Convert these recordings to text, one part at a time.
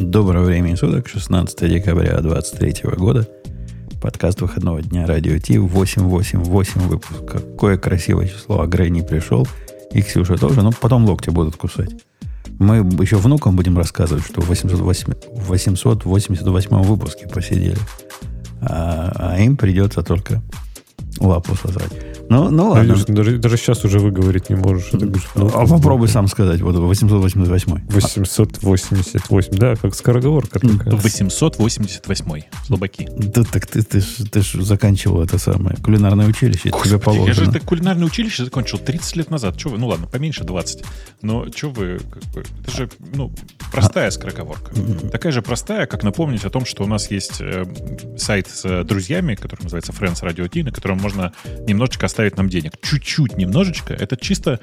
Доброго времени суток, 16 декабря 2023 года. Подкаст выходного дня Радио Ти, 888 выпуск. Какое красивое число, а Грей не пришел. И Ксюша тоже, но потом локти будут кусать. Мы еще внукам будем рассказывать, что в 808, 888 выпуске посидели. А, а им придется только лапу сосать. Ну, ну ладно. Видишь, даже, даже сейчас уже выговорить не можешь. Это говоришь, ну, а попробуй сам сказать. Вот 888. 888, да, как скороговорка такая. 888. Слабаки. Да так ты, ты, ж, ты ж заканчивал это самое кулинарное училище. Господи, тебе положено. я же это кулинарное училище закончил 30 лет назад. Че вы? Ну ладно, поменьше 20. Но что вы... Как бы, это же ну, простая скороговорка. Такая же простая, как напомнить о том, что у нас есть э, сайт с э, друзьями, который называется Friends Radio T, на котором можно немножечко оставить нам денег. Чуть-чуть, немножечко. Это чисто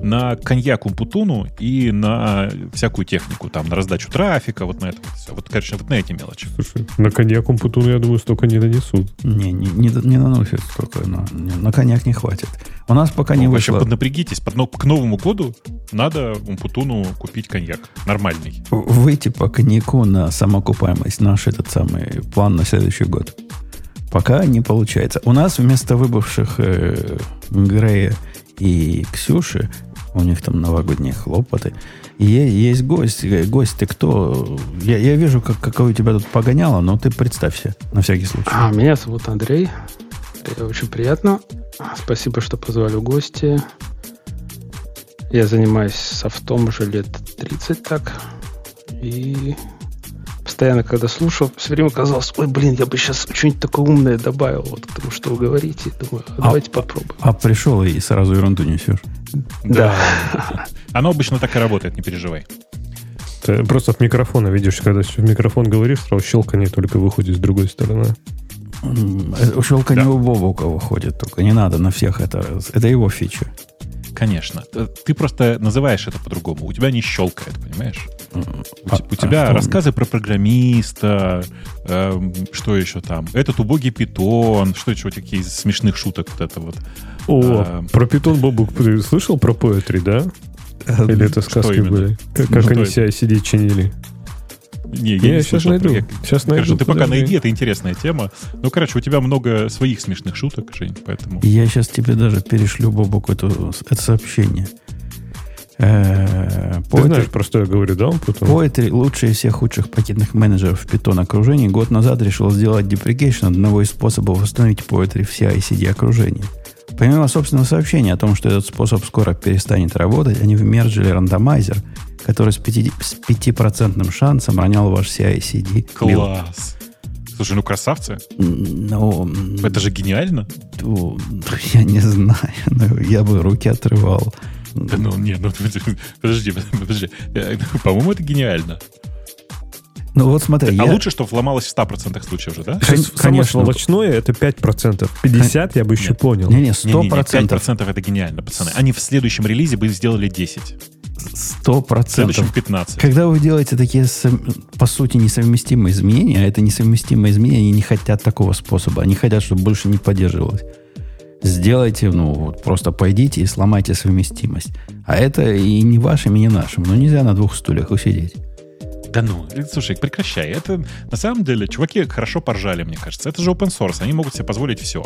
на коньяк Умпутуну и на всякую технику, там, на раздачу трафика, вот на это вот все. Вот, конечно, вот на эти мелочи. Слушай, на коньяк Умпутуну, я думаю, столько не нанесут. Не, не, не, не наносит столько, но не- на коньяк не хватит. У нас пока не Ну, вообще, вышло. поднапрягитесь. Под, но- к Новому году надо Умпутуну купить коньяк. Нормальный. выйти по коньяку на самоокупаемость, наш этот самый план на следующий год. Пока не получается. У нас вместо выбывших э, Грея и Ксюши, у них там новогодние хлопоты, е- есть гость. Э, Гость, ты кто? Я, я вижу, как, какое у тебя тут погоняло, но ты представься, на всякий случай. А, меня зовут Андрей. Очень приятно. Спасибо, что позвали в гости. Я занимаюсь софтом уже лет 30 так. И постоянно, когда слушал, все время казалось, ой, блин, я бы сейчас что-нибудь такое умное добавил вот к тому, что вы говорите. Думаю, а давайте попробуем. А пришел и сразу ерунду несешь. Да. Оно обычно так и работает, не переживай. Ты просто от микрофона видишь, когда в микрофон говоришь, сразу щелканье только выходит с другой стороны. Э, Щелканье Да. у Бобука выходит только. Не надо на всех это. Это его фича. Конечно. Т- Ты просто называешь это по-другому. У тебя не щелкает, понимаешь? У, А- у тебя а рассказы про программиста, эм, что еще там? Этот убогий питон, что еще такие из смешных шуток вот это вот. О, А, про питон Бобук ты слышал про поэтри, да? Или это сказки были? Как, как Что они это? себя сидеть чинили? Не, я Не, не сейчас слышал. найду. Я- Сейчас найду. Хорошо, ты пока подожди. найди, это интересная тема. Ну, короче, у тебя много своих смешных шуток, Жень, поэтому... Я сейчас тебе даже перешлю, Бобок, эту, это сообщение. Э, Ты знаешь, про что я говорю, да? он потом? Poetry, лучший из всех худших пакетных менеджеров в Python окружении, год назад решил сделать deprecation одного из способов установить Poetry в CI-CD окружении. Помимо собственного сообщения о том, что этот способ скоро перестанет работать, они вмержили рандомайзер, который с 5%, с 5% шансом ронял ваш CI-CD. билд. Класс! Слушай, ну красавцы. Ну, Это же гениально. ну, я не знаю, ну, я бы руки отрывал. Да ну, не, ну, подожди, подожди. Э, По-моему, это гениально. Ну вот смотри, А я- лучше, что вломалось в 100% случаев же, да? Кон- конечно. сволочное это 5%. 50 я бы еще Нет. понял. Не-не, сто Не-не-не, процентов. 5% это гениально, пацаны. Они в следующем релизе бы сделали 10. Сто процентов. 15. Когда вы делаете такие, по сути, несовместимые изменения, а это несовместимые изменения, они не хотят такого способа. Они хотят, чтобы больше не поддерживалось. Сделайте, ну, вот просто пойдите и сломайте совместимость. А это и не вашим, и не нашим. Ну, нельзя на двух стульях усидеть. Да ну, э, слушай, прекращай. Это на самом деле чуваки хорошо поржали, мне кажется. Это же open source, они могут себе позволить все.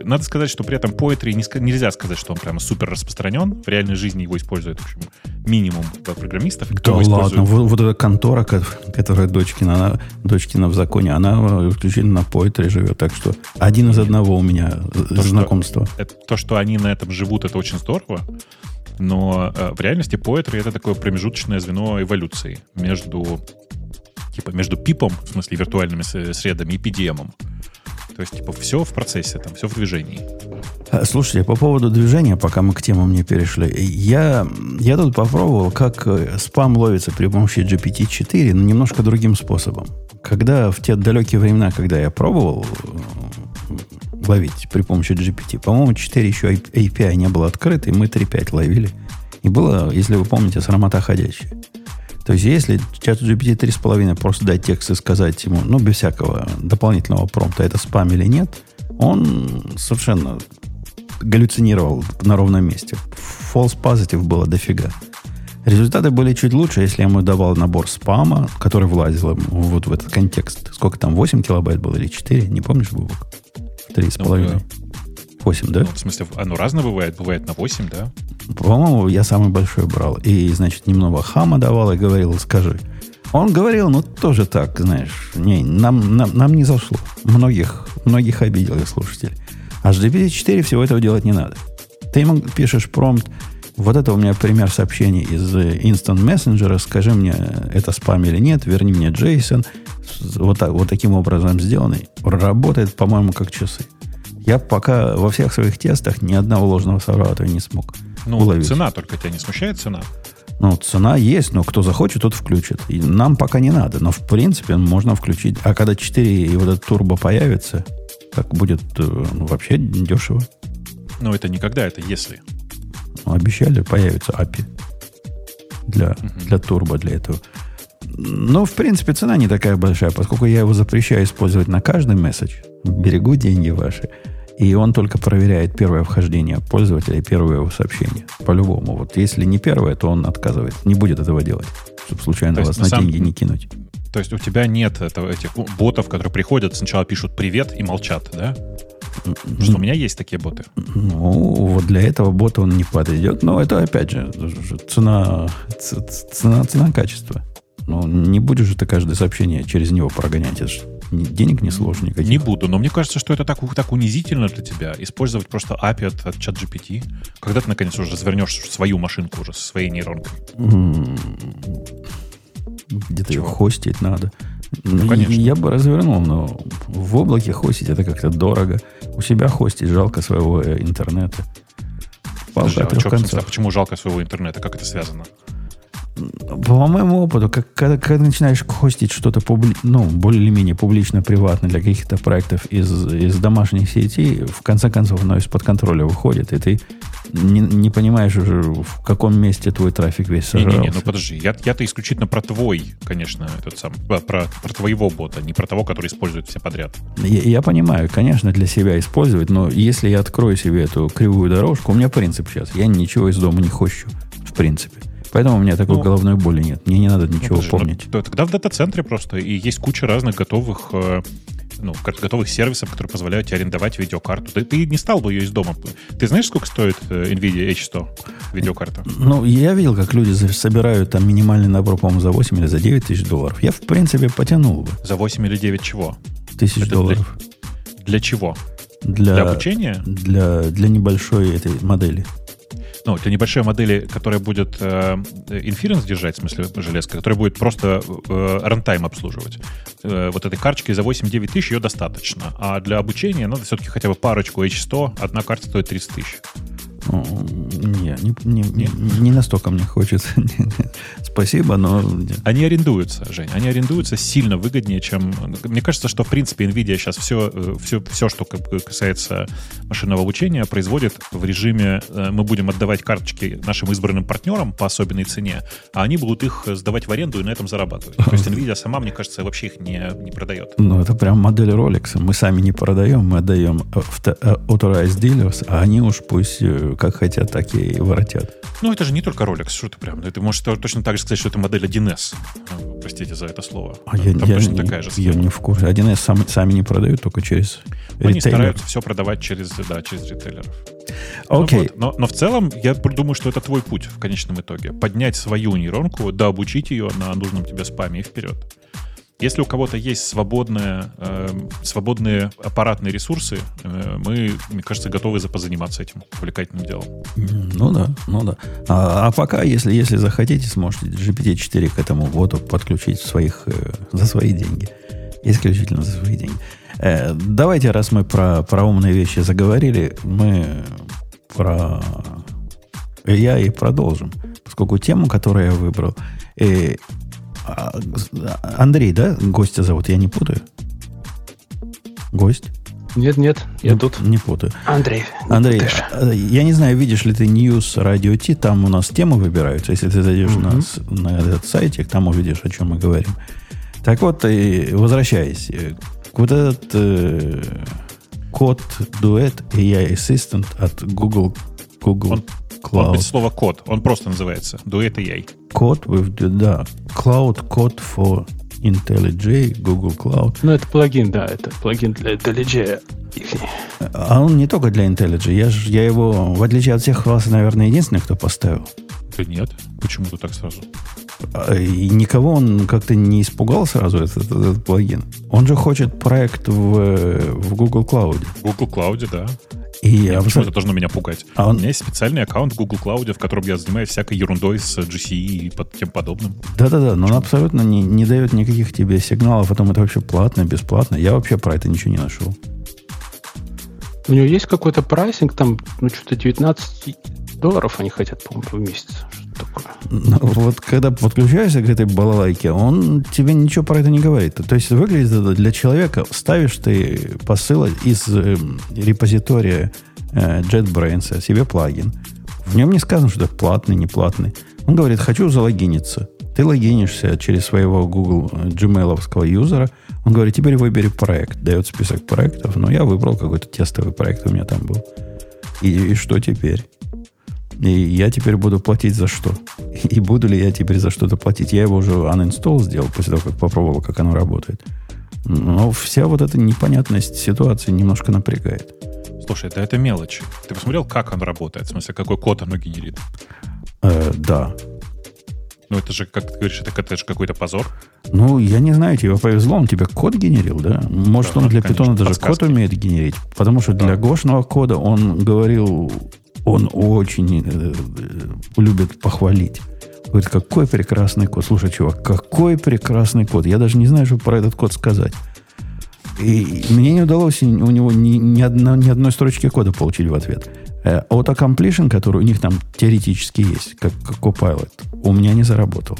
Надо сказать, что при этом Poetry не нельзя сказать, что он прямо супер распространен. В реальной жизни его использует, в общем, минимум программистов. И кто Да ладно, вот, вот эта контора, ко- которая дочкина, она, дочкина в законе, она исключительно на Poetry живет. Так что один из одного у меня То, что- знакомство. Это- то, что они на этом живут, это очень здорово. Но э, в реальности Poetry это такое промежуточное звено эволюции между типа между пипом, в смысле виртуальными средами, и PDM. То есть, типа, все в процессе, там, все в движении. А, Слушайте, по поводу движения, пока мы к темам не перешли, я, я тут попробовал, как э, спам ловится при помощи GPT-4, но немножко другим способом. Когда в те далекие времена, когда я пробовал э, ловить при помощи GPT, по-моему, 4 еще API не было открыто, и мы 3.5 ловили. И было, если вы помните, срамота ходячая. То есть, если чат GPT 3.5 просто дать текст и сказать ему, ну, без всякого дополнительного промпта, это спам или нет, он совершенно галлюцинировал на ровном месте. False positive было дофига. Результаты были чуть лучше, если я ему давал набор спама, который влазил вот в этот контекст. Сколько там, 8 килобайт было или 4? Не помнишь, Бубок? 3,5. Ну, 8, да? Ну, в смысле, оно разное бывает? Бывает на 8, да? По-моему, я самый большой брал. И, значит, немного хама давал и говорил, скажи. Он говорил, ну, тоже так, знаешь, не, нам, нам, нам не зашло. Многих, многих обидел я слушателей. HTTP 4 всего этого делать не надо. Ты ему пишешь промпт, вот это у меня пример сообщений из Instant Messenger. Скажи мне, это спам или нет, верни мне JSON. Вот, так, вот таким образом сделанный. Работает, по-моему, как часы. Я пока во всех своих тестах ни одного ложного сорватора не смог ну, уловить. цена только тебя не смущает цена? Ну, цена есть, но кто захочет, тот включит. И нам пока не надо, но в принципе можно включить. А когда 4 и вот этот турбо появится, так будет э, ну, вообще дешево. Но это никогда, это если. Ну, обещали, появится API для, для турбо, для этого. Но, в принципе, цена не такая большая, поскольку я его запрещаю использовать на каждый месседж. Берегу деньги ваши. И он только проверяет первое вхождение пользователя и первое его сообщение. По-любому. Вот если не первое, то он отказывает. Не будет этого делать, чтобы случайно вас на, на деньги не кинуть. То есть у тебя нет этого, этих ботов, которые приходят, сначала пишут привет и молчат, да? Что у меня есть такие боты. Ну, вот для этого бота он не подойдет. Но это, опять же, цена, цена, цена качества. Ну, не будешь же ты каждое сообщение через него прогонять. Это же денег не сложно никаких. Не буду, но мне кажется, что это так, так унизительно для тебя, использовать просто API от, от ChatGPT. Когда ты, наконец, уже развернешь свою машинку уже со своей нейронкой? Где-то ее хостить надо. Ну, конечно. Я бы развернул, но в облаке хостить это как-то дорого. У себя хостить жалко своего э, интернета. Подожди, а, что, а почему жалко своего интернета? Как это связано? По моему опыту, как, когда, когда начинаешь хостить что-то публи, ну, более-менее публично-приватно для каких-то проектов из, из домашних сетей, в конце концов оно из-под контроля выходит, и ты не, не понимаешь уже, в каком месте твой трафик весь сожрался. Не-не-не, ну подожди, я, я-то исключительно про твой, конечно, этот сам, про, про твоего бота, не про того, который использует все подряд. Я, я понимаю, конечно, для себя использовать, но если я открою себе эту кривую дорожку, у меня принцип сейчас, я ничего из дома не хощу, в принципе. Поэтому у меня такой ну, головной боли нет. Мне не надо ничего ну, помнить. Ну, тогда в дата-центре просто. И есть куча разных готовых э, ну, готовых сервисов, которые позволяют тебе арендовать видеокарту. Ты, ты не стал бы ее из дома. Ты знаешь, сколько стоит э, NVIDIA H100 видеокарта? Ну, я видел, как люди собирают там минимальный набор, по-моему, за 8 или за 9 тысяч долларов. Я, в принципе, потянул бы. За 8 или 9 чего? Тысяч Это долларов. Для, для чего? Для, для обучения? Для, для небольшой этой модели ну, для небольшой модели, которая будет э, inference держать, в смысле железка, которая будет просто э, обслуживать, э, вот этой карточки за 8-9 тысяч ее достаточно. А для обучения надо все-таки хотя бы парочку H100, одна карта стоит 30 тысяч. Не, не, не, не, не настолько мне хочется. Спасибо, но... Они арендуются, Жень. Они арендуются сильно выгоднее, чем... Мне кажется, что, в принципе, NVIDIA сейчас все, все, все что касается машинного обучения, производит в режиме э, мы будем отдавать карточки нашим избранным партнерам по особенной цене, а они будут их сдавать в аренду и на этом зарабатывать. То есть NVIDIA сама, мне кажется, вообще их не, не продает. Ну, это прям модель Rolex. Мы сами не продаем, мы отдаем э, authorized dealers, а они уж пусть э, как хотят, так и воротят. Ну, это же не только Rolex, что ты прям. Ты можешь точно так же сказать, что это модель 1С. Ну, простите за это слово. А я, Там я, точно я, такая же схема. Я не в курсе. 1С сам, сами не продают, только через Они стараются все продавать через, да, через ритейлеров. Окей. Okay. Ну, вот. но, но в целом, я думаю, что это твой путь в конечном итоге. Поднять свою нейронку, да, обучить ее на нужном тебе спаме и вперед. Если у кого-то есть свободные, э, свободные аппаратные ресурсы, э, мы, мне кажется, готовы позаниматься этим увлекательным делом. Ну да, ну да. А, а пока, если, если захотите, сможете GPT-4 к этому боду подключить своих, э, за свои деньги. Исключительно за свои деньги. Э, давайте, раз мы про, про умные вещи заговорили, мы про я и продолжим. Поскольку тему, которую я выбрал, э, Андрей, да, гостя зовут? Я не путаю? Гость? Нет, нет, я не, тут. Не путаю. Андрей. Андрей, а, я не знаю, видишь ли ты News Radio T, там у нас темы выбираются. Если ты зайдешь угу. на, на этот сайтик, там увидишь, о чем мы говорим. Так вот, и возвращаясь, э, вот этот э, код дуэт AI Assistant от Google, Google он, Он без Cloud. слова код. Он просто называется Duet AI. Код, with- да. Cloud Code for IntelliJ, Google Cloud. Ну, это плагин, да, это плагин для IntelliJ. А он не только для IntelliJ. Я, ж- я его, в отличие от всех вас, наверное, единственный, кто поставил. Да нет. Почему ты так сразу? А, И никого он как-то не испугал сразу, этот, этот плагин. Он же хочет проект в, в Google Cloud. В Google Cloud, да. И Нет, абсо- почему это должно меня пугать? А он- У меня есть специальный аккаунт в Google Cloud, в котором я занимаюсь всякой ерундой с GCE и под тем подобным. Да-да-да, но он абсолютно не, не дает никаких тебе сигналов о том, это вообще платно, бесплатно. Я вообще про это ничего не нашел. У него есть какой-то прайсинг, там, ну, что-то 19 долларов они хотят, по-моему, в месяц. Но вот когда подключаешься к этой балалайке, он тебе ничего про это не говорит. То есть выглядит это для человека, ставишь ты посыл из э, репозитория э, JetBrains себе плагин. В нем не сказано, что это платный, не платный. Он говорит, хочу залогиниться. Ты логинишься через своего Google э, Gmail юзера. Он говорит, теперь выбери проект. Дает список проектов. Но я выбрал какой-то тестовый проект, у меня там был. И, и что теперь? И я теперь буду платить за что? И буду ли я теперь за что-то платить? Я его уже uninstall сделал после того, как попробовал, как оно работает. Но вся вот эта непонятность ситуации немножко напрягает. Слушай, да это мелочи. Ты посмотрел, как он работает? В смысле, какой код оно генерит? Э, да. Ну, это же, как ты говоришь, это, это же какой-то позор. Ну, я не знаю, тебе повезло, он тебе код генерил, да? Может, Да, он для конечно, питона даже подсказки. код умеет генерить. Потому что для Да. гошного кода он говорил, он очень э, э, любит похвалить. Говорит, какой прекрасный код. Слушай, чувак, какой прекрасный код. Я даже не знаю, что про этот код сказать. И мне не удалось у него ни, ни, одно- ни одной строчки кода получить в ответ. Э, Auto-completion, который у них там теоретически есть, как, как Copilot, у меня не заработал.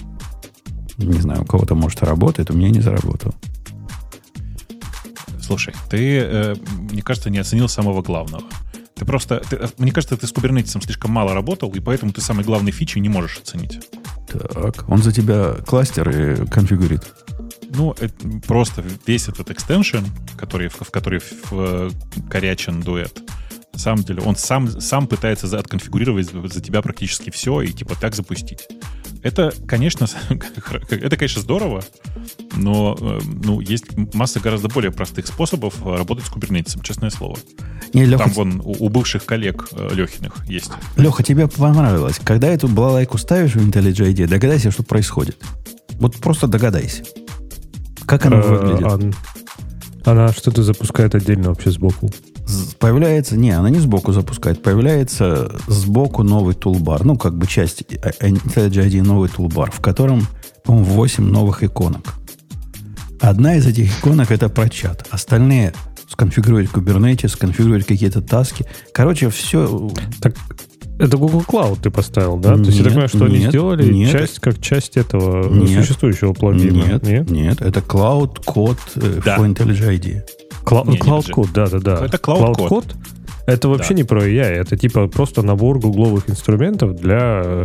Не знаю, у кого-то, может, работает, у меня не заработал. Слушай, ты, э, мне кажется, не оценил самого главного. Ты просто, ты- э, мне кажется, ты с кубернетисом слишком мало работал, и поэтому ты самой главной фичи не можешь оценить. Так, он за тебя кластеры конфигурит. Ну, это просто весь этот экстеншн, который, в, в который в- корячен дуэт, на самом деле, он сам, сам пытается за- отконфигурировать за тебя практически все и типа так запустить. Это, конечно, это, конечно, здорово, но э, ну, есть масса гораздо более простых способов э, работать с кубернетисом, честное слово. Не, Леха, Там вон у, у бывших коллег э, Лехиных есть. Леха, тебе понравилось. Когда эту балалайку ставишь в IntelliJ IDEA, догадайся, что происходит. Вот просто догадайся. Как она выглядит? Она что-то запускает отдельно вообще сбоку. Появляется, не, она не сбоку запускает, появляется сбоку новый тулбар, ну, как бы часть э, э, IntelliJ IDEA новый тулбар, в котором, по-моему, 8 новых иконок. Одна из этих иконок это про чат. Остальные сконфигурировать Kubernetes, сконфигурировать какие-то таски. Короче, все Так это Google Cloud ты поставил, да? То есть я так Нет, понимаю, что они нет, сделали нет. часть как часть этого Нет. существующего плагина. Нет, нет, это Cloud Code э, Да. for IntelliJ IDEA. Кла- Не, не, Cloud подожди. Code, да, да, да. Это Cloud Code. Code это вообще Да. не про AI, это типа просто набор гугловых инструментов для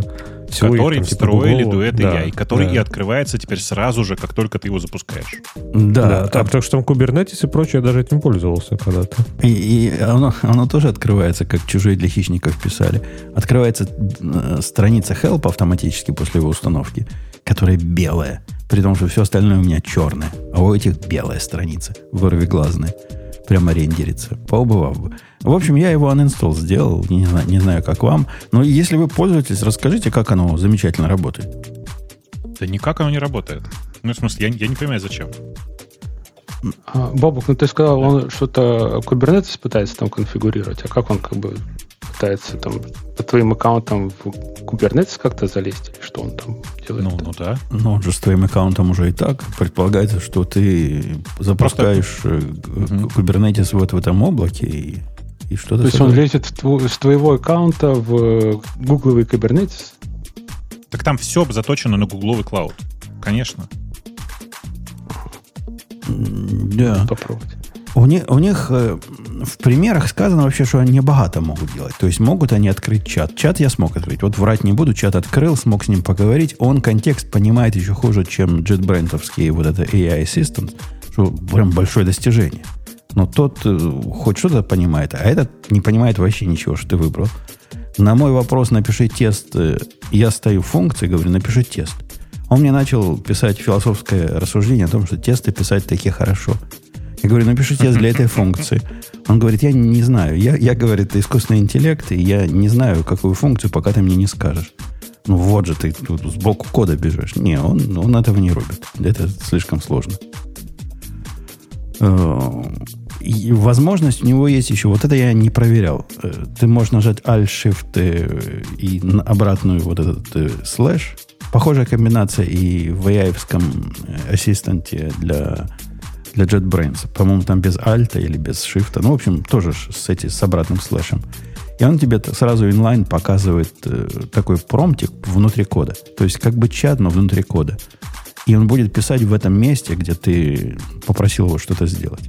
всего их, который там, типа, встроили гуглового- дуэт да, AI, который да. и открывается теперь сразу же, как только ты его запускаешь. Да, Да, там, потому что там Kubernetes и прочее, я даже этим пользовался когда-то. И, и оно, оно тоже открывается, как чужие для хищников писали. Открывается э, страница help автоматически после его установки, которая белая. При том, что все остальное у меня черное. А у этих белая страница, вырвиглазная. Прямо рендерится. Поубывав бы. В общем, я его uninstall сделал. Не знаю, не знаю, как вам. Но если вы пользуетесь, расскажите, как оно замечательно работает. Да никак оно не работает. Ну, в смысле, я, я не понимаю, зачем. А, Бобук, ну ты сказал, он что-то Kubernetes пытается там конфигурировать, а как он как бы пытается там по твоим аккаунтам в Kubernetes как-то залезть, или что он там делает? Ну, ну да. Ну, он же с твоим аккаунтом уже и так. Предполагается, что ты запускаешь э, г- Мгм. Kubernetes вот в этом облаке и, и что-то... То есть он лезет в с твоего аккаунта в гугловый Kubernetes? Так там все заточено на гугловый клауд. Конечно. Да. Попробовать. У них, у них э, в примерах сказано вообще, что они богато могут делать. То есть могут они открыть чат. Чат я смог открыть. Вот врать не буду, чат открыл, смог с ним поговорить. Он контекст понимает еще хуже, чем JetBrains вот это AI Assistant, что прям большое достижение. Но тот э, хоть что-то понимает, а этот не понимает вообще ничего, что ты выбрал. На мой вопрос напиши тест, э, я стою в функции, говорю, напиши тест. Он мне начал писать философское рассуждение о том, что тесты писать такие хорошо. Я говорю, напиши тест для этой функции. Он говорит, я не знаю. Я, я говорит, искусственный интеллект, и я не знаю, какую функцию, пока ты мне не скажешь. Ну вот же ты тут сбоку кода бежишь. Не, он, он этого не рубит. Это слишком сложно. Э, и возможность у него есть еще. Вот это я не проверял. Э, ты можешь нажать Alt-Shift э, и обратную вот этот слэш. Похожая комбинация и в ai ассистенте для, для JetBrains. По-моему, там без Alt или без Shift. Ну, в общем, тоже с, эти, с обратным слэшем. И он тебе сразу инлайн показывает э, такой промптик внутри кода. То есть как бы чат, но внутри кода. И он будет писать в этом месте, где ты попросил его что-то сделать.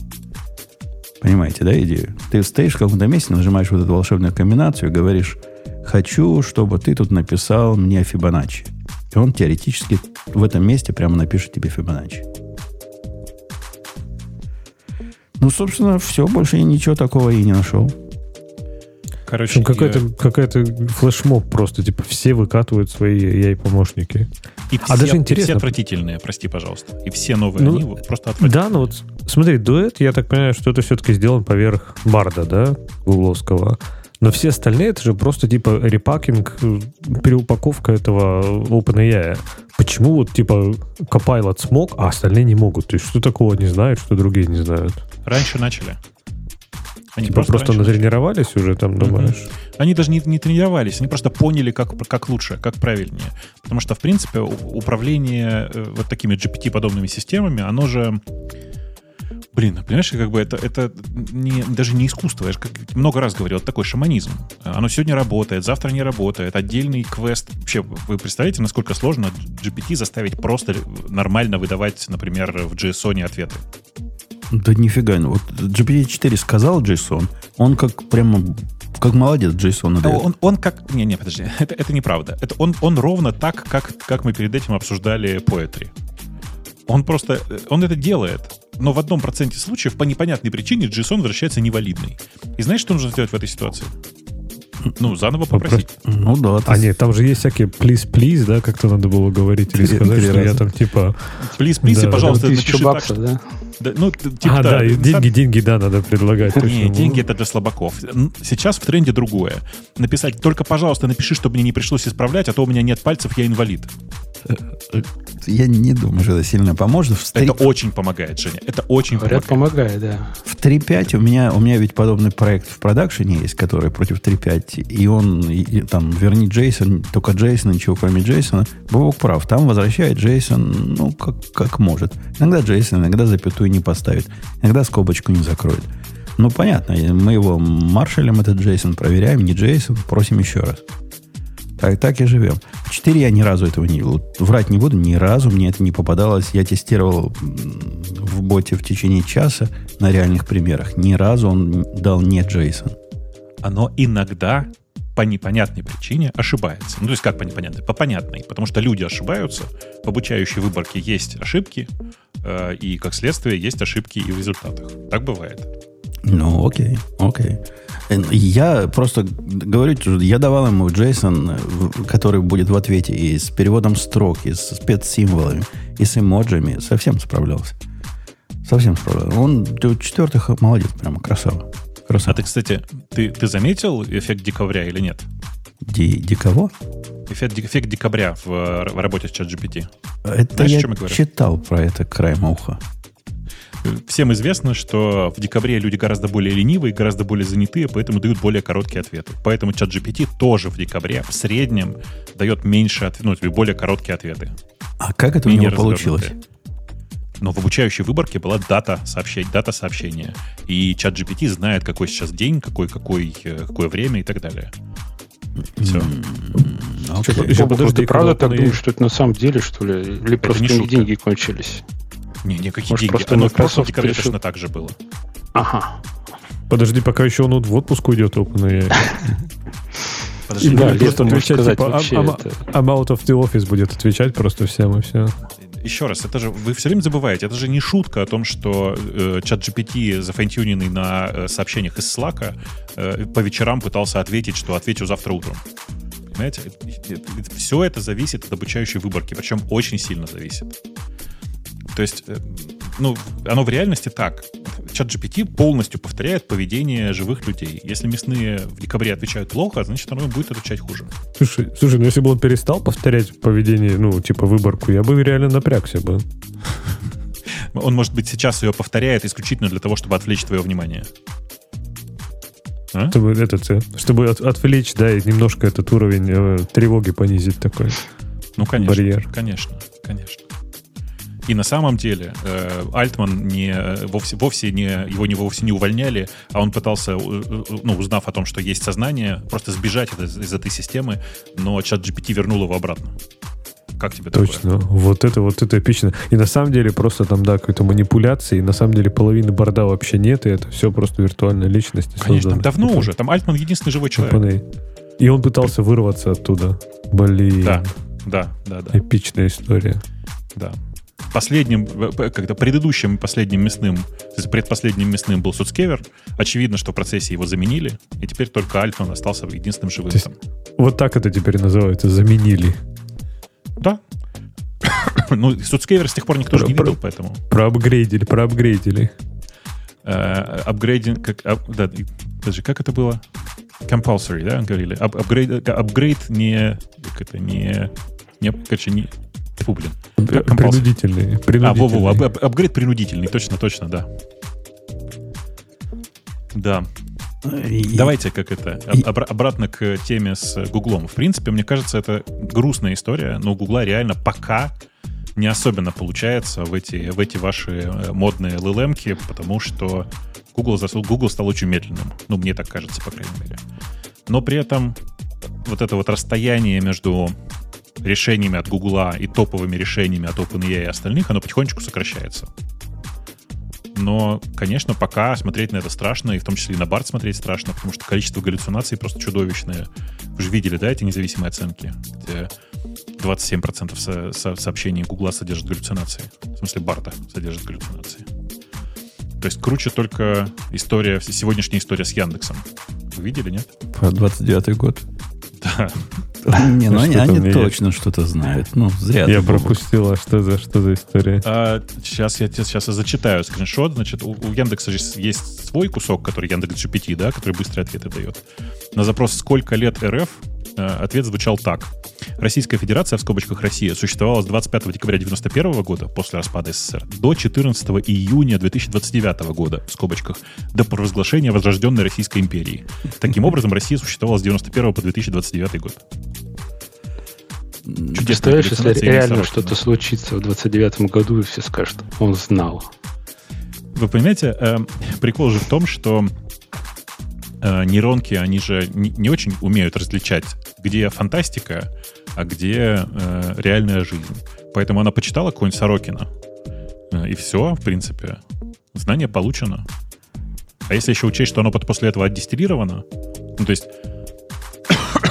Понимаете, да, идею? Ты стоишь в каком-то месте, нажимаешь вот эту волшебную комбинацию и говоришь, хочу, чтобы ты тут написал мне Фибоначчи. И он теоретически в этом месте прямо напишет тебе Фибоначчи. Ну, собственно, все, больше я ничего такого и не нашел. Короче, какая-то, я... какая-то флешмоб просто, типа, все выкатывают свои AI-помощники. И а все, даже интересно. И все отвратительные, прости, пожалуйста. И все новые, ну, они просто отвратительные. Да, ну вот, смотри, дуэт, я так понимаю, что это все-таки сделан поверх барда, да, гугловского. Но все остальные, это же просто типа репакинг, переупаковка этого OpenAI. Почему вот типа Copilot смог, а остальные не могут? То есть что такого не знают, что другие не знают? Раньше начали. Они типа просто, просто натренировались уже там, думаешь? Угу. Они даже не, не тренировались, они просто поняли, как, как лучше, как правильнее. Потому что, в принципе, управление э, вот такими GPT-подобными системами, оно же Блин, понимаешь, как бы это, это не, даже не искусство. Я же как много раз говорил, это такой шаманизм. Оно сегодня работает, завтра не работает. Отдельный квест. Вообще, вы представляете, насколько сложно GPT заставить просто нормально выдавать, например, в JSON ответы? Да нифига. Ну, вот GPT-4 сказал JSON, он как прямо как молодец Джейсон надает. Он, он как... Не, не, подожди, это, это неправда. Это он, он ровно так, как, как мы перед этим обсуждали Poetry. Он просто... Он это делает. Но в одном проценте случаев по непонятной причине JSON возвращается невалидный. И знаешь, что нужно сделать в этой ситуации? Ну, заново попросить. Ну да. А нет, там же есть всякие please, please, да, как-то надо было говорить или сказать, что я там типа... Please, please, и, пожалуйста, напиши так, да? Да, ну, типа, а, да, да деньги, деньги, да, надо предлагать. Не, деньги это для слабаков. Сейчас в тренде другое. Написать, только, пожалуйста, напиши, чтобы мне не пришлось исправлять, а то у меня нет пальцев, я инвалид. Э, э, я не думаю, что это сильно поможет. В 3... Это очень помогает, Женя. Это очень Говорят, помогает. помогает, да. В 3.5 у меня, у меня ведь подобный проект в продакшене есть, который против 3.5. И он, и, там, верни Джейсон, только Джейсон, ничего кроме Джейсона. Бог прав. Там возвращает Джейсон, ну, как, как может. Иногда Джейсон, иногда запятую не поставит. Иногда скобочку не закроет. Ну, понятно, мы его маршалем, этот Джейсон, проверяем, не Джейсон, просим еще раз. Так, так и живем. В 4 я ни разу этого не видел. Врать не буду, ни разу мне это не попадалось. Я тестировал в боте в течение часа на реальных примерах. Ни разу он дал не Джейсон. Оно иногда по непонятной причине ошибается. Ну, то есть как по непонятной? По понятной. Потому что люди ошибаются. В обучающей выборке есть ошибки, э, и, как следствие, есть ошибки и в результатах. Так бывает. Ну, окей, окей. Я просто говорю, я давал ему JSON, который будет в ответе и с переводом строк, и с спецсимволами, и с эмоджами. Совсем справлялся. Совсем справлялся. Он четвертых молодец, прямо красава. Красава. А ты, кстати, ты, ты заметил эффект декабря или нет? Ди, ди кого? Эффект, эффект декабря в, в работе с ChatGPT. Это Знаешь, я читал про это краем уха. Всем известно, что в декабре люди гораздо более ленивые, гораздо более занятые, поэтому дают более короткие ответы. Поэтому чат GPT тоже в декабре в среднем дает меньше ответов, ну, более короткие ответы. А как это Менее у него получилось? Но в обучающей выборке была дата, сообщать, дата сообщения. И чат GPT знает, какой сейчас день, какой, какой, э, какое время и так далее. Все. Okay. Еще, подожди, ты правда так думаешь, что это на самом деле, что ли? Или это просто у них деньги кончились? Не, никакие Может, деньги. Просто Оно в прошлом декабре решил... точно так же было. Ага. Подожди, пока еще он в отпуск уйдет, OpenAI. Подожди, да, просто отвечать, типа, вообще I'm, это... I'm out of the office будет отвечать просто всем и все. Еще раз, это же вы все время забываете, это же не шутка о том, что э, чат GPT, зафайнтюненный на э, сообщениях из Slack, э, по вечерам пытался ответить, что отвечу завтра утром. Понимаете? Все это зависит от обучающей выборки, причем очень сильно зависит. То есть, э, ну, оно в реальности так. Чат GPT полностью повторяет поведение живых людей. Если мясные в декабре отвечают плохо, значит, оно будет отвечать хуже. Слушай, слушай, ну если бы он перестал повторять поведение, ну, типа выборку, я бы реально напрягся бы. Он, может быть, сейчас ее повторяет исключительно для того, чтобы отвлечь твое внимание. А? Чтобы, этот, чтобы от, отвлечь, да, и немножко этот уровень э, тревоги понизить такой. Ну, конечно. Барьер. Конечно, конечно. И на самом деле э, Альтман не, вовсе, вовсе не, его не, вовсе не увольняли, а он пытался, э, э, ну, узнав о том, что есть сознание, просто сбежать из, из этой системы, но чат GPT вернул его обратно. Как тебе Точно. такое? Вот это вот это эпично. И на самом деле просто там, да, какой-то манипуляции, и на самом деле половины борда вообще нет, и это все просто виртуальная личность. Конечно, там давно уже. Там Альтман единственный живой человек. И он пытался вырваться оттуда. Блин. Да, да, да, да. Эпичная история. Да последним, когда предыдущим последним мясным, предпоследним мясным был Суцкевер, очевидно, что в процессе его заменили, и теперь только Альтман остался единственным живым. Есть, вот так это теперь называется, заменили. Да. ну, Суцкевер с тех пор никто про, же не видел, про, поэтому. Проапгрейдили, проапгрейдили. Uh, апгрейдинг, как, а, да, подожди, как это было? Compulsory, да, говорили? Апгрейд, апгрейд не, как это, не, не, короче, не, Фу, блин. Принудительный. принудительный. А, во-во, ап апгрейд принудительный, точно, точно, да. Да. И... Давайте как это, и... об, обратно к теме с Гуглом. В принципе, мне кажется, это грустная история, но у Гугла реально пока не особенно получается в эти, в эти ваши э, модные ЛЛМки, потому что Google, Google стал очень медленным. Ну, мне так кажется, по крайней мере. Но при этом вот это вот расстояние между решениями от Гугла и топовыми решениями от OpenAI и остальных, оно потихонечку сокращается. Но, конечно, пока смотреть на это страшно, и в том числе и на Барт смотреть страшно, потому что количество галлюцинаций просто чудовищное. Вы же видели, да, эти независимые оценки, где 27% со- со- сообщений Гугла содержат галлюцинации. В смысле, Барта содержит галлюцинации. То есть круче только история, сегодняшняя история с Яндексом. Вы видели, нет? Про 29 год. Да. Не, ну они, они точно что-то знают. Ну, зря. Я пропустила, что за, что за история. А, сейчас я тебе сейчас я зачитаю скриншот. Значит, у, у Яндекса же есть свой кусок, который Яндекс GPT, да, который быстрые ответы дает. На запрос «Сколько лет РФ?» э, ответ звучал так. Российская Федерация, в скобочках Россия, существовала с 25 декабря 1991 года, после распада СССР, до 14 июня 2029 года, в скобочках, до провозглашения Возрожденной Российской империи. Таким образом, Россия существовала с 91 по 2029 год. Чудесно. Представляешь, если реально что-то случится в 29 году, и все скажут, он знал. Вы понимаете, э, прикол же в том, что э, нейронки, они же не, не очень умеют различать, где фантастика, а где э, реальная жизнь. Поэтому она почитала какого-нибудь Сорокина. Э, и все, в принципе. Знание получено. А если еще учесть, что оно после этого отдистиллировано, ну, то есть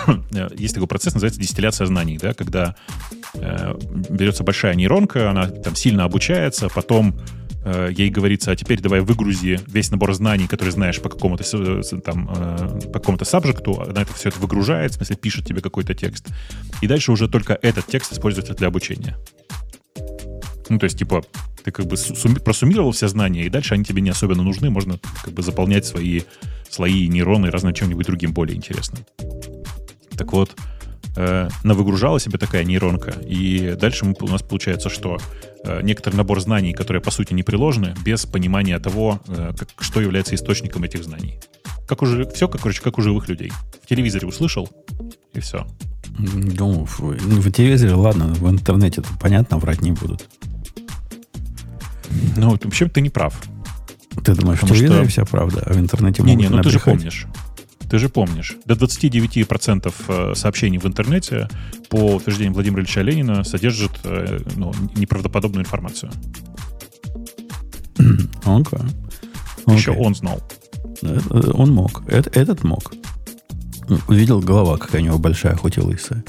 есть такой процесс, называется дистилляция знаний, да, когда э, берется большая нейронка, она там сильно обучается, потом э, ей говорится, а теперь давай выгрузи весь набор знаний, которые знаешь по какому-то там э, по какому-то сабжекту, она это все это выгружает, в смысле пишет тебе какой-то текст, и дальше уже только этот текст используется для обучения. Ну, то есть, типа, ты как бы просуммировал все знания, и дальше они тебе не особенно нужны, можно как бы заполнять свои слои нейроны разным чем-нибудь другим более интересным. Так вот, э, навыгружала себе такая нейронка, и дальше мы, у нас получается, что некоторый набор знаний, которые по сути не приложены, без понимания того, э, как, что является источником этих знаний. Как уже, все, как, короче, как у живых людей. В телевизоре услышал, и все. Ну, в, ну, в телевизоре, ладно, в интернете понятно, врать не будут. Ну, вообще ты не прав. Ты думаешь, Потому в телевизоре что... вся правда, а в интернете не, Не, ну ты же помнишь. Ты же помнишь, до 29% э, сообщений в интернете по утверждениям Владимира Ильича Ленина содержат э, ну, неправдоподобную информацию. Okay. Еще он знал. Э, он мог. Этот мог. Увидел голова, какая у него большая, хоть и лысая.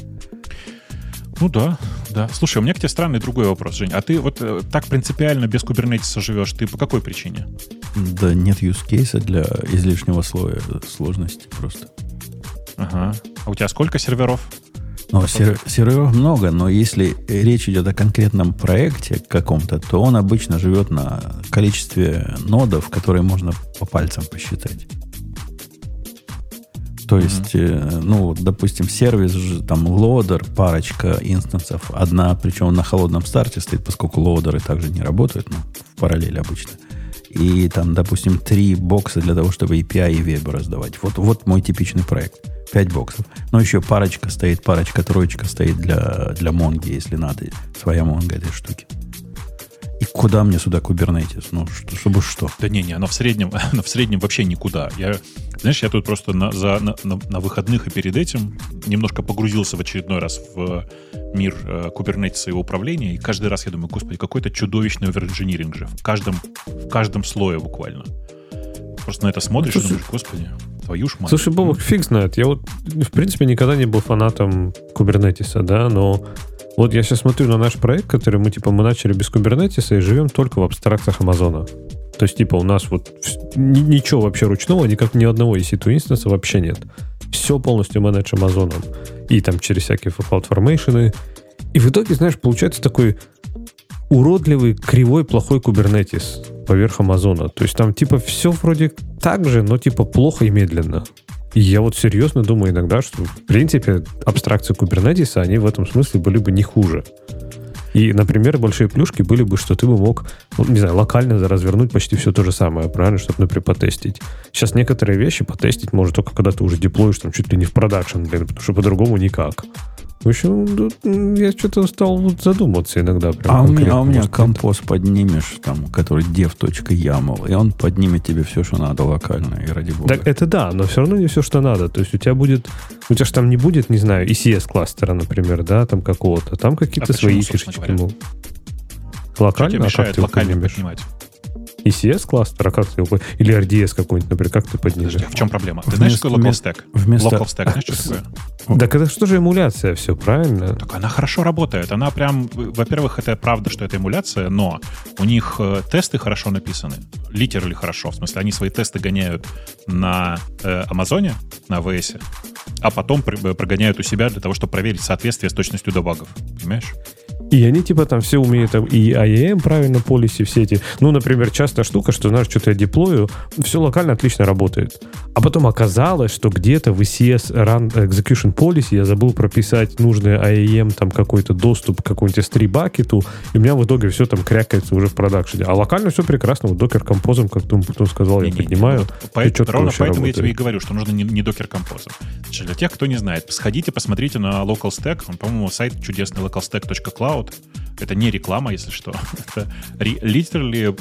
Ну да, Да. Слушай, у меня к тебе странный другой вопрос, Жень. А ты вот э, так принципиально без кубернетиса живешь, ты по какой причине? Да нет use кейса для излишнего слоя сложности просто. Ага. А у тебя сколько серверов? Ну, сер- серверов много, но если речь идет о конкретном проекте каком-то, то он обычно живет на количестве нодов, которые можно по пальцам посчитать. То есть, э, ну, допустим, сервис, там, лодер, парочка инстансов, одна, причем на холодном старте стоит, поскольку лодеры также не работают, ну, в параллели обычно. И там, допустим, три бокса для того, чтобы API и веб раздавать. Вот, вот мой типичный проект. Пять боксов. Но еще парочка стоит, парочка, троечка стоит для, для Монги, если надо. Своя Монга этой штуки. И куда мне сюда Kubernetes? Ну, что, чтобы что? Да не, не, оно в среднем, оно в среднем вообще никуда. Я, знаешь, я тут просто на, за, на, на, на выходных и перед этим немножко погрузился в очередной раз в мир э, Kubernetes и его управления, и каждый раз я думаю, господи, какой-то чудовищный оверинжиниринг же. В каждом, в каждом слое буквально. Просто на это смотришь и Слушай, думаешь, господи, твою ж мать. Слушай, Бобок, фиг знает. Я вот, в принципе, никогда не был фанатом кубернетиса, да, но вот я сейчас смотрю на наш проект, который мы, типа, мы начали без кубернетиса и живем только в абстракциях Амазона. То есть, типа, у нас вот ничего вообще ручного, никак ни одного EC2 инстанса вообще нет. Все полностью менедж Амазоном. И там через всякие CloudFormation. И в итоге, знаешь, получается такой уродливый, кривой, плохой кубернетис поверх Амазона. То есть там типа все вроде так же, но типа плохо и медленно. Я вот серьезно думаю иногда, что в принципе абстракции кубернетиса, они в этом смысле были бы не хуже. И, например, большие плюшки были бы, что ты бы мог, ну, не знаю, локально развернуть почти все то же самое, правильно, чтобы, например, потестить. Сейчас некоторые вещи потестить можно только когда ты уже деплоишь там чуть ли не в продакшн, блин, потому что по-другому никак. В общем, тут, я что-то стал вот задуматься иногда. Прям А у меня, а у меня композ поднимешь, там, который dev.yaml, и он поднимет тебе все, что надо локально, и ради бога. Так это да, но все равно не все, что надо. То есть у тебя будет, у тебя же там не будет, не знаю, ECS кластера, например, да, там какого-то, там какие-то А почему, свои собственно фишечки. говоря? ну. Что Локально, тебе а как мешает его локально поднимать? ECS кластер, а как ты его Или RDS какой-нибудь, например, как ты поднимешь? Подожди, а в чем проблема? Ты знаешь, Вместо- что такое local вместо- stack? вместо- Local stack, знаешь, что такое? Так это что же эмуляция все, правильно? Так она хорошо работает. Она прям, во-первых, это правда, что это эмуляция, но у них э, тесты хорошо написаны. Литерали хорошо. В смысле, они свои тесты гоняют на э, Амазоне, на AWS, а потом пр- прогоняют у себя для того, чтобы проверить соответствие с точностью до багов. Понимаешь? И они типа там все умеют там, и IAM правильно, полиси, все эти. Ну, например, частая штука, что, знаешь, что-то я деплою, все локально отлично работает. А потом оказалось, что где-то в ECS Run Execution Policy я забыл прописать нужный IAM, там какой-то доступ к какому-нибудь S3 бакету, и у меня в итоге все там крякается уже в продакшене. А локально все прекрасно, вот докер композом, как ты потом сказал, я Не-не-не, поднимаю. вот поэт- и чётко ровно поэтому я тебе и работает. говорю, что нужно не, не докер композом. Значит, Для тех, кто не знает, сходите, посмотрите на Local Stack. Он, по-моему, сайт чудесный localstack.cloud. Это не реклама, если что. Это literally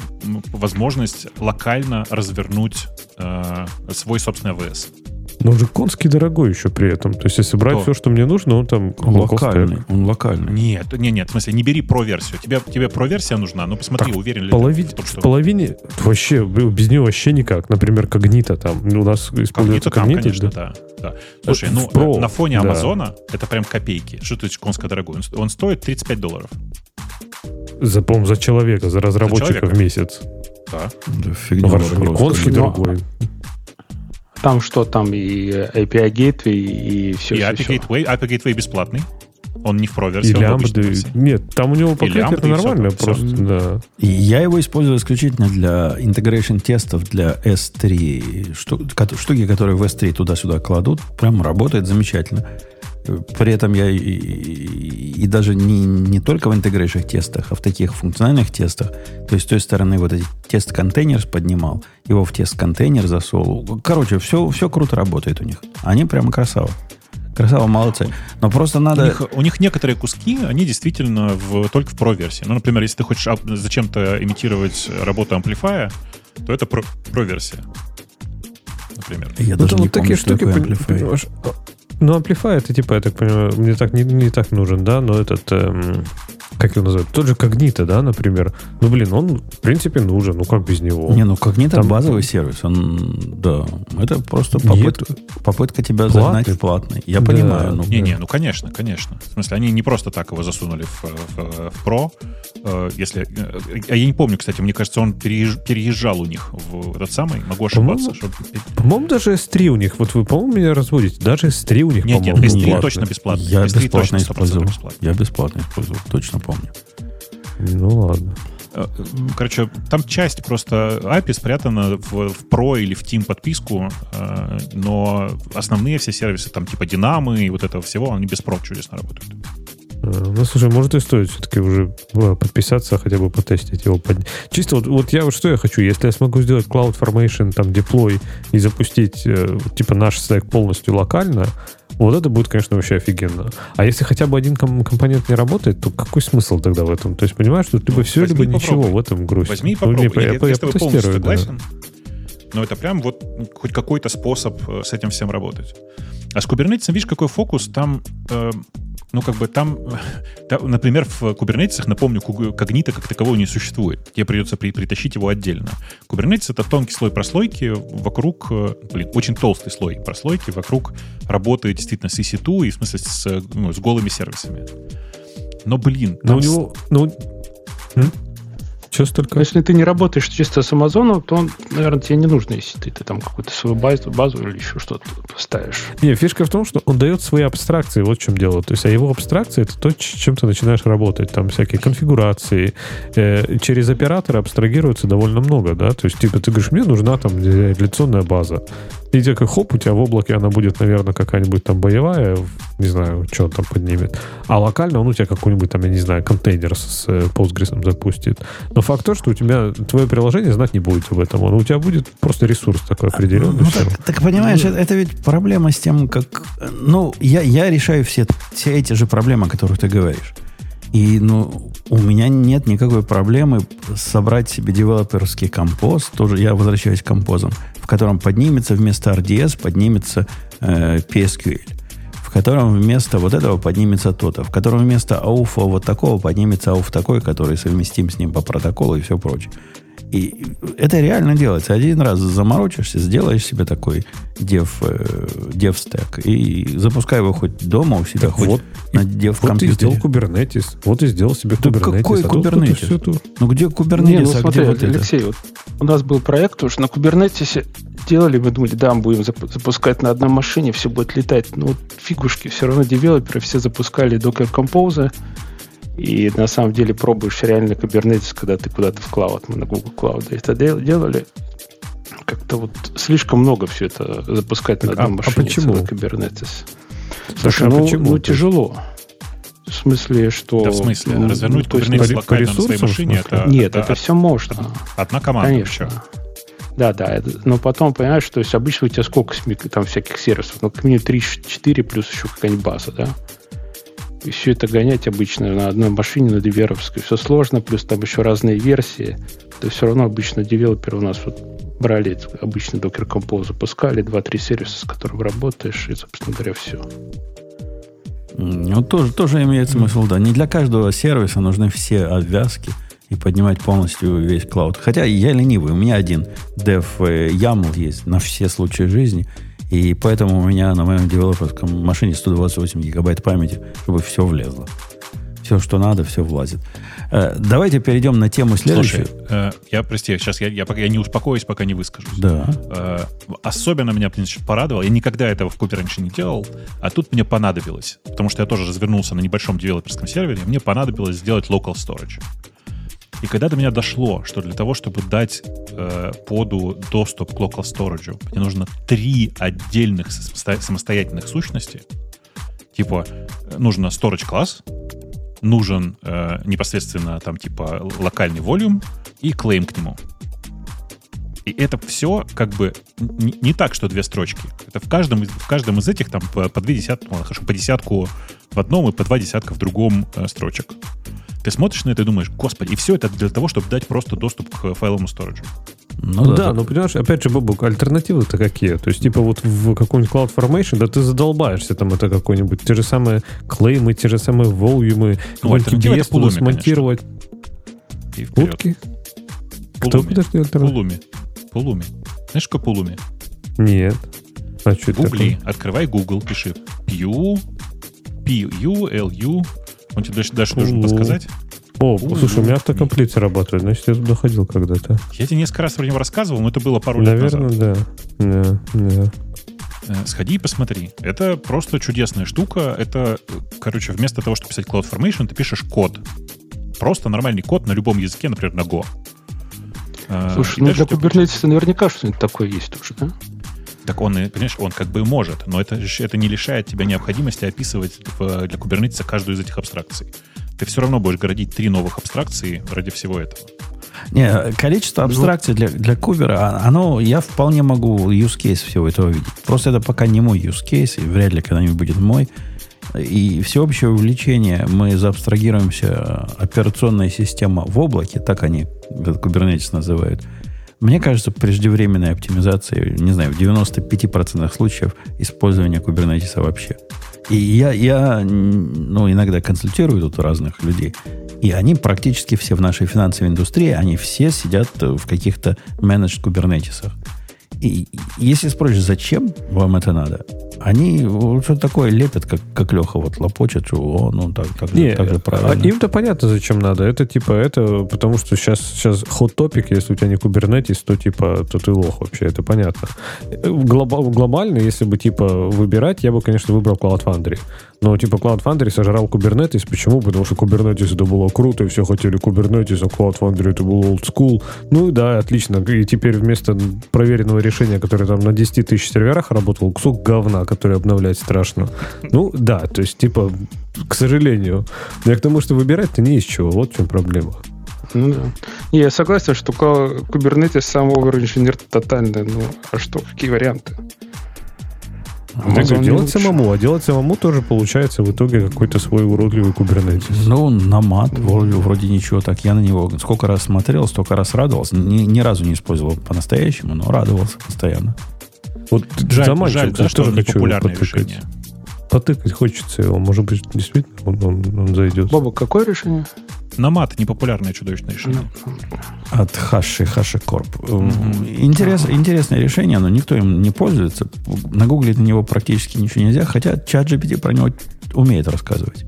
возможность локально развернуть э, свой собственный AWS. Но он же конский дорогой еще при этом. То есть, если брать Кто? все, что мне нужно, он там Он локальный, stack. он локальный. Нет, нет, нет, в смысле, не бери про-версию. Тебе, тебе про-версия нужна, но посмотри, Так, уверен ли Полови- ты в том, В что... половине вообще без него вообще никак. Например, когнита там. У нас используется Когнито там, когнита. конечно, да. да. да. Слушай, в ну, Pro, на фоне да. Амазона это прям копейки. Что ты конско дорогой? Он, он стоит 35 долларов. За, по-моему, за человека, за разработчика человека. в месяц. Да. Да фигня Ну, вопрос. конский Ну, дорогой. Там что, там и API Gateway, и все, и все, API Gateway, API Gateway бесплатный. Он не в про-версии, И он в обычной лямбды. версии. Нет, там у него и всё нормально, там, просто, всё. да. И я его использую исключительно для integration тестов для S3. Шту- ко- штуки, которые в S3 туда-сюда кладут, прям работает замечательно. При этом я и, и- и даже не, не только в интегрейших тестах, а в таких функциональных тестах. То есть с той стороны вот эти тест-контейнер поднимал, его в тест-контейнер засовывал. Короче, все, все круто работает у них. Они прямо красава. Красава, молодцы. Но просто У надо... них, у них некоторые куски, они действительно в, только в про-версии. Ну, например, если ты хочешь зачем-то имитировать работу амплифая, то это про- про-версия. Например. Я Ну, даже там не вот помню, такие что штуки, понимаешь, Ну, Amplify это типа, я так понимаю, мне так не, не так нужен, да, но этот эм, как его называют, тот же Когнита, да, например. Ну, блин, он, в принципе, нужен, ну, как без него? Не, ну, Когнита Там... базовый сервис, он, да, это просто попытка, попытка тебя платный? загнать в платный. Я да. понимаю. Ну, не, не, ну, конечно, конечно. В смысле, они не просто так его засунули в, в, в Pro, э, если... А я не помню, кстати, мне кажется, он переезжал у них в этот самый, могу ошибаться. По-моему, по-моему даже S3 у них, вот вы, по-моему, меня разводите, даже S3 у них, Нет, нет, S3 точно бесплатно. Я бесплатно использовал. Я бесплатно использовал, точно помню. Ну ладно. Э, короче, там часть просто API спрятана в, в Pro или в Team подписку, э, но основные все сервисы, там типа Dynamo и вот этого всего, они без Pro чудесно работают. Э, ну, слушай, может и стоит все-таки уже подписаться, хотя бы потестить его. Под... Чисто вот, вот я вот что я хочу, если я смогу сделать CloudFormation, там, деплой и запустить, типа, наш стек полностью локально, вот это будет, конечно, вообще офигенно. А если хотя бы один компонент не работает, то какой смысл тогда в этом? То есть, понимаешь, что либо все, Возьми либо ничего в этом грусти. Возьми и попробуй. Ну, я, я, я, я согласен, да. но это прям вот хоть какой-то способ э, с этим всем работать. А с Kubernetes, видишь, какой фокус, там э, ну, как бы там, там например, в Kubernetes, напомню, когнита как такового не существует. Тебе придется при, притащить его отдельно. Kubernetes — это тонкий слой прослойки вокруг, блин, очень толстый слой прослойки вокруг работы действительно с EC2 и, в смысле, с, ну, с голыми сервисами. Но, блин... Но у него... Ну, что столько? Если ты не работаешь чисто с Амазоном, то, он, наверное, тебе не нужно, если ты, ты там какую-то свою базу, базу или еще что-то поставишь. Не, фишка в том, что он дает свои абстракции, вот в чем дело. То есть, а его абстракции это то, чем ты начинаешь работать. Там всякие конфигурации. Э, через операторы абстрагируется довольно много, да. То есть, типа, ты говоришь, мне нужна там реляционная база. И такой, хоп, у тебя в облаке она будет, наверное, какая-нибудь там боевая, не знаю, что он там поднимет. А локально он у тебя какой-нибудь там, я не знаю, контейнер с Postgres запустит. Но факт то, что у тебя твое приложение знать не будет об этом. Он у тебя будет просто ресурс такой определенный. Ну, так, так понимаешь, ну, это, это ведь проблема с тем, как... Ну, я, я решаю все, все эти же проблемы, о которых ты говоришь. И ну, у меня нет никакой проблемы собрать себе девелоперский композ. Тоже я возвращаюсь к композам котором поднимется вместо RDS поднимется э, PSQL, в котором вместо вот этого поднимется то-то, в котором вместо ауфа вот такого поднимется ауф такой, который совместим с ним по протоколу и все прочее. И это реально делается. Один раз заморочишься, сделаешь себе такой дев, э, дев стек и запускай его хоть дома у себя, так хоть вот, на дев Вот и сделал Kubernetes. Вот и сделал себе да Kubernetes. Какой а Kubernetes? Тут, тут, Ну где Kubernetes? Не, ну, а смотри, где вот Алексей, вот у нас был проект, уж на Kubernetes делали, мы думали, да, мы будем запускать на одной машине, все будет летать. Ну, вот фигушки, все равно девелоперы все запускали Docker Compose, и на самом деле пробуешь реально Kubernetes, когда ты куда-то в клауд, мы на Google Cloud это делали, как-то вот слишком много все это запускать так, на одном а, машине. А почему? Kubernetes. Слушай, а ну, почему? ну тяжело. В смысле, что... Да в смысле? Ну, развернуть ну, Kubernetes локально на своей машине? Это, Нет, это, это все можно. Одна команда Конечно. Еще. Да, да. Это, но потом, понимаешь, то есть обычно у тебя сколько там всяких сервисов? Ну, как минимум 3-4 плюс еще какая-нибудь база, да? И все это гонять обычно на одной машине, на диверовской. Все сложно, плюс там еще разные версии. То все равно обычно девелоперы у нас вот брали обычно Docker Compose, запускали 2-3 сервиса, с которым работаешь, и, собственно говоря, все. Ну, тоже, тоже имеет смысл, да. Не для каждого сервиса нужны все обвязки и поднимать полностью весь клауд. Хотя я ленивый, у меня один dev э, YAML есть на все случаи жизни – и поэтому у меня на моем девелоперском машине 128 гигабайт памяти, чтобы все влезло. Все, что надо, все влазит. Э, давайте перейдем на тему следующую. Слушай, э, я, прости, сейчас я, я, я не успокоюсь, пока не выскажусь. Да. Э, особенно меня, значит, порадовало. Я никогда этого в Купе раньше не делал, а тут мне понадобилось. Потому что я тоже развернулся на небольшом девелоперском сервере, мне понадобилось сделать local storage. И когда до меня дошло, что для того, чтобы дать э, поду доступ к local storage, мне нужно три отдельных самостоятельных сущности, типа нужно storage класс, нужен э, непосредственно там типа локальный volume и claim к нему. И это все как бы не, не так, что две строчки. Это в каждом, в каждом из этих там по, по две десятки, ну, хорошо, по десятку в одном и по два десятка в другом э, строчек. Ты смотришь на это и думаешь, господи, и все это для того, чтобы дать просто доступ к файловому сториджу. Ну, да, да, но понимаешь, опять же, Бобук, альтернативы-то какие? То есть, типа, вот в какой-нибудь CloudFormation, да ты задолбаешься там это какой-нибудь, те же самые клеймы, те же самые волюмы, ну, альтернатива смонтировать. Утки? Кто, подожди, альтернатива? Пулуми. Пулуми. Знаешь, что Пулуми? Нет. А что это Гугли, такое? открывай Google, пиши Q, P, U, L, U. Он тебе дальше, дальше должен подсказать. О, у, слушай, у меня автокомплит срабатывает, значит, я туда ходил когда-то. Я тебе несколько раз про него рассказывал, но это было пару Наверное, лет назад. Наверное, да. да. Э, сходи и посмотри. Это просто чудесная штука. Это, короче, вместо того, чтобы писать CloudFormation, ты пишешь код. Просто нормальный код на любом языке, например, на Go. Э, слушай, ну для Kubernetes наверняка что-нибудь такое есть уже, да? Так он, понимаешь, он как бы может, но это, это не лишает тебя необходимости описывать для Kubernetes каждую из этих абстракций ты все равно будешь городить три новых абстракции ради всего этого. Не, количество ну. абстракций для, для кубера, оно, я вполне могу use case всего этого видеть. Просто это пока не мой use case, и вряд ли когда-нибудь будет мой. И всеобщее увеличение, мы заабстрагируемся, операционная система в облаке, так они этот Kubernetes называют. Мне кажется, преждевременная оптимизация, не знаю, в 95% случаев использования Kubernetes вообще – и я, я ну, иногда консультирую тут разных людей, и они практически все в нашей финансовой индустрии, они все сидят в каких-то менедж кубернетисах. И если спросишь, зачем вам это надо, они что-то такое лепят, как, как Леха вот лопочет, что о, ну так, так, Не, так же а правильно. Им-то понятно, зачем надо. Это типа, это потому что сейчас, сейчас hot topic, если у тебя не Kubernetes, то типа, то ты лох вообще, это понятно. Глоб, глобально, если бы типа выбирать, я бы, конечно, выбрал Cloud Foundry. Но типа Cloud Foundry сожрал Kubernetes. Почему? Потому что Kubernetes это было круто, и все хотели Kubernetes, а Cloud Foundry это был old school. Ну да, отлично. И теперь вместо проверенного решения, которое там на 10 тысяч серверах работало, кусок говна, который обновлять страшно. Ну да, то есть типа, к сожалению. Я к тому, что выбирать-то не из чего. Вот в чем проблема. Ну да. Не, я согласен, что Kubernetes сам овер-инженер тотальный. Ну, а что, какие варианты? Amazon делать самому, а делать самому тоже получается в итоге какой-то свой уродливый Kubernetes. Ну, на мат вроде, вроде ничего так. Я на него сколько раз смотрел, столько раз радовался. Ни, ни разу не использовал по-настоящему, но радовался постоянно. Вот жаль, заманчив, жаль да, что тоже популярное решение. Потыкать хочется его. Может быть, действительно он, он, он зайдет. Боба, какое решение? Намат непопулярное чудовищное решение. От Хаши, Хаши Корп. Mm-hmm. Интерес, интересное решение, но никто им не пользуется. Нагуглить на него практически ничего нельзя, хотя чат GPT про него умеет рассказывать.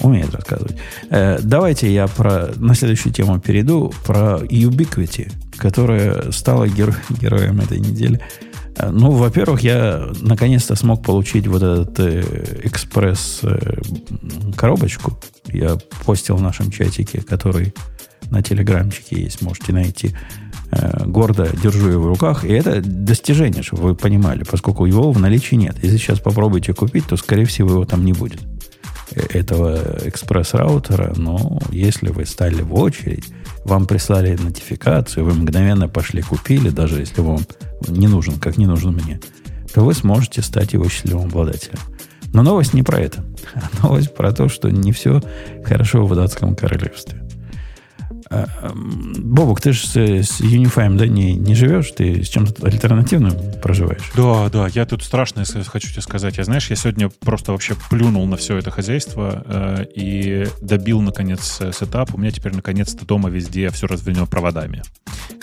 Умеет рассказывать. Э, давайте я про, на следующую тему перейду, про Ubiquity, которая стала геро, героем этой недели. Э, ну, во-первых, я наконец-то смог получить вот этот э, экспресс-коробочку. Э, я постил в нашем чатике, который на телеграмчике есть, можете найти. Э, гордо держу его в руках. И это достижение, чтобы вы понимали, поскольку его в наличии нет. Если сейчас попробуете купить, то, скорее всего, его там не будет. Э, этого экспресс-раутера. Но если вы стали в очередь, вам прислали нотификацию, вы мгновенно пошли купили, даже если вам не нужен, как не нужен мне, то вы сможете стать его счастливым обладателем. Но новость не про это. А новость про то, что не все хорошо в датском королевстве. А, Бобук, ты же с, с Unify, да, не, не живешь? Ты с чем-то альтернативным проживаешь? Да, да, я тут страшно хочу тебе сказать. Я, знаешь, я сегодня просто вообще плюнул на все это хозяйство э, и добил, наконец, сетап. У меня теперь, наконец-то, дома везде все разведено проводами.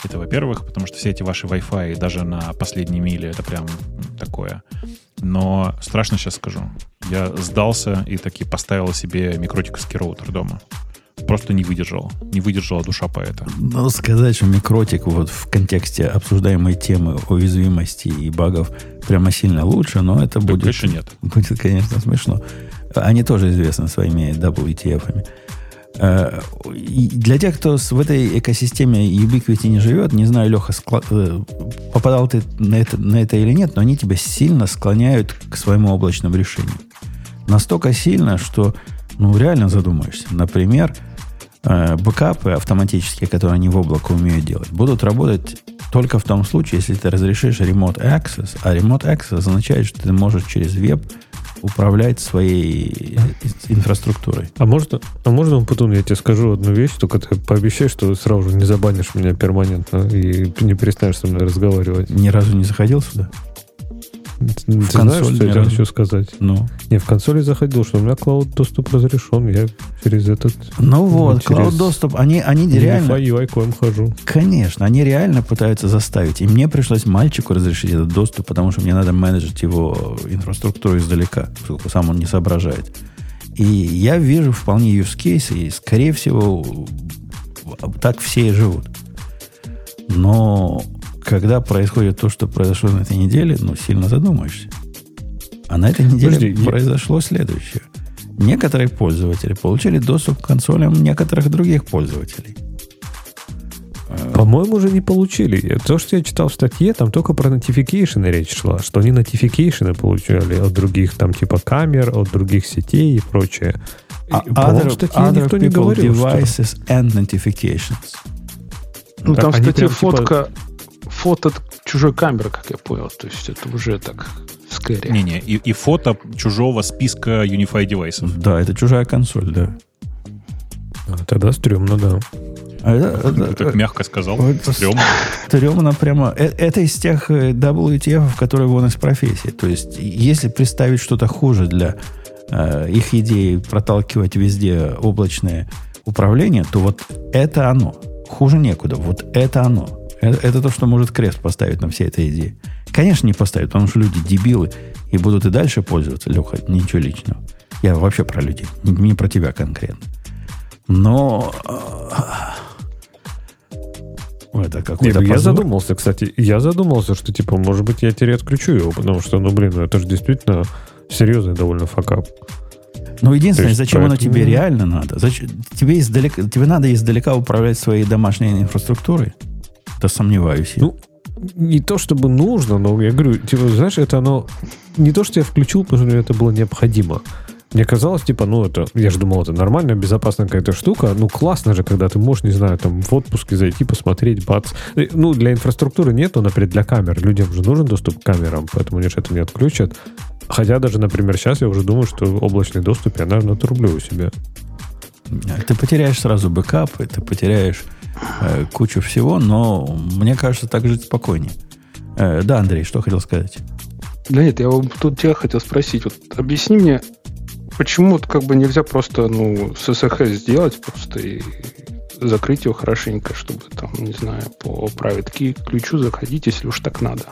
Это, во-первых, потому что все эти ваши Wi-Fi даже на последней миле, это прям такое. Но страшно сейчас скажу. Я сдался и таки поставил себе микротиковский роутер дома просто не выдержала. Не выдержала душа поэта. Ну, сказать, что микротик вот в контексте обсуждаемой темы уязвимости и багов прямо сильно лучше, но это так, будет... Конечно, нет. Будет, конечно, смешно. Они тоже известны своими WTF-ами. Э, для тех, кто в этой экосистеме Ubiquiti не живет, не знаю, Леха, э, попадал ты на это, на это или нет, но они тебя сильно склоняют к своему облачному решению. Настолько сильно, что ну, реально задумаешься. Например, э, бэкапы автоматические, которые они в облако умеют делать, будут работать только в том случае, если ты разрешишь Remote Access. А Remote Access означает, что ты можешь через веб управлять своей инфраструктурой. А можно, а можно, Путун, я тебе скажу одну вещь, только ты пообещай, что сразу же не забанишь меня перманентно и не перестанешь со мной разговаривать. Ни разу не заходил сюда? Ты В знаешь, консоль что ни я хочу сказать? Ну, Не, в консоли заходил, что у меня клауд доступ разрешен. Я через этот ну вот, cloud доступ, они, они реально, UI к вам хожу. конечно, они реально пытаются заставить. И мне пришлось мальчику разрешить этот доступ, потому что мне надо менеджить его инфраструктуру издалека, поскольку сам он не соображает. И я вижу вполне use case, и, скорее всего, так все и живут. Но когда происходит то, что произошло на этой неделе, ну, сильно задумаешься. А на этой неделе Подожди, я- произошло следующее. Некоторые пользователи получили доступ к консолям некоторых других пользователей. По-моему, уже не получили. То, что я читал в статье, там только про notification речь шла, что они notification получали от других, там, типа камер, от других сетей и прочее. А И, other, в статье other никто не people говорил, что- devices and notifications. Ну, Так там, кстати, прям, типа- фотка, фото от чужой камеры, как я понял. То есть это уже так скорее. Не-не, и, и фото чужого списка Unify девайсов. Да, это чужая консоль, да. А, Тогда стрёмно, да. А это- это- Ты так мягко сказал. Вот Стрёмно. Стрёмно прямо. Э- Это из тех э, WTF, которые вон из профессии. То есть, если представить что-то хуже для э, их идеи проталкивать везде облачное управление, то вот это оно. Хуже некуда. Вот это оно. Это, это то, что может крест поставить на всей этой идее. Конечно, не поставит, потому что люди дебилы и будут и дальше пользоваться. Леха, ничего личного. Я вообще про людей, не, не про тебя конкретно. Но э, это какой-то ну, я задумался, кстати, я задумался, что, типа, может быть, я теперь отключу его, потому что, ну, блин, ну, это же действительно серьезный довольно факап. Ну, единственное, есть зачем оно поэтому- тебе реально надо? Зачем? Тебе, издалека, тебе надо издалека управлять своей домашней инфраструктурой? Да сомневаюсь я. Ну, не то чтобы нужно, но я говорю, типа, знаешь, это оно... Не то, что я включил, потому что это было необходимо. Мне казалось, типа, ну, это... Я же думал, это нормальная, безопасная какая-то штука. Ну, классно же, когда ты можешь, не знаю, там, в отпуске зайти, посмотреть, бац. Ну, для инфраструктуры нет, но, например, для камер. Людям же нужен доступ к камерам, поэтому они же это не отключат. Хотя даже, например, сейчас я уже думаю, что облачный доступ я, наверное, отрублю у себя. Ты потеряешь сразу бэкапы, ты потеряешь э, кучу всего, но мне кажется, так жить спокойнее. Э, да, Андрей, что хотел сказать? Да нет, я вот тут тебя хотел спросить. Вот объясни мне, почему вот как бы нельзя просто, ну, с SSH сделать просто и закрыть его хорошенько, чтобы там, не знаю, по private key ключу заходить, если уж так надо.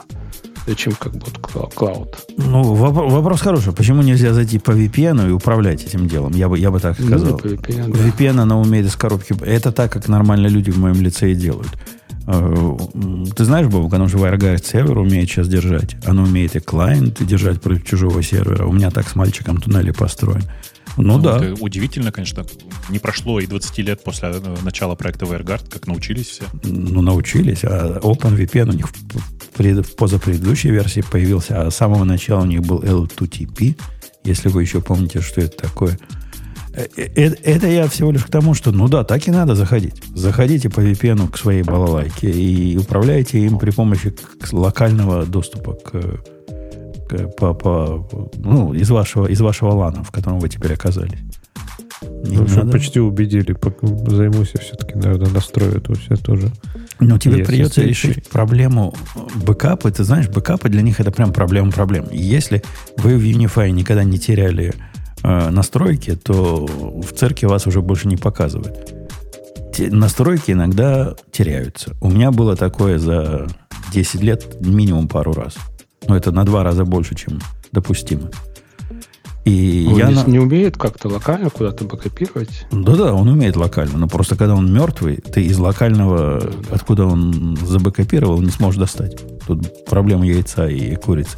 Зачем как бы вот кла- клауд? Ну, воп- вопрос хороший. Почему нельзя зайти по VPN и управлять этим делом? Я бы, я бы так Ну, сказал. по VPN, да. VPN она умеет из коробки. Это так, как нормально люди в моем лице и делают. Э, Ты знаешь, Бобок, оно же WireGuard сервер умеет сейчас держать. Оно умеет и клиент держать против чужого сервера. У меня так с мальчиком туннели построен. Ну, да. Это удивительно, конечно. Не прошло и 20 лет после э, начала проекта WireGuard, как научились все. Ну, научились. А OpenVPN у них в, в пред- в позапредыдущей версии появился, а с самого начала у них был L2TP, если вы еще помните, что это такое. Э, э, Это я всего лишь к тому, что, ну да, так и надо заходить. Заходите по VPN к своей балалайке и управляйте им при помощи локального доступа к, к- по, по- ну, из вашего, из вашего лана, в котором вы теперь оказались. Не общем, надо- почти убедили. Займусь я все-таки, наверное, настрою это все тоже. Но тебе Если придется следующий- решить проблему бэкапа. Ты знаешь, бэкапы для них это прям проблема-проблема. Если вы в Unify никогда не теряли э, настройки, то в церкви вас уже больше не показывают. Те- настройки иногда теряются. У меня было такое за 10 лет минимум пару раз. Но это на два раза больше, чем допустимо. И Он я не, на- не умеет как-то локально куда-то бэкопировать? да-да, он умеет локально, но просто когда он мертвый, ты из локального, откуда он забэкопировал, не сможешь достать. Тут проблема яйца и курицы.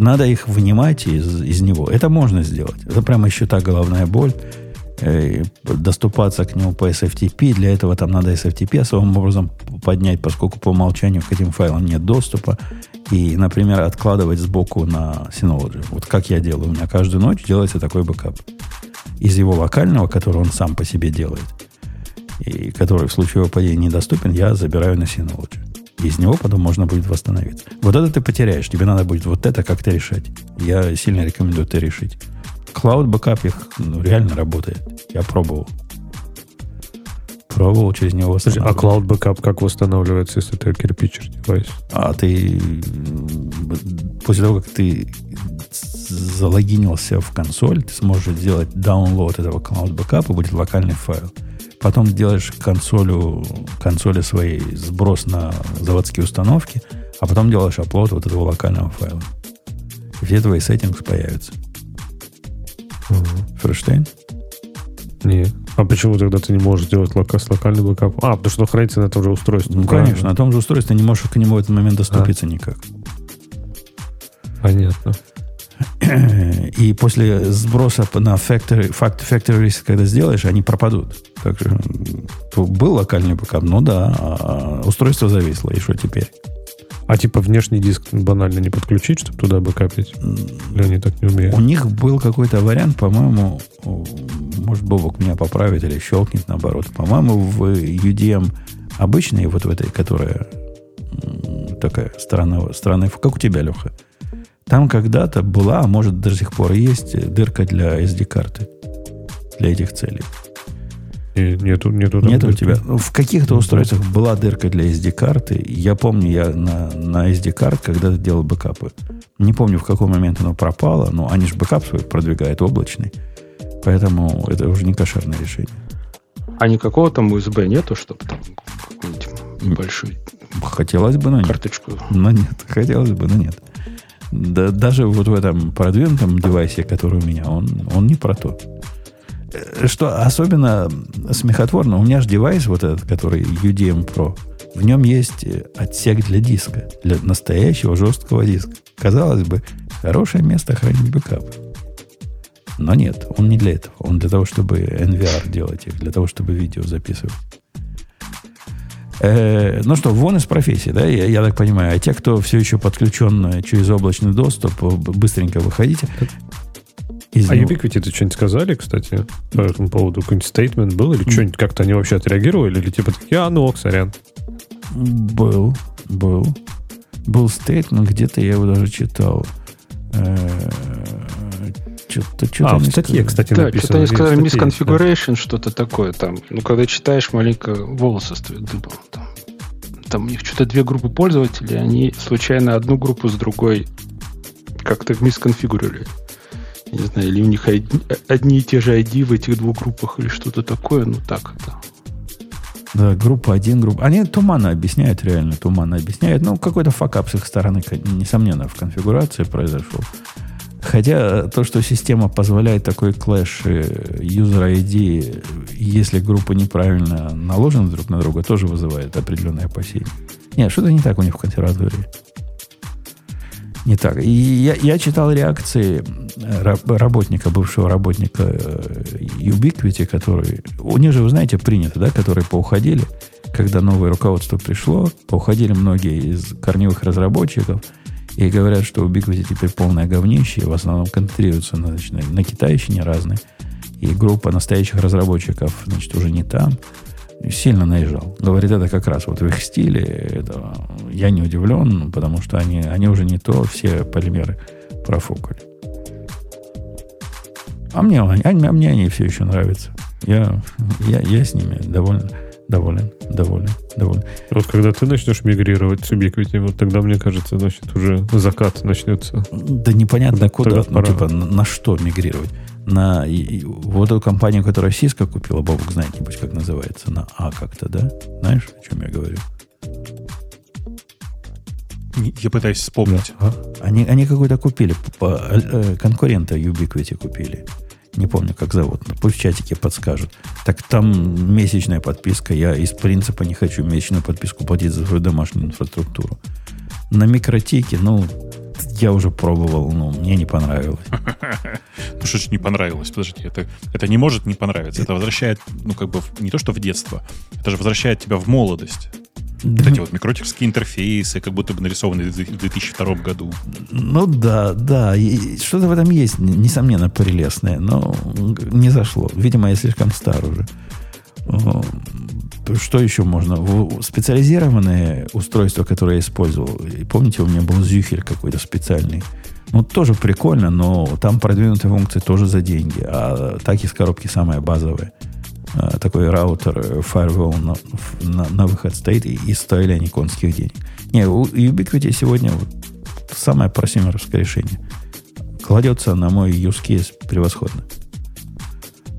Надо их вынимать из, из него. Это можно сделать. Это прямо еще та головная боль. Э, доступаться к нему по SFTP. Для этого там надо SFTP особым образом поднять, поскольку по умолчанию к этим файлам нет доступа. И, например, откладывать сбоку на Synology. Вот как я делаю. У меня каждую ночь делается такой бэкап из его локального, который он сам по себе делает, и который в случае его падения недоступен, я забираю на Synology. Из него потом можно будет восстановиться. Вот это ты потеряешь. Тебе надо будет вот это как-то решать. Я сильно рекомендую это решить. Cloud Backup их ну, реально работает. Я пробовал. Пробовал через него Слушай, а Cloud Backup как восстанавливается, если ты кирпичил девайс? А ты после того, как ты залогинился в консоль, ты сможешь сделать download этого Cloud Backup, и будет локальный файл. Потом делаешь консолю, консоли своей сброс на заводские установки, а потом делаешь upload вот этого локального файла. И все твои settings появятся. Угу. Ферштейн? Нет. А почему тогда ты не можешь сделать лока, с локальным бэкап? А, потому что хранится на том же устройстве. Ну, правильно. конечно, на том же устройстве ты не можешь к нему в этот момент доступиться а. никак. Понятно. И после сброса на factory, factory reset, когда сделаешь, они пропадут. Так же, был локальный бэкап, ну да, а устройство зависло, и что теперь? А типа внешний диск банально не подключить, чтобы туда бэкапить? Или они так не умеют? У них был какой-то вариант, по-моему, может, Бобок меня поправит или щелкнет наоборот. По-моему, в UDM обычной, вот в этой, которая такая странная, странная, как у тебя, Леха, там когда-то была, а может до сих пор есть дырка для SD-карты для этих целей. И нету, нету, нету у тебя. Ну, в каких-то устройствах была дырка для SD-карты. Я помню, я на, на SD-карт когда-то делал бэкапы. Не помню, в какой момент оно пропало, но они же бэкап свой продвигают облачный. Поэтому это уже не кошерное решение. А никакого там USB нету, чтобы там какую-нибудь небольшую Хотелось бы, но нет. Карточку. Но нет. Хотелось бы, но нет. Да, даже вот в этом продвинутом девайсе, который у меня, он, он не про то. Э, что особенно смехотворно, у меня же девайс вот этот, который UDM Pro, в нем есть э, отсек для диска, для настоящего жесткого диска. Казалось бы, хорошее место хранить бэкап. Но нет, он не для этого. Он для того, чтобы NVR делать их, для того, чтобы видео записывать. Э, ну что, вон из профессии, да, я, я так понимаю. А те, кто все еще подключен через облачный доступ, быстренько выходите. Из а него... Ubiquiti это что-нибудь сказали, кстати, по этому поводу? Какой-нибудь стейтмент был? Или что-нибудь как-то они вообще отреагировали? Или типа такие, а, ну ок, сорян. Был, был. Был стейтмент, где-то я его даже читал. Э, что-то, что-то а, в статье, кстати, да, написано. что-то они сказали misconfiguration, да. что-то такое там. Ну, когда читаешь, маленько волосы стоят дыбом. Там, там у них что-то две группы пользователей, они случайно одну группу с другой как-то мисконфигурировали не знаю, или у них одни и те же ID в этих двух группах или что-то такое, ну так это. Да, группа один, группа. Они туманно объясняют, реально туманно объясняют. Ну, какой-то факап с их стороны, несомненно, в конфигурации произошел. Хотя то, что система позволяет такой клэш user ID, если группа неправильно наложена друг на друга, тоже вызывает определенные опасения. Нет, что-то не так у них в консерватории не так. И я, я читал реакции э, работника, бывшего работника э, Ubiquiti, который... У них же, вы знаете, принято, да, которые поуходили, когда новое руководство пришло, поуходили многие из корневых разработчиков, и говорят, что Ubiquiti теперь полное говнище, в основном концентрируются на, значит, на китайщине разные, и группа настоящих разработчиков, значит, уже не там сильно наезжал. Говорит, это как раз вот в их стиле. Это, я не удивлен, потому что они, они уже не то, все полимеры профукали. А мне, а, а мне они все еще нравятся. Я, я, я с ними доволен, доволен, доволен, доволен. Вот когда ты начнешь мигрировать с Ubiquiti, вот тогда, мне кажется, значит, уже закат начнется. Да непонятно вот куда, ну, типа, на, на что мигрировать на и, вот эту компанию, которая Cisco купила, Бобок знает, нибудь как называется, на А как-то, да? Знаешь, о чем я говорю? Я пытаюсь вспомнить. А? Они, они какой-то купили, по, э, конкурента Ubiquiti купили. Не помню, как зовут. Пусть в чатике подскажут. Так там месячная подписка. Я из принципа не хочу месячную подписку платить за свою домашнюю инфраструктуру. На микротике, ну, я уже пробовал, но мне не понравилось. Ну что ж не понравилось? Подожди, это, это не может не понравиться. Это возвращает, ну как бы, не то что в детство, это же возвращает тебя в молодость. Вот эти вот микротикские интерфейсы, как будто бы нарисованы в 2002 году. Ну да, да. Что-то в этом есть, несомненно, прелестное, но не зашло. Видимо, я слишком стар уже. что еще можно? Специализированные устройства, которые я использовал. Помните, у меня был зюхель какой-то специальный. Ну, тоже прикольно, но там продвинутые функции тоже за деньги. А так из коробки самая базовая. А, Такой раутер э, Firewall на, на- на выход стоит и, и стоили они конских денег. Не, у Ubiquiti сегодня вот самое просимеровское решение. Кладется на мой use case превосходно.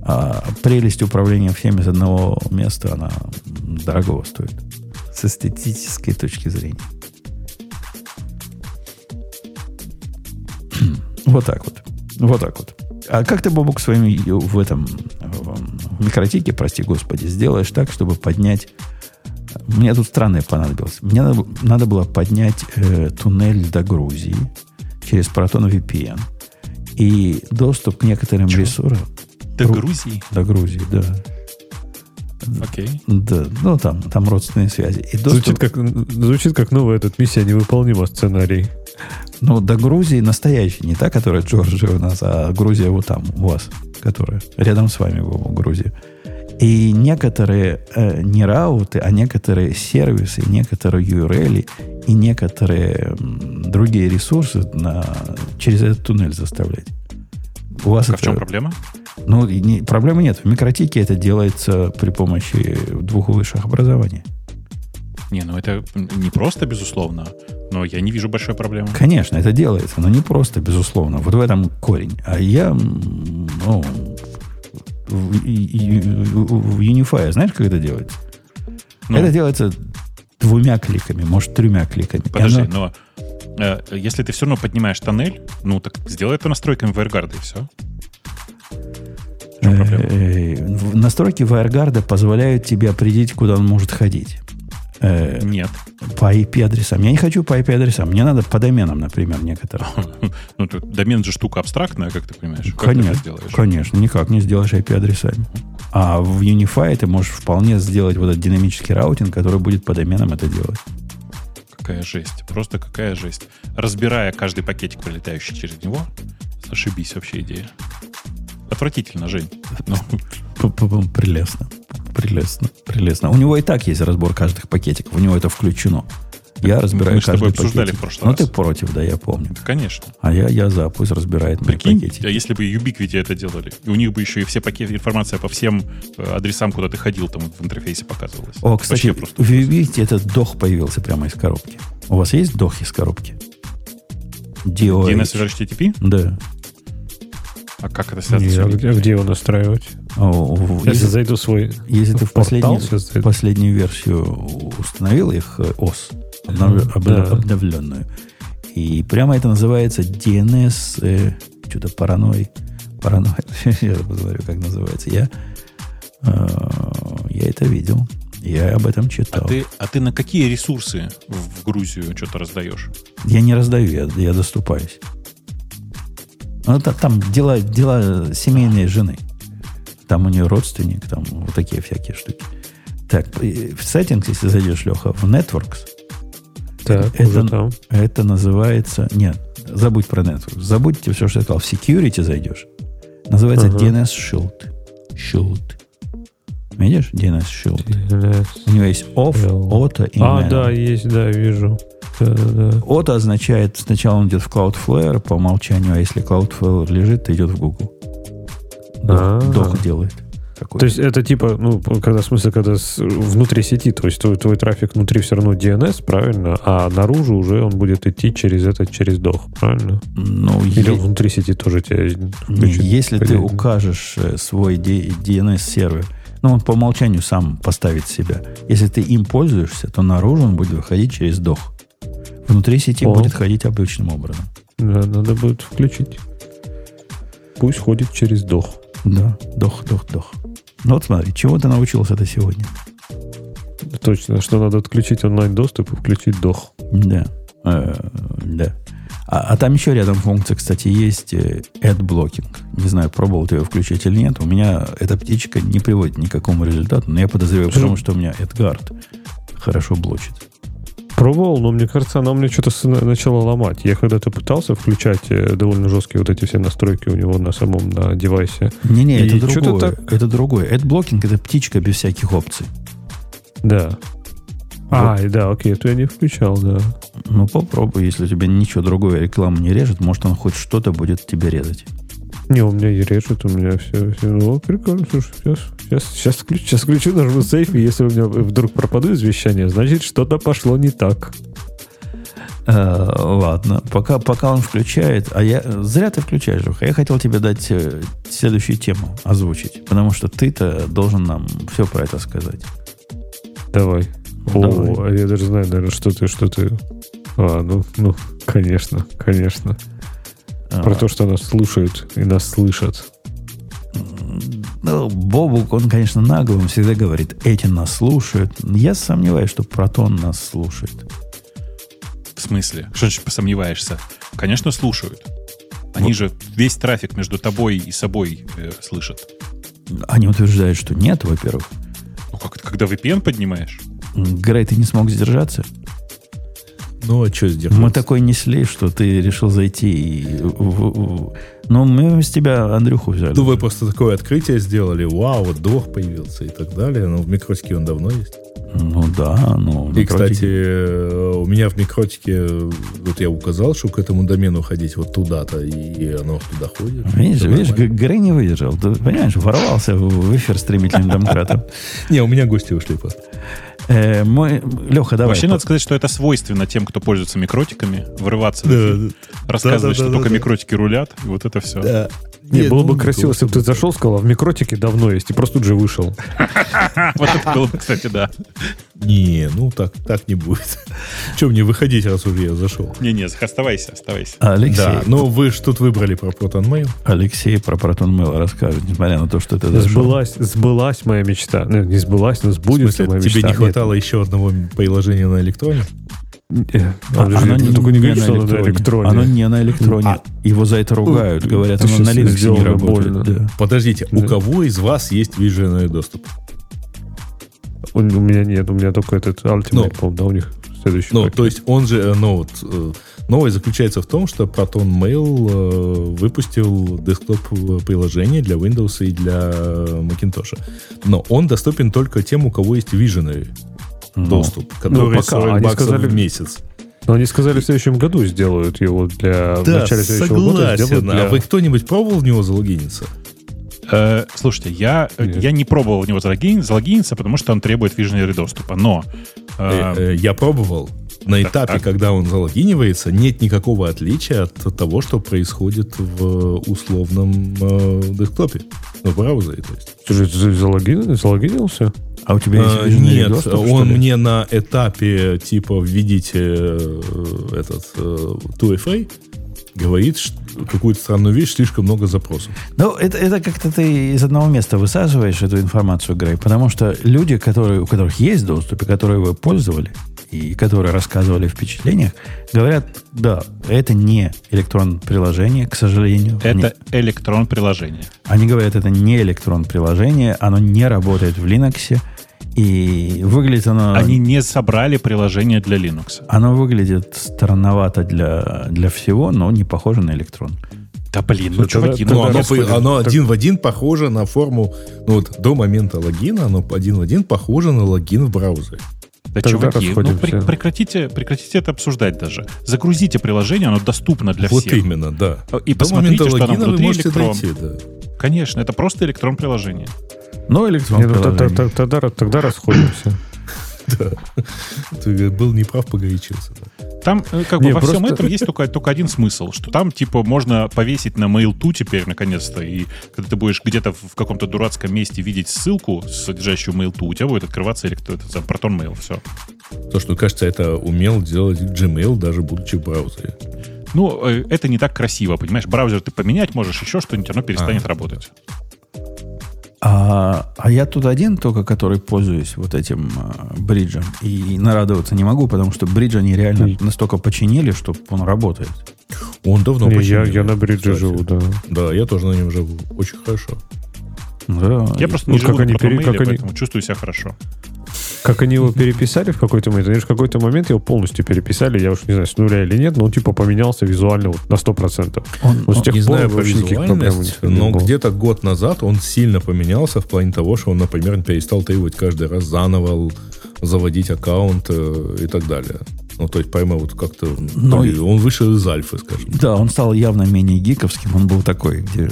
А прелесть управления всеми из одного места, она дорого стоит. С эстетической точки зрения. Вот так вот. Вот так вот. А как ты, Бобок, своими в этом в микротике, прости господи, сделаешь так, чтобы поднять... Мне тут странное понадобилось. Мне надо, надо было поднять э, туннель до Грузии через Proton VPN. И доступ к некоторым Чего? ресурсам До Ру- Грузии? до Грузии, да. Окей. Да, ну там, там родственные связи. И доступ, Звучит как, звучит как новый этот миссия невыполнима сценарий. Ну, до Грузии настоящий, не та, которая Джорджия у нас, а Грузия вот там, у вас, которая рядом с вами, в Грузии. И некоторые э, не рауты, а некоторые сервисы, некоторые URL и некоторые м, другие ресурсы на, через этот туннель заставлять. У вас А это, в чем проблема? Ну, не- проблемы нет. В микротике это делается при помощи двух высших образований. Не, ну это не просто, безусловно, но я не вижу большой проблемы. Конечно, это делается, но не просто, безусловно. Вот в этом корень. А я, ну, в, и- в Unify, знаешь, как это делается? Ну, Это делается двумя кликами, может, тремя кликами. Подожди, оно- но э, если ты все равно поднимаешь тоннель, ну так сделай это настройками WireGuard и все. В проблема? э, в- настройки WireGuard позволяют тебе определить, куда он может ходить. Э, Нет. по IP-адресам. Я не хочу по IP-адресам. Мне надо по доменам, например, некоторым. Ну, тут домен же штука абстрактная, как ты понимаешь. Как ты Конечно, сделаешь? конечно, никак не сделаешь IP-адресами. А в Unify ты можешь вполне сделать вот этот динамический раутинг, который будет по доменам это делать. Какая жесть. Просто какая жесть. Разбирая каждый пакетик, пролетающий через него, ошибись вообще идея. Отвратительно, Жень. Ну, Прелестно. Прелестно. Прелестно. У него и так есть разбор каждых пакетиков. У него это включено. Я разбираю мы с тобой обсуждали пакетик. в прошлый Ну, раз. ты против, да, я помню. конечно. А я, я за, пусть разбирает мои Прикинь, пакетики. а если бы Ubiquiti это делали, и у них бы еще и все пакеты, информация по всем э, адресам, куда ты ходил, там в интерфейсе показывалась. О, кстати, Вообще просто вы видите, этот дох появился прямо из коробки. У вас есть дох из коробки? DOH. DNS HTTP? Да. А как это связано а где, а где его настраивать? О, в- Если если, зайду в свой... если ты в последнюю, последнюю версию установил их э, ОС, обнов- Мгм, обнов- да. обновленную, и прямо это называется DNS, э, что-то параной, параной, я посмотрю, как называется. Я, э, я это видел, я об этом А читал. ты, а ты на какие ресурсы в, в Грузию что-то раздаешь? Я не раздаю, я, я доступаюсь. Ну, та- там дела, дела семейной жены. Там у нее родственник, там вот такие всякие штуки. Так, в settings, если зайдешь, Леха, в Networks, Так, это, там. это называется... Нет, забудь про Networks. Забудьте все, что я сказал. В Security зайдешь. Называется Ага. DNS Shield. Shield. Видишь? DNS Shield. DNS. У него есть off, auto и А, manual. да, есть, да, вижу. Да, да, означает, сначала он идет в Cloudflare по умолчанию, а если Cloudflare лежит, то идет в Google. Дох, делает. Такой. То есть это типа, ну, когда в смысле, когда с- внутри сети, то есть твой, твой трафик внутри все равно DNS, правильно, а наружу уже он будет идти через это, через дох, правильно? ну, Или е- внутри сети тоже тебя не, включит? если ты укажешь э, свой DNS-сервер, ну, он по умолчанию сам поставит себя. Если ты им пользуешься, то наружу он будет выходить через дох. Внутри сети О. будет ходить обычным образом. Да, надо будет включить. Пусть ходит через дох. Да, дох, дох, дох. Ну вот смотри, чего ты научился это сегодня? Точно, что надо отключить онлайн-доступ и включить дох. Да. Э, да. А, а там еще рядом функция, кстати, есть э, ad blocking. Не знаю, пробовал ты ее включить или нет. У меня эта птичка не приводит ни к какому результату, но я подозреваю, потому что у меня AdGuard хорошо блочит. Пробовал, но мне кажется, она у меня что-то начала ломать. Я когда-то пытался включать э, довольно жесткие вот эти все настройки у него на самом на девайсе. Не-не, И это другое. так- Это другое. AdBlocking это птичка без всяких опций. Да. А, и да, окей, это я не включал, да. Ну, попробуй, если у тебя ничего другое реклама не режет, может, он хоть что-то будет тебе резать. Не, у меня и режет, у меня все. все. Ну, прикольно, слушай, сейчас, сейчас, сейчас, включу, сейчас включу, нажму сейф, и если у меня вдруг пропаду извещение, значит, что-то пошло не так. Э, ладно, пока, пока он включает, а я... Зря ты включаешь, Жуха. Я хотел тебе дать э, следующую тему озвучить, потому что ты-то должен нам все про это сказать. Давай. Давай. О, я даже знаю, наверное, что ты, что ты... А, ну, ну, конечно, конечно. Про А, то, что нас слушают и нас слышат. Ну, Бобук, он, конечно, наглый, он всегда говорит, эти нас слушают. Я сомневаюсь, что Протон нас слушает. В смысле? Что значит посомневаешься? Конечно, слушают. Они же весь трафик между тобой и собой э, слышат. Они утверждают, что нет, во-первых. Ну, как это, когда VPN поднимаешь? Грей, ты не смог сдержаться? Ну, а что сделать? Мы такой несли, что ты решил зайти и... в- Ну, мы с тебя Андрюху взяли. Ну, вы просто такое открытие сделали. Вау, вот двох появился и так далее. Но в микротике он давно есть. Ну да, ну... И, кстати, э, у меня в микротике, вот я указал, что к этому домену ходить вот туда-то, и оно туда ходит. Видишь, видишь, Грей не выдержал. Ты понимаешь, ворвался в в эфир стремительным домкратом. Не, у меня гости ушли просто. Э, мой... Леха, давай. Вообще, по- надо сказать, что это свойственно тем, кто пользуется микротиками, врываться, в Да, эфир, рассказывать, что да-да-да-да-да. только микротики рулят, и вот это все. Да. Не, было бы ну, красиво, то, если бы ты зашел, сказал, а в микротике давно есть, и просто тут же вышел. Вот это было бы, кстати, да. Не, ну так, так не будет. Че мне выходить, раз уже я зашел? Не-не, оставайся, оставайся. Алексей, Да, но вы ж тут выбрали про ProtonMail. Алексей про Протон Mail расскажет, несмотря на то, что ты зашел. Сбылась, сбылась моя мечта. Ну, не сбылась, но сбудется моя тебе мечта. не хватало еще одного приложения на электроне? Э, А, подожди, оно не, только не не говори, на что оно на электроне. Оно не на электроне. А. Его за это ругают. Говорят, Ты оно на Linux не работает. больно. да. Подождите, у Да. кого из вас есть виженный доступ? У, у меня нет, у меня только этот Ultimate, Ну. по-моему, да, у них следующий. Ну, пакет. то есть он же, э, ну, вот, э, новость заключается в том, что Proton Mail э, выпустил десктоп-приложение для Windows и для Macintosh. Но он доступен только тем, у кого есть Visionary Ну, доступ, который пока. 40 Они баксов сказали- в месяц. Но они сказали, в следующем году сделают его для... в Да, начале следующего года сделают согласен. для... А вы кто-нибудь пробовал в него залогиниться? Э, слушайте, я, э, Нет. я не пробовал в него залогин- залогиниться, потому что он требует visionary доступа. Но э, Э, э, Я пробовал. На этапе, когда он залогинивается, нет никакого отличия от того, что происходит в условном э, десктопе. Ну, в браузере, то есть. Ты залогин- залогинился? А у тебя есть А, Нет, доступ, что он ли? мне на этапе типа введите э, этот э, 2FA говорит ш- какую-то странную вещь, слишком много запросов. Ну, это, это как-то ты из одного места высаживаешь эту информацию, Грей, потому что люди, которые, у которых есть доступ, и которые его пользовали, и которые рассказывали о впечатлениях, говорят, да, это не электрон приложение, к сожалению. это Они, электрон приложение. они говорят, это не электрон приложение, оно не работает в Linux, и выглядит оно... Они не собрали приложение для Linux. Оно выглядит странновато для, для всего, но не похоже на электрон. Да блин, ну чуваки, Ну, оно, по- оно Так- один в один похоже на форму, ну вот до момента логина, оно один в один похоже на логин в браузере. Да, Тогда чуваки, ну пре- прекратите, прекратите это обсуждать даже. Загрузите приложение, оно доступно для вот всех. именно, да. И До посмотрите, что вы внутри электрон. дойти, да. Конечно, это просто электрон приложение. Но электрон Не, ну, приложение. тогда, тогда, тогда расходимся. Да. Ты был неправ, погорячился. Там э, как бы Не, во всем этом есть только, только один смысл, что там типа можно повесить на Mail.to теперь наконец-то, и когда ты будешь где-то в каком-то дурацком месте видеть ссылку, содержащую Mail.to, у тебя будет открываться электро... это, сам Proton Mail, все. То, что, кажется, это умел делать Gmail, даже будучи в браузере. Ну, э, это не так красиво, понимаешь? Браузер ты поменять можешь, еще что-нибудь, оно перестанет А. работать. А, а я тут один только, который пользуюсь вот этим а, бриджем. И нарадоваться не могу, потому что бридж они реально Ой. настолько починили, что он работает. Он давно Не, я, починили, я на бридже кстати. живу, да. Да, я тоже на нем живу. Очень хорошо. Да. Я просто Ну, не живу как на они Mail, как они- поэтому чувствую себя хорошо. Как они его переписали в какой-то момент. Они же в какой-то момент его полностью переписали, я уж не знаю, с нуля или нет, но он типа поменялся визуально вот на 100%. Он, Вот с тех не пор знаю них не но где-то год назад он сильно поменялся в плане того, что он, например, перестал требовать каждый раз заново заводить аккаунт э, и так далее. Ну, то есть, прямо вот как-то... Блин, он вышел из альфы, скажем. Да, он стал явно менее гиковским. Он был такой, где,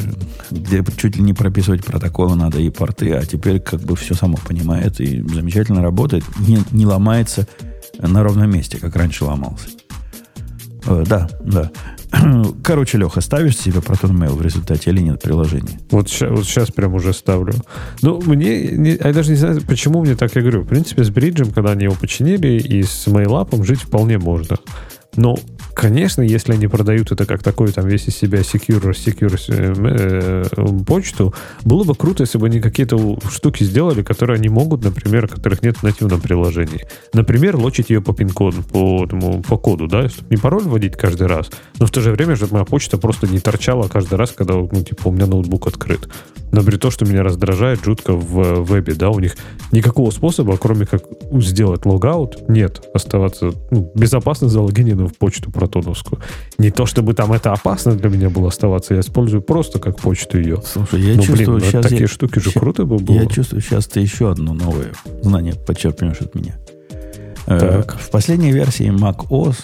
где чуть ли не прописывать протоколы надо и порты, а теперь как бы все само понимает и замечательно работает. Не, не ломается на ровном месте, как раньше ломался. Э, да, да. Короче, Леха, ставишь себе Proton Mail в результате или нет приложения? Вот сейчас, вот щас прям уже ставлю. Ну, мне, не- я даже не знаю, почему мне так я говорю. В принципе, с бриджем, когда они его починили, и с мейлапом жить вполне можно. Но, конечно, если они продают это как такой там весь из себя secure, secure э, э, почту, было бы круто, если бы они какие-то штуки сделали, которые они могут, например, которых нет в нативном приложении. Например, лочить ее по пин-коду, по, этому, по коду, да, чтобы не пароль вводить каждый раз, но в то же время, чтобы моя почта просто не торчала каждый раз, когда, ну, типа, у меня ноутбук открыт. Например, то, что меня раздражает жутко в э, вебе, да, у них никакого способа, кроме как сделать логаут, нет. Оставаться ну, безопасно залогиненным в почту протоновскую. Не то, чтобы там это опасно для меня было оставаться, я использую просто как почту ее. Слушай, я ну, чувствую, блин, ну, сейчас такие я, штуки же ща- круто бы было. я чувствую, сейчас ты еще одно новое знание подчерпнешь от меня. Э, Так. В последней версии Mac OS,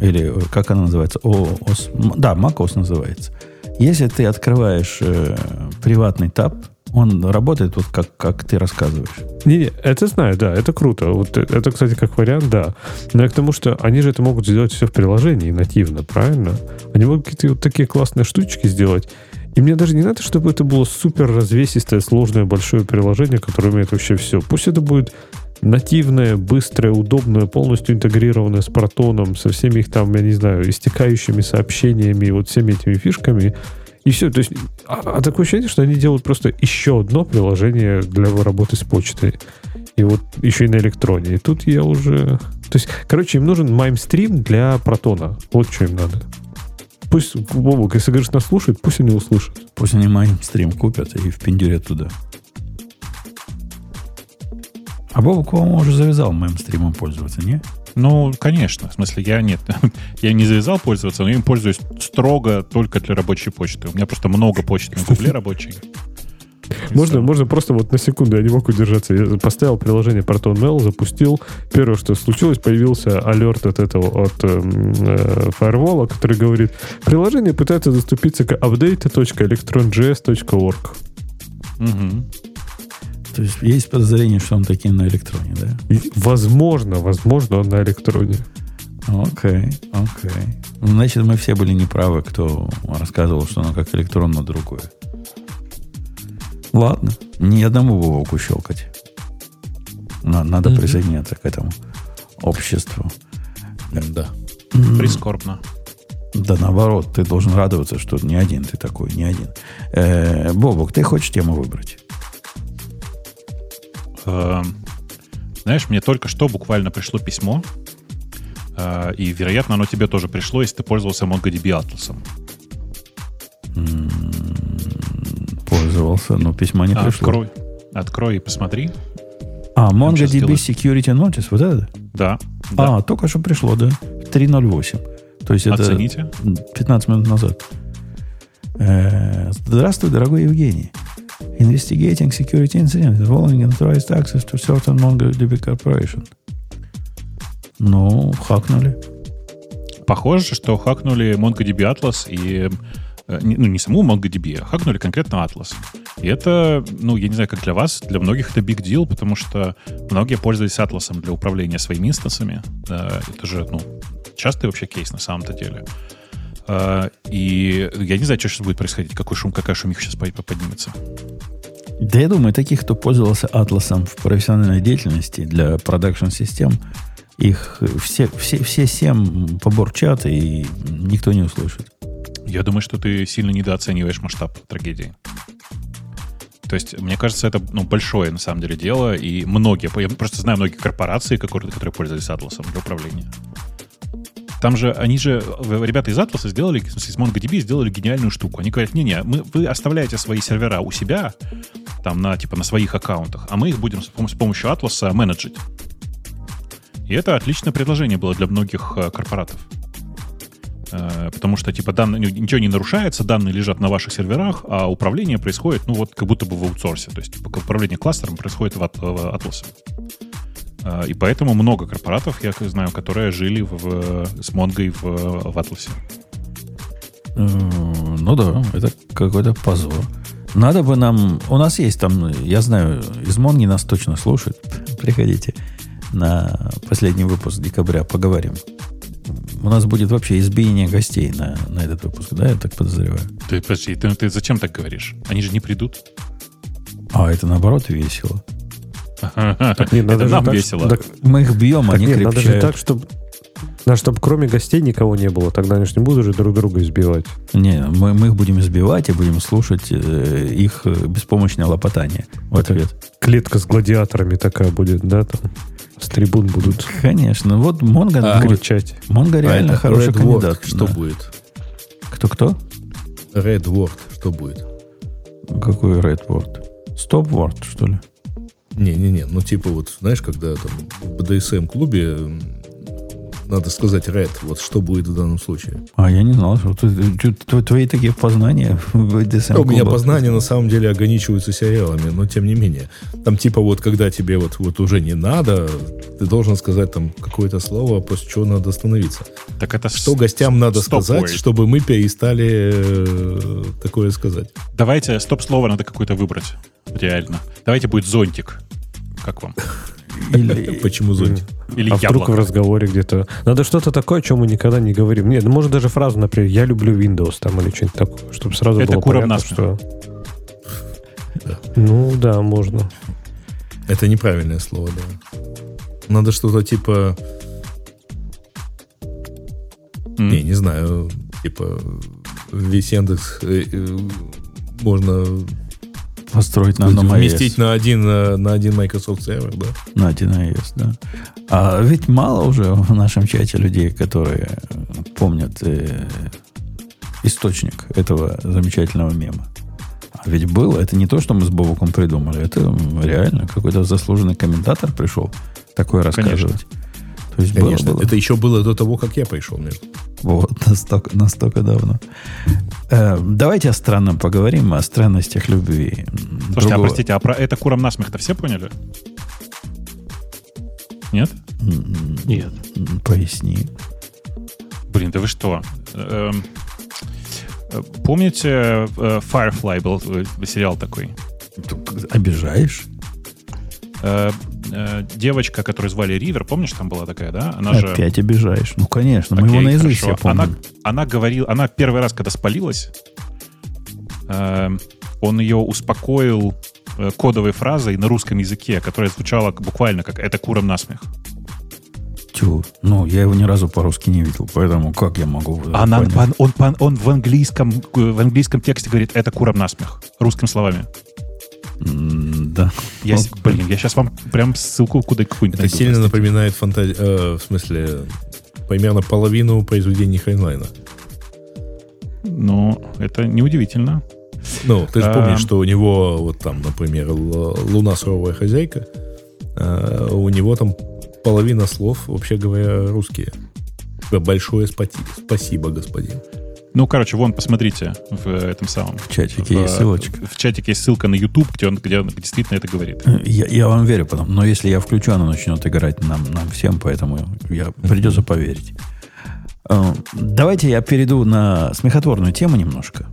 или э, как она называется? OS, да, Mac OS называется. Если ты открываешь э, приватный таб, он работает вот как, как ты рассказываешь. Не-не, это знаю, да, это круто. Вот э- это, кстати, как вариант, да. Но я к тому, что они же это могут сделать все в приложении нативно, правильно? Они могут какие-то вот такие классные штучки сделать. И мне даже не надо, чтобы это было супер развесистое, сложное, большое приложение, которое умеет вообще все. Пусть это будет нативное, быстрое, удобное, полностью интегрированное с протоном, со всеми их там, я не знаю, истекающими сообщениями, вот всеми этими фишками. И все. То есть, а, а такое ощущение, что они делают просто еще одно приложение для работы с почтой. И вот еще и на электроне. И тут я уже... То есть, короче, им нужен маймстрим для протона. Вот что им надо. Пусть, Бобок, если говоришь, нас слушают, пусть они услышат. Пусть они майнстрим купят и впендюрят туда. А Бобок, по-моему, уже завязал мейнстримом пользоваться, не? Ну, конечно. В смысле, я нет. я не завязал пользоваться, но им пользуюсь строго только для рабочей почты. У меня просто много почт на гугле рабочей. Можно, можно просто вот на секунду, я не мог удержаться. Я поставил приложение Proton Mail, запустил. Первое, что случилось, появился алерт от этого, от эм, э, фаервола, который говорит, приложение пытается заступиться к update.electron.js.org. Мгм. То есть есть подозрение, что он такие на электроне, да? И, Возможно, возможно, он на электроне. Окей, окей. Значит, мы все были неправы, кто рассказывал, что оно как электрон, но другое. Ладно, ни одному Вовку щелкать. На- надо Мгм. присоединяться к этому обществу. Да. Прискорбно. Да наоборот, ты должен радоваться, что не один ты такой, не один. Э, Бобок, ты хочешь тему выбрать? Эм, Знаешь, мне только что буквально пришло письмо, э, и, вероятно, оно тебе тоже пришло, если ты пользовался MongoDB Atlas. Пользовался, но письма не пришло. Открой, открой и посмотри. А, MongoDB. Security Notice, вот это? Да. да. А, только что пришло, да. 3.08. То есть это Оцените. 15 минут назад. Э, Здравствуй, дорогой Евгений. Investigating security incident involving unauthorized access to certain MongoDB corporation. Ну, хакнули. Похоже, что хакнули MongoDB Atlas и... э, Ну, не саму MongoDB, а хакнули конкретно Atlas. И это, ну, я не знаю, как для вас, для многих это big deal, потому что многие пользовались Atlas для управления своими инстансами. Это же, ну, частый вообще кейс на самом-то деле. Э, И я не знаю, что сейчас будет происходить, какой шум, какая шумиха сейчас поднимется. Да я думаю, таких, кто пользовался атласом в профессиональной деятельности для продакшн-систем, их все, все, все семь поборчат, и никто не услышит. Я думаю, что ты сильно недооцениваешь масштаб трагедии. То есть, мне кажется, это ну, большое на самом деле дело, и многие, я просто знаю многие корпорации, которые, которые пользовались Атласом для управления. Там же, они же, э, ребята из Атласа сделали, в смысле, из MongoDB сделали гениальную штуку. Они говорят, не-не, мы, вы оставляете свои сервера у себя, там на, типа, на своих аккаунтах, а мы их будем с, пом- с помощью Атласа менеджить. И это отличное предложение было для многих э, корпоратов. Э, потому что, типа, данные, ничего не нарушается, данные лежат на ваших серверах, а управление происходит, ну, вот как будто бы в аутсорсе. То есть, типа, управление кластером происходит в, At- в Atlas. Э, И поэтому много корпоратов, я знаю, которые жили в, с Монгой в, в Atlas. Э, Ну да, это какой-то позор. Надо бы нам... У нас есть там, я знаю, из Монги нас точно слушают. Приходите на последний выпуск декабря, поговорим. У нас будет вообще избиение гостей на, на этот выпуск, да, я так подозреваю. Ты, подожди, ты, ты зачем так говоришь? Они же не придут. А это наоборот весело. Не, надо Это же нам так, весело. так- Мы их бьем, так они нет, надо же крепчают. так, чтобы... Да, чтобы кроме гостей никого не было, тогда они же не будут же друг друга избивать. Не, мы, мы их будем избивать и будем слушать э, их э, беспомощное лопотание в Это- ответ. Клетка с гладиаторами такая будет, да, там с трибун будут Конечно. Вот Монго, А, кричать. Монго реально это хороший Red Word, кандидат. что Да. будет? Кто-кто? Red Word, что будет? Какой Red Word? Stop Word, что ли? Не-не-не, ну типа вот, знаешь, когда там в BDSM-клубе надо сказать Red, вот что будет в данном случае. А, я не знал, что ты- твои такие познания в У меня познания на самом деле ограничиваются сериалами, но тем не менее. Там типа вот, когда тебе вот, вот уже не надо, ты должен сказать там какое-то слово, после чего надо остановиться. Так это Что с- гостям надо сказать, чтобы мы перестали э, такое сказать? Давайте стоп-слово надо какое-то выбрать. Реально. Давайте будет зонтик. Как вам? Или- Почему зонтик? Или а вдруг в яблоко. разговоре где-то... Надо что-то такое, о чем мы никогда не говорим. Нет, ну, может даже фразу, например, «я люблю Windows» там или что-нибудь такое, чтобы сразу Это было понятно, насмех. что... Ну, да, можно. Это неправильное слово, да. Надо что-то типа, М. не, не знаю, типа весь Яндекс э, э, можно построить на одном вместить iOS. на один, э, на один Microsoft сервер, да? На один iOS, да. А ведь мало уже в нашем чате людей, которые помнят э, источник этого замечательного мема. А ведь было, это не то, что мы с Бобуком придумали, это реально какой-то заслуженный комментатор пришел такое рассказывать. То есть Конечно. было, было. Это еще было до того, как я пришел, между Вот, настолько, настолько давно. Э, давайте о странном поговорим, о странностях любви. Слушайте, а Другого- простите, а про это куром насмех-то все поняли? Нет? М, Нет. м, Поясни. Блин, да вы что? Эм, э, Помните, э, Firefly был э, сериал такой? Обижаешь? Э, э, Девочка, которую звали Ривер, помнишь, там была такая, да? Она же... Опять обижаешь. Ну, конечно, мы Окей, его наизусть хорошо. все помним. Она, она говорила, она первый раз, когда спалилась, эм, он ее успокоил э, кодовой фразой на русском языке, которая звучала буквально как «это куром насмех». Тю, ну, я его ни разу по-русски не видел, поэтому как я могу Она, понять? он, он, он- он в, английском, э, в английском тексте говорит «это куром насмех», русскими словами. Да. Я, с- блин, я сейчас вам прям ссылку куда какую-нибудь Это найду, сильно простите. напоминает фантазию, в смысле, примерно половину произведений Хайнлайна. Ну, это неудивительно. Ну, ты же А. помнишь, что у него, вот там, например, «Луна суровая хозяйка», а, у него там половина слов, вообще говоря, русские. Большое спати- спасибо, господин. Ну, короче, вон, посмотрите в этом самом. В чатике в, есть ссылочка. В чатике есть ссылка на YouTube, где он, где он действительно это говорит. Я, я вам верю потом, но если я включу, она начнет играть нам, нам всем, поэтому я придется поверить. Э, Давайте я перейду на смехотворную тему немножко,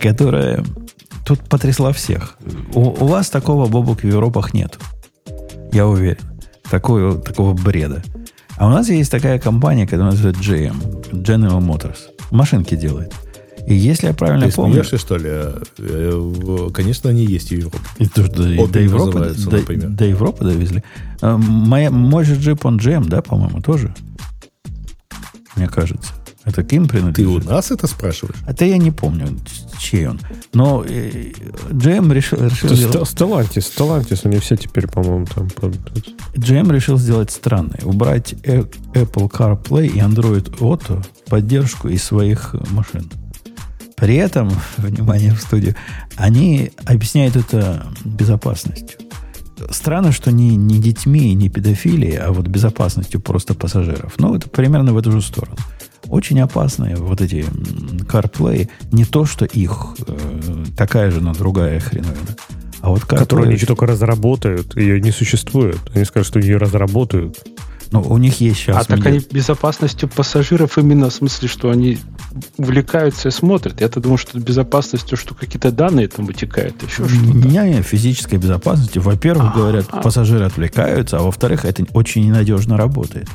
которая тут потрясла всех. У, у вас такого бобок в Европах нет. Я уверен. Такого, такого бреда. А у нас есть такая компания, которая называется GM, General Motors. Машинки делает. И если я правильно Ты помню... смеешься, что ли? Э, Конечно, они есть в Европе. И то, что Opel до Европы, до, например. до Европы довезли. А, моя, мой же джип, он GM, да, по-моему, тоже? Мне кажется. Это к им Ты у принадлежит. нас это спрашиваешь? Это я не помню, чей он. Но э, GM решил, решил, сделать, Ст- Stellantis, Stellantis, они все теперь, по-моему, там... GM решил сделать странное. Убрать э- Apple CarPlay и Android Auto поддержку из своих машин. При этом, внимание в студию, они объясняют это безопасностью. Странно, что не, не детьми, не педофилией, а вот безопасностью просто пассажиров. Но это примерно в эту же сторону. Очень опасные вот эти CarPlay. Не то, что их э, такая же, но другая хреновина. А вот CarPlay... Которую они еще только разработают, ее не существует. Они скажут, что ее разработают. Ну, у них есть сейчас... А так они безопасностью пассажиров именно в смысле, что они увлекаются и смотрят. Я-то думаю, что безопасностью, что какие-то данные там вытекают, еще что-то. Не, не, физической безопасности. Во-первых, А, говорят, а. пассажиры отвлекаются, а во-вторых, это очень ненадежно работает.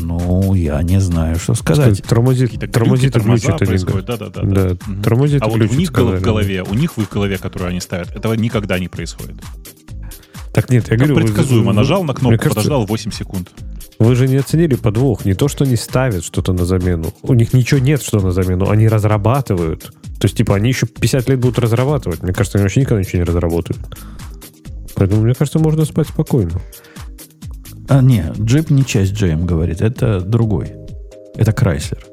Ну, я не знаю, что сказать. Тормозит, тормозит и глючит. они происходят. говорят. Да-да-да. Да, Мгм. тормозит А и вот у них в сказали. голове, у них в их голове, которую они ставят, этого никогда не происходит. Так нет, я Как говорю... предсказуемо. вы- Нажал на кнопку, кажется, подождал 8 секунд. Вы же не оценили подвох. Не то, что они ставят что-то на замену. У них ничего нет, что на замену. Они разрабатывают. То есть, типа, они еще 50 лет будут разрабатывать. Мне кажется, они вообще никогда ничего не разработают. Поэтому, мне кажется, можно спать спокойно. А, не, джип не часть GM, говорит. Это другой. Это Chrysler.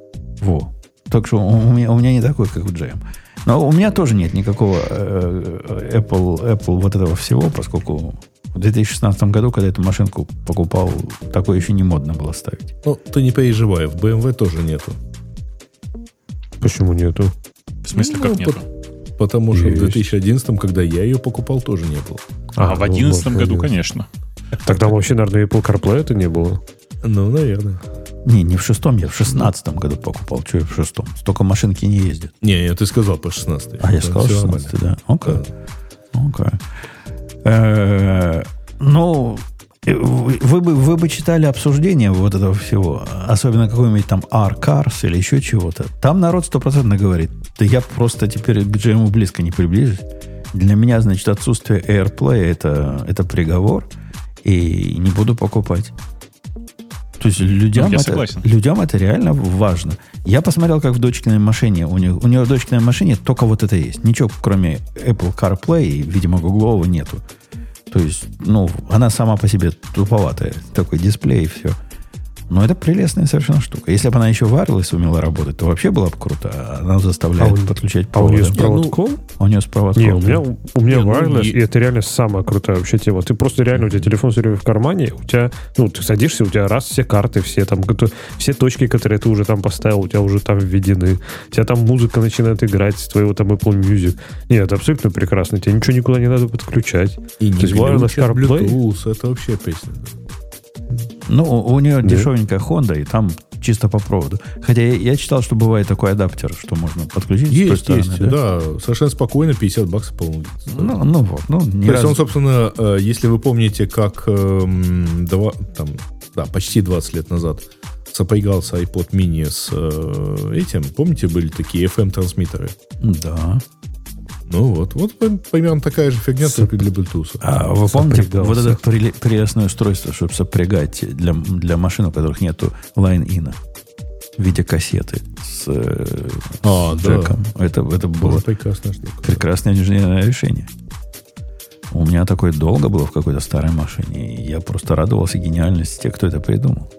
Во. Так что у меня, у меня не такой, как у GM. Но у меня тоже нет никакого э, Apple, Apple вот этого всего, поскольку в 2016 году, когда эту машинку покупал, такое еще не модно было ставить. Ну, ты не переживай, в BMW тоже нету. Почему нету? В смысле, Ну, как нету? Потому что в 2011, когда я ее покупал, тоже не было. А, в ну, 2011 может, году, в 11. конечно. Так там вообще, наверное, Apple CarPlay это не было. Ну, наверное. Не, не в шестом, я в шестнадцатом году покупал. Что я в шестом? Столько машинки не ездят. Не, не, ты сказал по 16 А я сказал 16, да. Окей. Окей. Э, Ну, вы вы бы, вы бы читали обсуждение вот этого всего, особенно какой-нибудь там R-Cars или еще чего-то. Там народ стопроцентно говорит, да я просто теперь к GM близко не приближусь. Для меня, значит, отсутствие AirPlay это, это приговор, и не буду покупать. То есть людям, Ну, это, людям это реально важно. Я посмотрел, как в дочкиной машине. У нее, у нее в дочкиной машине только вот это есть. Ничего, кроме Apple CarPlay и, видимо, Гуглового нету. То есть, ну, она сама по себе туповатая. Такой дисплей и все. Но это прелестная совершенно штука. Если бы она еще wireless умела работать, то вообще было бы круто. А Она заставляет А у- подключать А у нее с проводком? А у нее с проводком. Не, у меня, у меня Не, ну, wireless, и- и это реально самая крутая вообще тема. Ты просто реально, у тебя телефон все время в кармане, у тебя, ну, ты садишься, у тебя раз все карты, все там, все точки, которые ты уже там поставил, у тебя уже там введены. У тебя там музыка начинает играть с твоего там Apple Music. Нет, это абсолютно прекрасно. Тебе ничего никуда не надо подключать. И не То есть wireless CarPlay? Bluetooth, это вообще песня. Ну, у нее Да. дешевенькая Honda, и там чисто по проводу. Хотя я, я читал, что бывает такой адаптер, что можно подключить Есть, стороны, есть, да? совершенно спокойно, 50 баксов, по-моему. Ну, ну вот, ну, То есть разу- он, собственно, э, если вы помните, как эм, два, там, да, почти 20 лет назад сопрягался iPod mini с э, этим, помните, были такие FM-трансмиттеры? Да. Ну вот, вот пр- примерно такая же фигня, только для Bluetooth. А вы помните Сопрягался. вот это преле- прелестное устройство, чтобы сопрягать для, для машин, у которых нету line-ина в виде кассеты с, э, А, с да. джеком? Это, это было Было прекрасная штука. прекрасное инженерное решение. У меня такое долго было в какой-то старой машине, и я просто радовался гениальности тех, кто это придумал.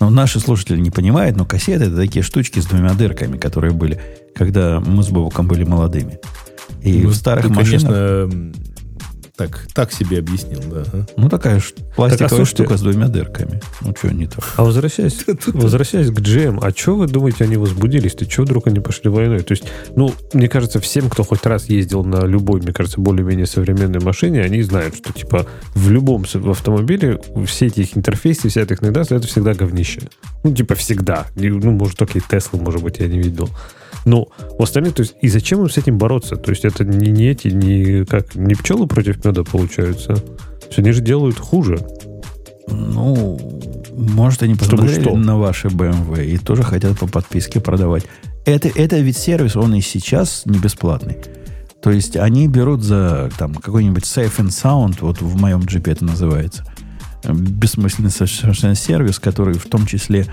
Но наши слушатели не понимают, но кассеты это такие штучки с двумя дырками, которые были, когда мы с Бобуком были молодыми. И Ну, в старых ты, машинах... конечно, так, так себе объяснил, да. Ну, такая ж пластиковая Так, а штука с двумя дырками. Ну, что не так? А возвращаясь, возвращаясь к GM, а что вы думаете, они возбудились? Ты что вдруг они пошли войной? То есть, ну, мне кажется, всем, кто хоть раз ездил на любой, мне кажется, более-менее современной машине, они знают, что, типа, в любом автомобиле все эти их интерфейсы, вся эта их интеграция, это всегда говнище. Ну, типа, всегда. Ну, может, только и Тесла, может быть, я не видел. Но у остальных, то есть, и зачем им с этим бороться? То есть, это не, не эти, не, как, не пчелы против меда получаются. Есть, они же делают хуже. Ну, может, они Чтобы посмотрели что? на ваши BMW и тоже хотят по подписке продавать. Это, это ведь сервис, он и сейчас не бесплатный. То есть они берут за там, какой-нибудь Safe and Sound, вот в моем джипе это называется, э, бессмысленный совершенно сервис, который в том числе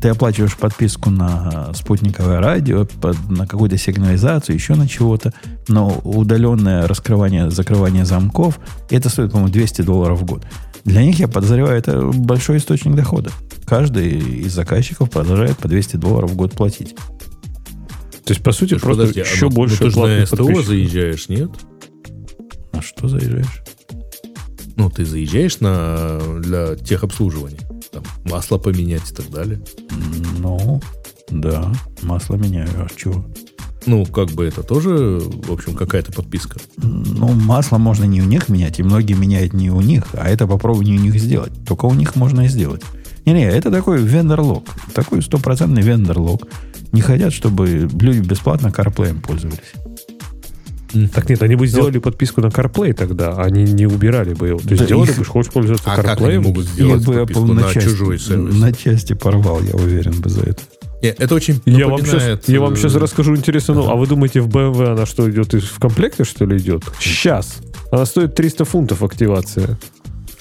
ты оплачиваешь подписку на спутниковое радио, под- на какую-то сигнализацию, еще на чего-то, но удаленное раскрывание, закрывание замков, это стоит, по-моему, 200 долларов в год. Для них, я подозреваю, это большой источник дохода. Каждый из заказчиков продолжает по 200 долларов в год платить. То есть, по сути, Слушай, просто подожди, а еще ну- больше ну ты же на СТО заезжаешь, нет? На что заезжаешь? Ну, ты заезжаешь на для техобслуживания. Там масло поменять и так далее. Ну, да, масло меняю. А чего? Ну, как бы это тоже, в общем, какая-то подписка. Ну, масло можно не у них менять, и многие меняют не у них, а это попробуй не у них сделать. Только у них можно и сделать. Не-не, это такой вендор-лог. Такой стопроцентный вендор-лог. Не хотят, чтобы люди бесплатно CarPlay пользовались. Так нет, они бы сделали подписку на CarPlay тогда, они не убирали бы его. То есть Да сделали их- бы, хочешь пользоваться А как они CarPlay. могут Их сделать бы подписку Apple на, на, части, чужой сервис? на части порвал, я уверен бы за это. Не, это очень Я вам, сейчас, я вам сейчас э, расскажу интересно. Ну, а вы думаете, в BMW она что, идет в комплекте, что ли, идет? Сейчас. Она стоит 300 фунтов активация.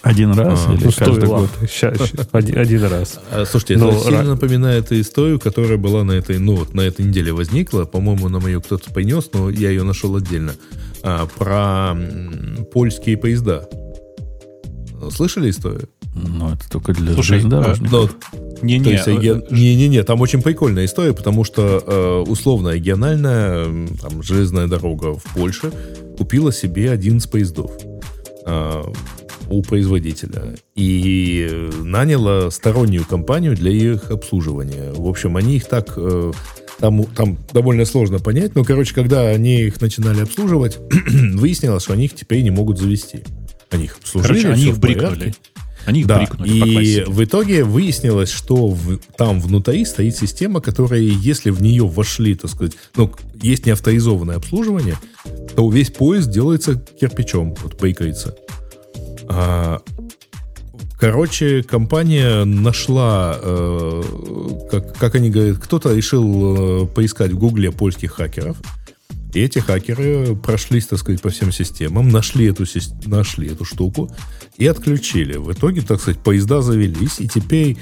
Один раз А, или Ну, каждый год? Ща- ща- один, один раз. А, Слушайте, Ну, это сильно ра- напоминает историю, которая была на этой, ну, вот на этой неделе возникла. По-моему, нам ее кто-то принес, но я ее нашел отдельно. А, про м, польские поезда. Слышали историю? Ну, это только для Слушай, железнодорожников. Ну, Не-не, То есть, э, реги- не-не-не, там очень прикольная история, потому что э, условно региональная там, железная дорога в Польше купила себе 11 поездов э, у производителя и э, наняла стороннюю компанию для их обслуживания. В общем, они их так... э, там, там довольно сложно понять, но, короче, когда они их начинали обслуживать, выяснилось, что они их теперь не могут завести. Они их обслужили, Короче, они их брикнули. Они их Да, брикнули и в итоге выяснилось, что в- там внутри стоит система, которая, если в нее вошли, так сказать, ну, есть неавторизованное обслуживание, то весь поезд делается кирпичом, вот бейкается. А, короче, компания нашла, э, как, как они говорят, кто-то решил э, поискать в Гугле польских хакеров, и эти хакеры прошлись, так сказать, по всем системам, нашли эту, нашли эту штуку и отключили. В итоге, так сказать, поезда завелись, и теперь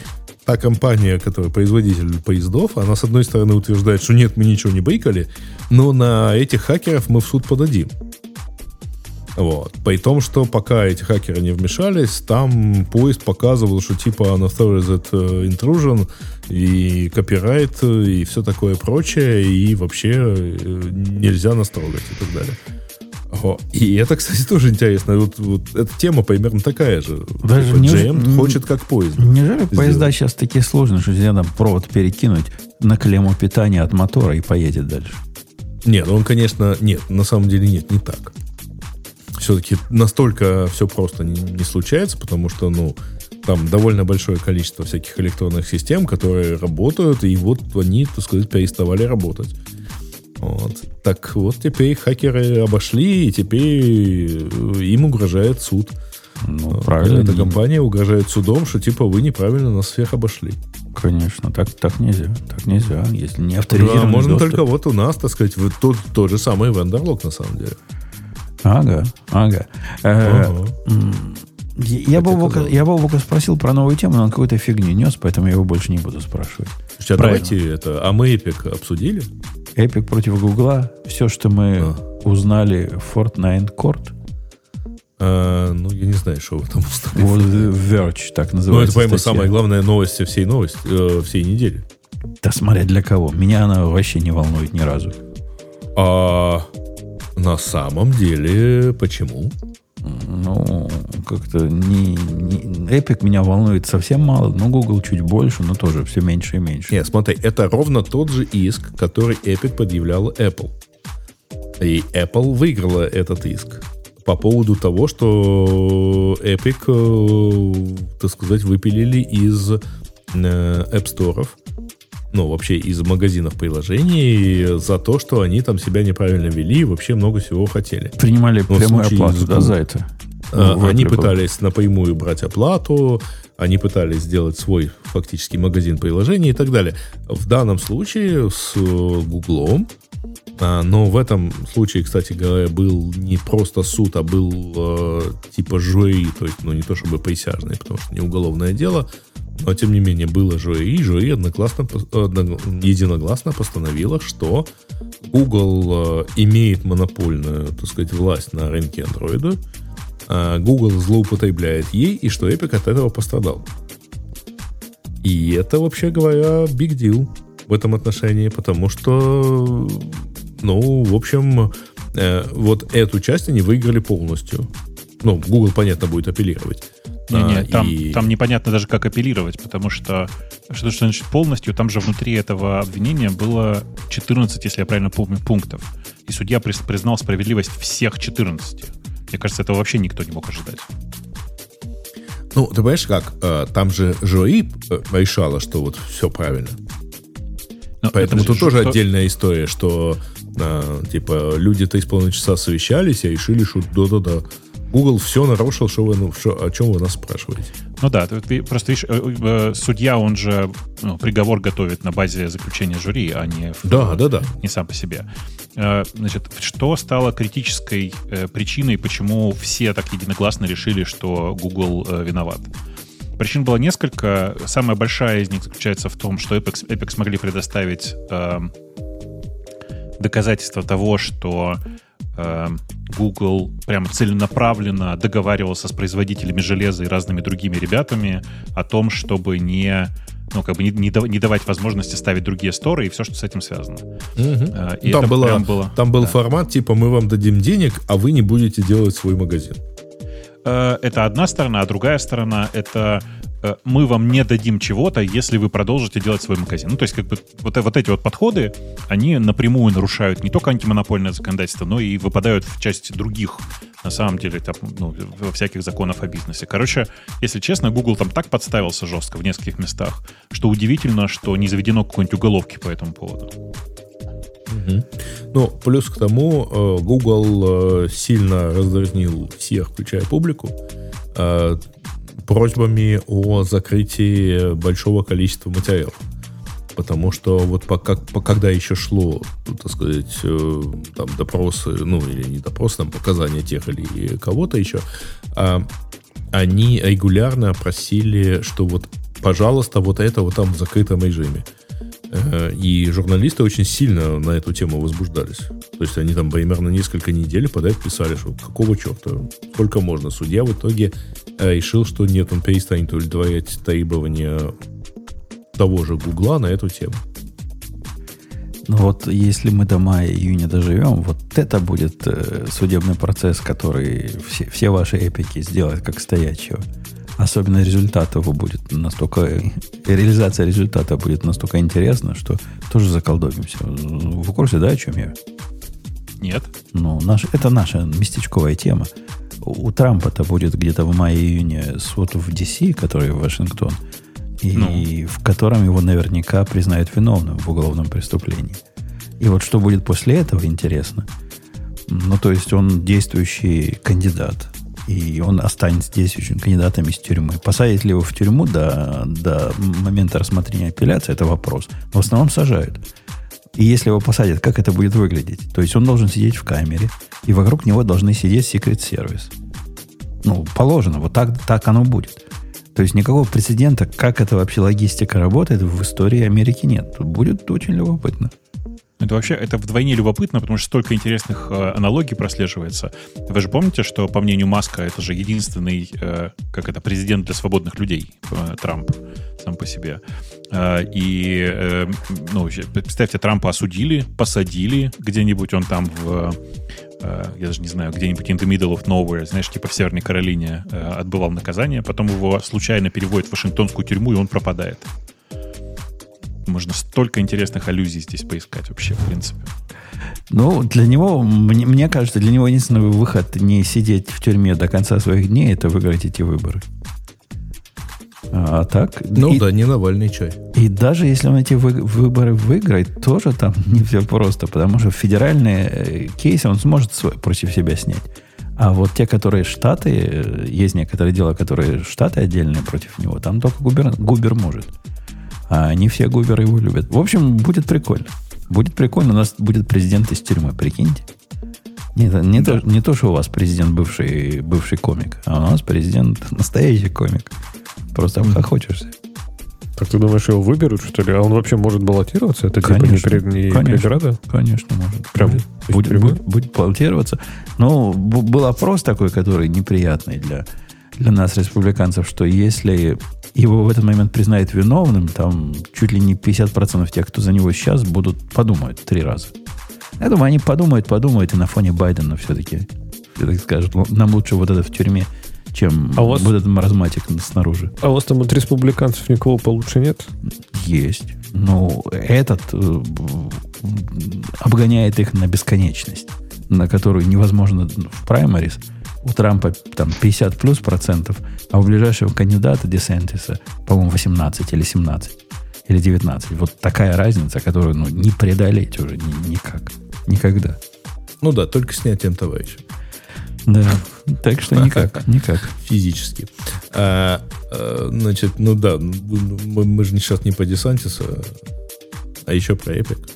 та компания, которая производитель поездов, она, с одной стороны, утверждает, что нет, мы ничего не брикали, но на этих хакеров мы в суд подадим. Вот. При том, что пока эти хакеры не вмешались, там поезд показывал, что типа unauthorized э, intrusion и копирайт э, и все такое прочее, и вообще э, нельзя нас трогать и так далее. О, И это, кстати, тоже интересно. Вот, вот эта тема примерно такая же. Даже Типа не- GM хочет как поезд. Неужели сделать. поезда сейчас такие сложные, что нельзя там провод перекинуть на клемму питания от мотора и поедет дальше? Нет, он, конечно, нет, на самом деле нет, не так. Все-таки настолько все просто не, не случается, потому что, ну, там довольно большое количество всяких электронных систем, которые работают, и вот они, так сказать, переставали работать. Вот. Так вот, теперь хакеры обошли, и теперь э, им угрожает суд. Ну, правильно. Эта компания угрожает судом, что типа вы неправильно нас всех обошли. Конечно, так, так нельзя. Так нельзя. Если не Да, авторизированный можно доступ. только вот у нас, так сказать, вот тот, тот же самый вендорлог на самом деле. Ага, ага. Э, м, Я казалось. я Бобока спросил про новую тему, но он какую-то фигню нес, поэтому я его больше не буду спрашивать. Правильно. давайте это, а мы Эпик обсудили? Эпик против Гугла. Все, что мы А. узнали в Fortnite Court. А, ну, я не знаю, что в этом узнали. Вот Verge, так Ну, называется. это, по-моему, самая главная новость всей новости, э, всей недели. Да смотря для кого. Меня она вообще не волнует ни разу. А на самом деле, почему? Ну, как-то не, не- Epic меня волнует совсем мало, но Google чуть больше, но тоже все меньше и меньше. Нет, смотри, это ровно тот же иск, который Epic предъявляла Apple. И Apple выиграла этот иск по поводу того, что Epic, э, так сказать, выпилили из э, App Store, ну, вообще из магазинов приложений за то, что они там себя неправильно вели и вообще много всего хотели. Принимали Ну, в прямую оплату с да, за это. А, Ну, Они пытались напрямую брать оплату, они пытались сделать свой фактически магазин приложений и так далее. В данном случае с э, Гуглом, а, но в этом случае, кстати говоря, был не просто суд, а был э, типа жюри, то есть, ну не то чтобы присяжный, потому что не уголовное дело, но тем не менее было жюри, и жюри одногласно, единогласно постановило, что Google э, имеет монопольную, так сказать, власть на рынке Android, а Google злоупотребляет ей, и что Epic от этого пострадал. И это, вообще говоря, big deal. в этом отношении, потому что, ну, в общем, э, вот эту часть они выиграли полностью. Ну, Google, понятно, будет апеллировать. Не-не, А, там, и- там непонятно даже, как апеллировать, потому что, что, что значит полностью, там же внутри этого обвинения было 14, если я правильно помню, пунктов. И судья признал справедливость всех 14. Мне кажется, этого вообще никто не мог ожидать. Ну, ты понимаешь, как? э, Там же жюри э, решало, что вот все правильно. Но Поэтому это тут же тоже что- отдельная история, что э, типа люди три с половиной часа совещались и решили, что да-да-да, Google все нарушил, что вы, ну, что, о чем вы нас спрашиваете. Ну да, ты, ты просто видишь, э, э, судья, он же ну, приговор готовит на базе заключения жюри, а не, в- Да, да, да. не сам по себе. Э, Значит, что стало критической э, причиной, почему все так единогласно решили, что Google э, виноват? Причин было несколько. Самая большая из них заключается в том, что Apex, Apex смогли предоставить э, доказательства того, что э, Google прямо целенаправленно договаривался с производителями железа и разными другими ребятами о том, чтобы не ну, как бы не, не не давать возможности ставить другие сторы и все, что с этим связано. Э, и там, это было, прям было- там был да. формат, типа, мы вам дадим денег, а вы не будете делать свой магазин. Э, Это одна сторона, а другая сторона — это мы вам не дадим чего-то, если вы продолжите делать свой магазин. Ну, то есть, как бы, вот, вот эти вот подходы, они напрямую нарушают не только антимонопольное законодательство, но и выпадают в часть других, на самом деле, там, ну, всяких законов о бизнесе. Короче, если честно, Google там так подставился жестко в нескольких местах, что удивительно, что не заведено какой-нибудь уголовки по этому поводу. Ну, плюс к тому, э, Google э, сильно раздразнил всех, включая публику, э, просьбами о закрытии большого количества материалов. Потому что вот пока, по- когда еще шло, так сказать, э, там допросы, ну или не допросы, там показания тех или кого-то еще, а, они регулярно просили, что вот, пожалуйста, вот это вот там в закрытом режиме. Э, И журналисты очень сильно на эту тему возбуждались. То есть они там примерно несколько недель подряд писали, что какого черта, сколько можно. Судья в итоге э, решил, что нет, он перестанет удовлетворять требования того же Гугла на эту тему. Ну вот если мы до мая-июня доживем, вот это будет э, судебный процесс, который все, все ваши эпики сделает как стоячего. Особенно результат его будет настолько... реализация результата будет настолько интересна, что тоже заколдобимся. Вы в курсе, да, о чем я? Нет? Ну, наш, это наша местечковая тема. У, Трампа-то будет где-то в мае-июне суд в DC, который в Вашингтон, и в котором его наверняка признают виновным в уголовном преступлении. И вот что будет после этого, интересно. Ну, то есть он действующий кандидат. И он останется действующим кандидатом из тюрьмы. Посадят ли его в тюрьму до, до момента рассмотрения апелляции, это вопрос. В основном сажают. И если его посадят, как это будет выглядеть? То есть он должен сидеть в камере, и вокруг него должны сидеть секрет сервис. Ну, положено, вот так, так оно будет. То есть никакого прецедента, как это вообще логистика работает, в истории Америки нет. Будет очень любопытно. Это вообще это вдвойне любопытно, потому что столько интересных э, аналогий прослеживается. Вы же помните, что, по мнению Маска, это же единственный, э, как это, президент для свободных людей, э, Трамп сам по себе. Э, и, э, ну, представьте, Трампа осудили, посадили где-нибудь, он там в, э, я даже не знаю, где-нибудь in the middle of nowhere, знаешь, типа в Северной Каролине отбывал наказание, потом его случайно переводят в Вашингтонскую тюрьму, и он пропадает. Можно столько интересных аллюзий здесь поискать вообще, в принципе. Ну, для него, мне, мне кажется, для него единственный выход не сидеть в тюрьме до конца своих дней, это выиграть эти выборы. А так? Ну и, да, не Навальный чай. и даже если он эти вы- выборы выиграет, тоже там не все просто, потому что федеральные э, кейсы он сможет свой, против себя снять. А вот те, которые штаты, э, есть некоторые дела, которые штаты отдельные против него, там только губер, губер может. А не все губеры его любят. В общем, будет прикольно. Будет прикольно, у нас будет президент из тюрьмы, прикиньте. Не, то- не, то, не то, что у вас президент бывший, бывший комик, а у нас президент настоящий комик. Просто обхохочешься. Так ты думаешь, его выберут, что ли? А он вообще может баллотироваться? Это типа не, Конечно, пред- не конечно. преграда? Конечно, может. Прям будет, будет, будет, будет баллотироваться. Но б- был опрос такой, который неприятный для, для нас, республиканцев, что если его в этот момент признают виновным, там чуть ли не 50% тех, кто за него сейчас, будут подумают три раза. Я думаю, они подумают, подумают, и на фоне Байдена все-таки, все-таки скажут, «Ну, нам лучше вот это в тюрьме, чем А вас- вот этот маразматик снаружи. А у вас там от республиканцев никого получше нет? Есть. Ну, этот э, обгоняет их на бесконечность, на которую невозможно в праймарис. У Трампа там 50 плюс процентов, а у ближайшего кандидата Десентиса, по-моему, 18 или 17 или 19. Вот такая разница, которую ну, не преодолеть уже ни- никак. Никогда. Ну да, только снятием товарища. Да. Так что никак. Никак. Физически. А, а, значит, ну да, ну, мы, мы же сейчас не по Десантису, а еще про Epic.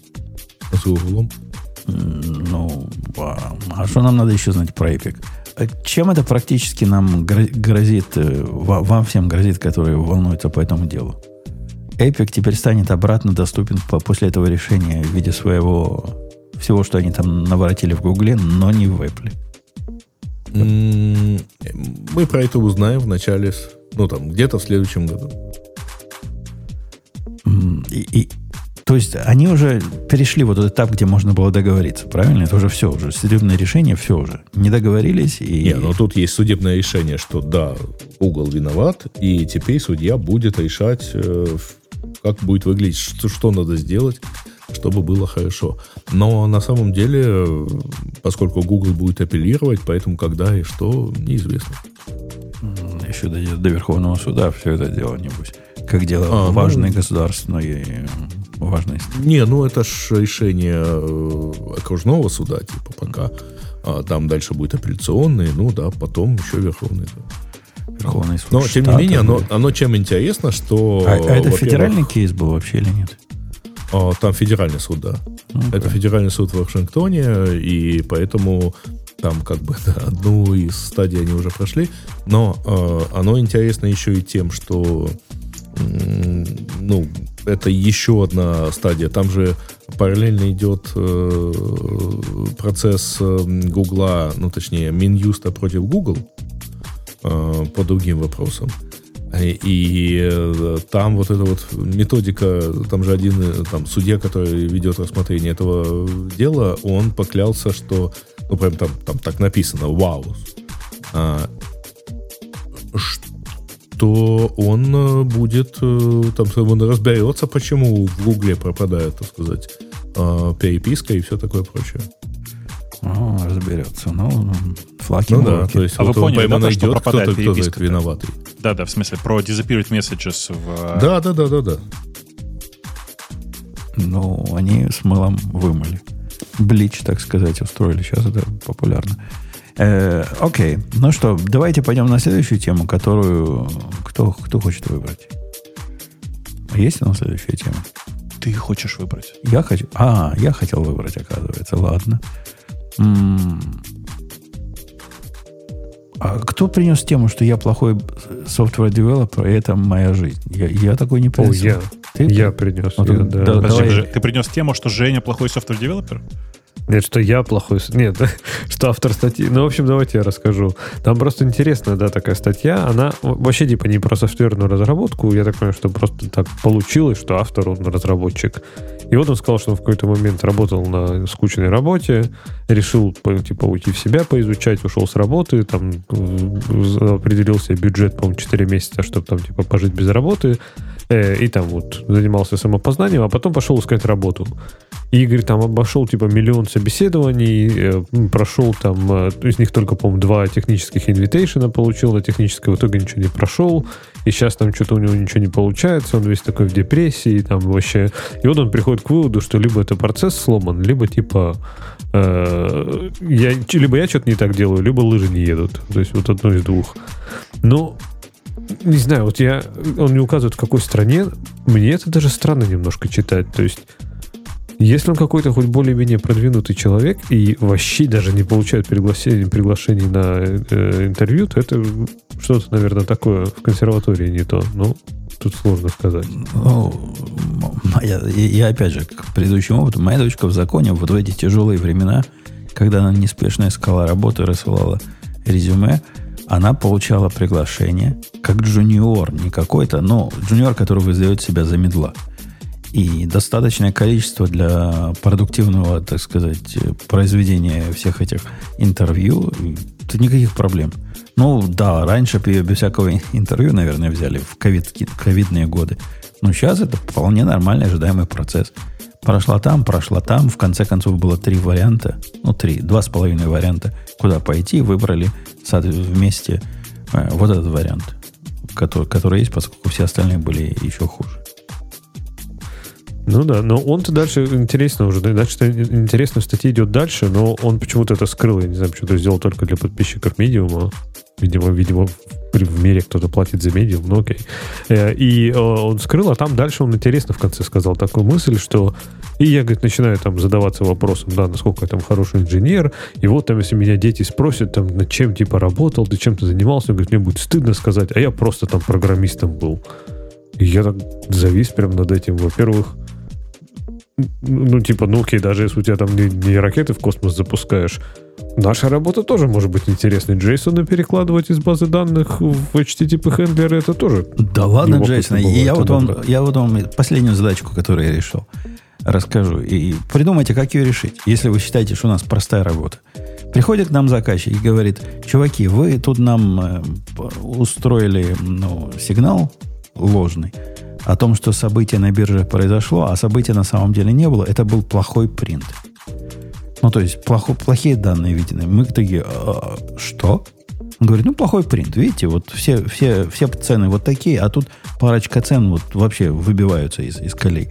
С углом. Ну, а а что нам надо еще знать про Epic? А Чем это практически нам гро- грозит, э, ва- вам всем грозит, которые волнуются по этому делу? Epic теперь станет обратно доступен по- после этого решения в виде своего всего, что они там наворотили в Гугле, но не в Apple. Мы про это узнаем в начале, ну там, где-то в следующем году. И, и- то есть они уже перешли вот этот этап, где можно было договориться, правильно? Это уже все, уже судебное решение, все уже. Не договорились и... Не, но тут есть судебное решение, что да, Google виноват, и теперь судья будет решать, э, как будет выглядеть, что, что надо сделать, чтобы было хорошо. Но на самом деле, э, поскольку Google будет апеллировать, поэтому когда и что, неизвестно. Еще дойдет до Верховного суда все это дело, небось. Как дело А, ну- важное государственное важное. Не, ну это ж решение э, окружного суда, типа пока. А там дальше будет апелляционный, ну да, потом еще Верховный. да. Верховный суд. Но, тем не менее, оно, оно чем интересно, что... А, а это федеральный кейс был вообще или нет? а, Там федеральный суд, да. Ну, Это федеральный суд в Вашингтоне, и поэтому там как бы да, одну из стадий они уже прошли. Но э, оно интересно еще и тем, что ну, это еще одна стадия. Там же параллельно идет э, процесс э, Гугла, ну точнее Минюста против Google э, по другим вопросам. И, и, э, там вот эта вот методика, там же один э, там, судья, который ведет рассмотрение этого дела, он поклялся, что, ну прям там, там так написано, вау, а, что он э, будет, э, там, он разберется, почему в Гугле пропадает, так сказать, э, переписка и все такое прочее. О, разберется. Ну, флаки Ну да, то есть А вы вот он поняли, да, то, что найдет, кто, пропадает кто за это виноватый. Да-да, в смысле, про disappeared messages в... Да, да, да, да, да. Ну, они с мылом вымыли. Блич, так сказать, устроили. Сейчас это популярно. Э, окей. Ну что, давайте пойдем на следующую тему, которую... Кто, кто хочет выбрать? Есть у нас следующая тема? Ты хочешь выбрать. Я хочу... А, я хотел выбрать, оказывается. Ладно. М. А кто принес тему, что я плохой software developer, и это моя жизнь? Я, я такой не О, принес. я. Ты? Я принес. Вот я, да. да, Подожди, давай. ты принес тему, что Женя плохой software developer? Нет, что я плохой... Нет, что автор статьи... Ну, в общем, давайте я расскажу. Там просто интересная, да, такая статья. Она вообще, типа, не про софтверную разработку. Я так понимаю, что просто так получилось, что автор, он разработчик. И вот он сказал, что он в какой-то момент работал на скучной работе, решил, типа, уйти в себя, поизучать, ушел с работы, там, в- определил себе бюджет, по-моему, 4 месяца, чтобы там, типа, пожить без работы. Э, И там вот занимался самопознанием, а потом пошел искать работу. И, говорит, там обошел, типа, миллион собеседований, э, прошел там, э, из них только, по-моему, два технических инвитейшена получил, на техническое в итоге ничего не прошел, и сейчас там что-то у него ничего не получается, он весь такой в депрессии, там вообще... И вот он приходит к выводу, что либо это процесс сломан, либо, типа, э, я, либо я что-то не так делаю, либо лыжи не едут. То есть вот одно из двух. Но не знаю, вот я, он не указывает, в какой стране, мне это даже странно немножко читать. То есть, если он какой-то хоть более-менее продвинутый человек и вообще даже не получает приглашений, приглашений на э, интервью, то это что-то, наверное, такое в консерватории не то. Ну, тут сложно сказать. Ну, моя, я, опять же, к предыдущему опыту, моя дочка в законе вот в эти тяжелые времена, когда она неспешно искала работу рассылала резюме, она получала приглашение как джуниор, не какой-то, но джуниор, который выдает себя за медла. И достаточное количество для продуктивного, так сказать, произведения всех этих интервью, это никаких проблем. Ну, да, раньше ее без всякого интервью, наверное, взяли в ковид, ковидные годы. Но сейчас это вполне нормальный ожидаемый процесс. Прошла там, прошла там. В конце концов было три варианта. Ну, три, два с половиной варианта, куда пойти. Выбрали вместе э, вот этот вариант, который, который есть, поскольку все остальные были еще хуже. Ну да, но он-то дальше интересно уже. Дальше интересно, статья идет дальше, но он почему-то это скрыл. Я не знаю, почему-то сделал только для подписчиков медиума. Видимо, видимо, в мире кто-то платит за медиум, ну окей. Э, и э, он скрыл, а там дальше он интересно в конце сказал такую мысль, что и я, говорит, начинаю там задаваться вопросом, да, насколько я там хороший инженер, и вот там, если меня дети спросят, там, над чем типа работал, ты чем то занимался, он говорит, мне будет стыдно сказать, а я просто там программистом был. И я так завис прям над этим. Во-первых, ну, типа, ну окей, даже если у тебя там не, не ракеты в космос запускаешь, наша работа тоже может быть интересной. Джейсона перекладывать из базы данных в HTTP хендлеры это тоже. Да ладно, Джейсон, я вот, вам, я вот вам последнюю задачку, которую я решил, расскажу. И придумайте, как ее решить, если вы считаете, что у нас простая работа. Приходит к нам заказчик и говорит, чуваки, вы тут нам э, устроили ну, сигнал ложный о том, что событие на бирже произошло, а события на самом деле не было, это был плохой принт. Ну, то есть, плохо, плохие данные видены. Мы такие, а, что? Он говорит, ну, плохой принт. Видите, вот все, все, все цены вот такие, а тут парочка цен вот вообще выбиваются из, из колей.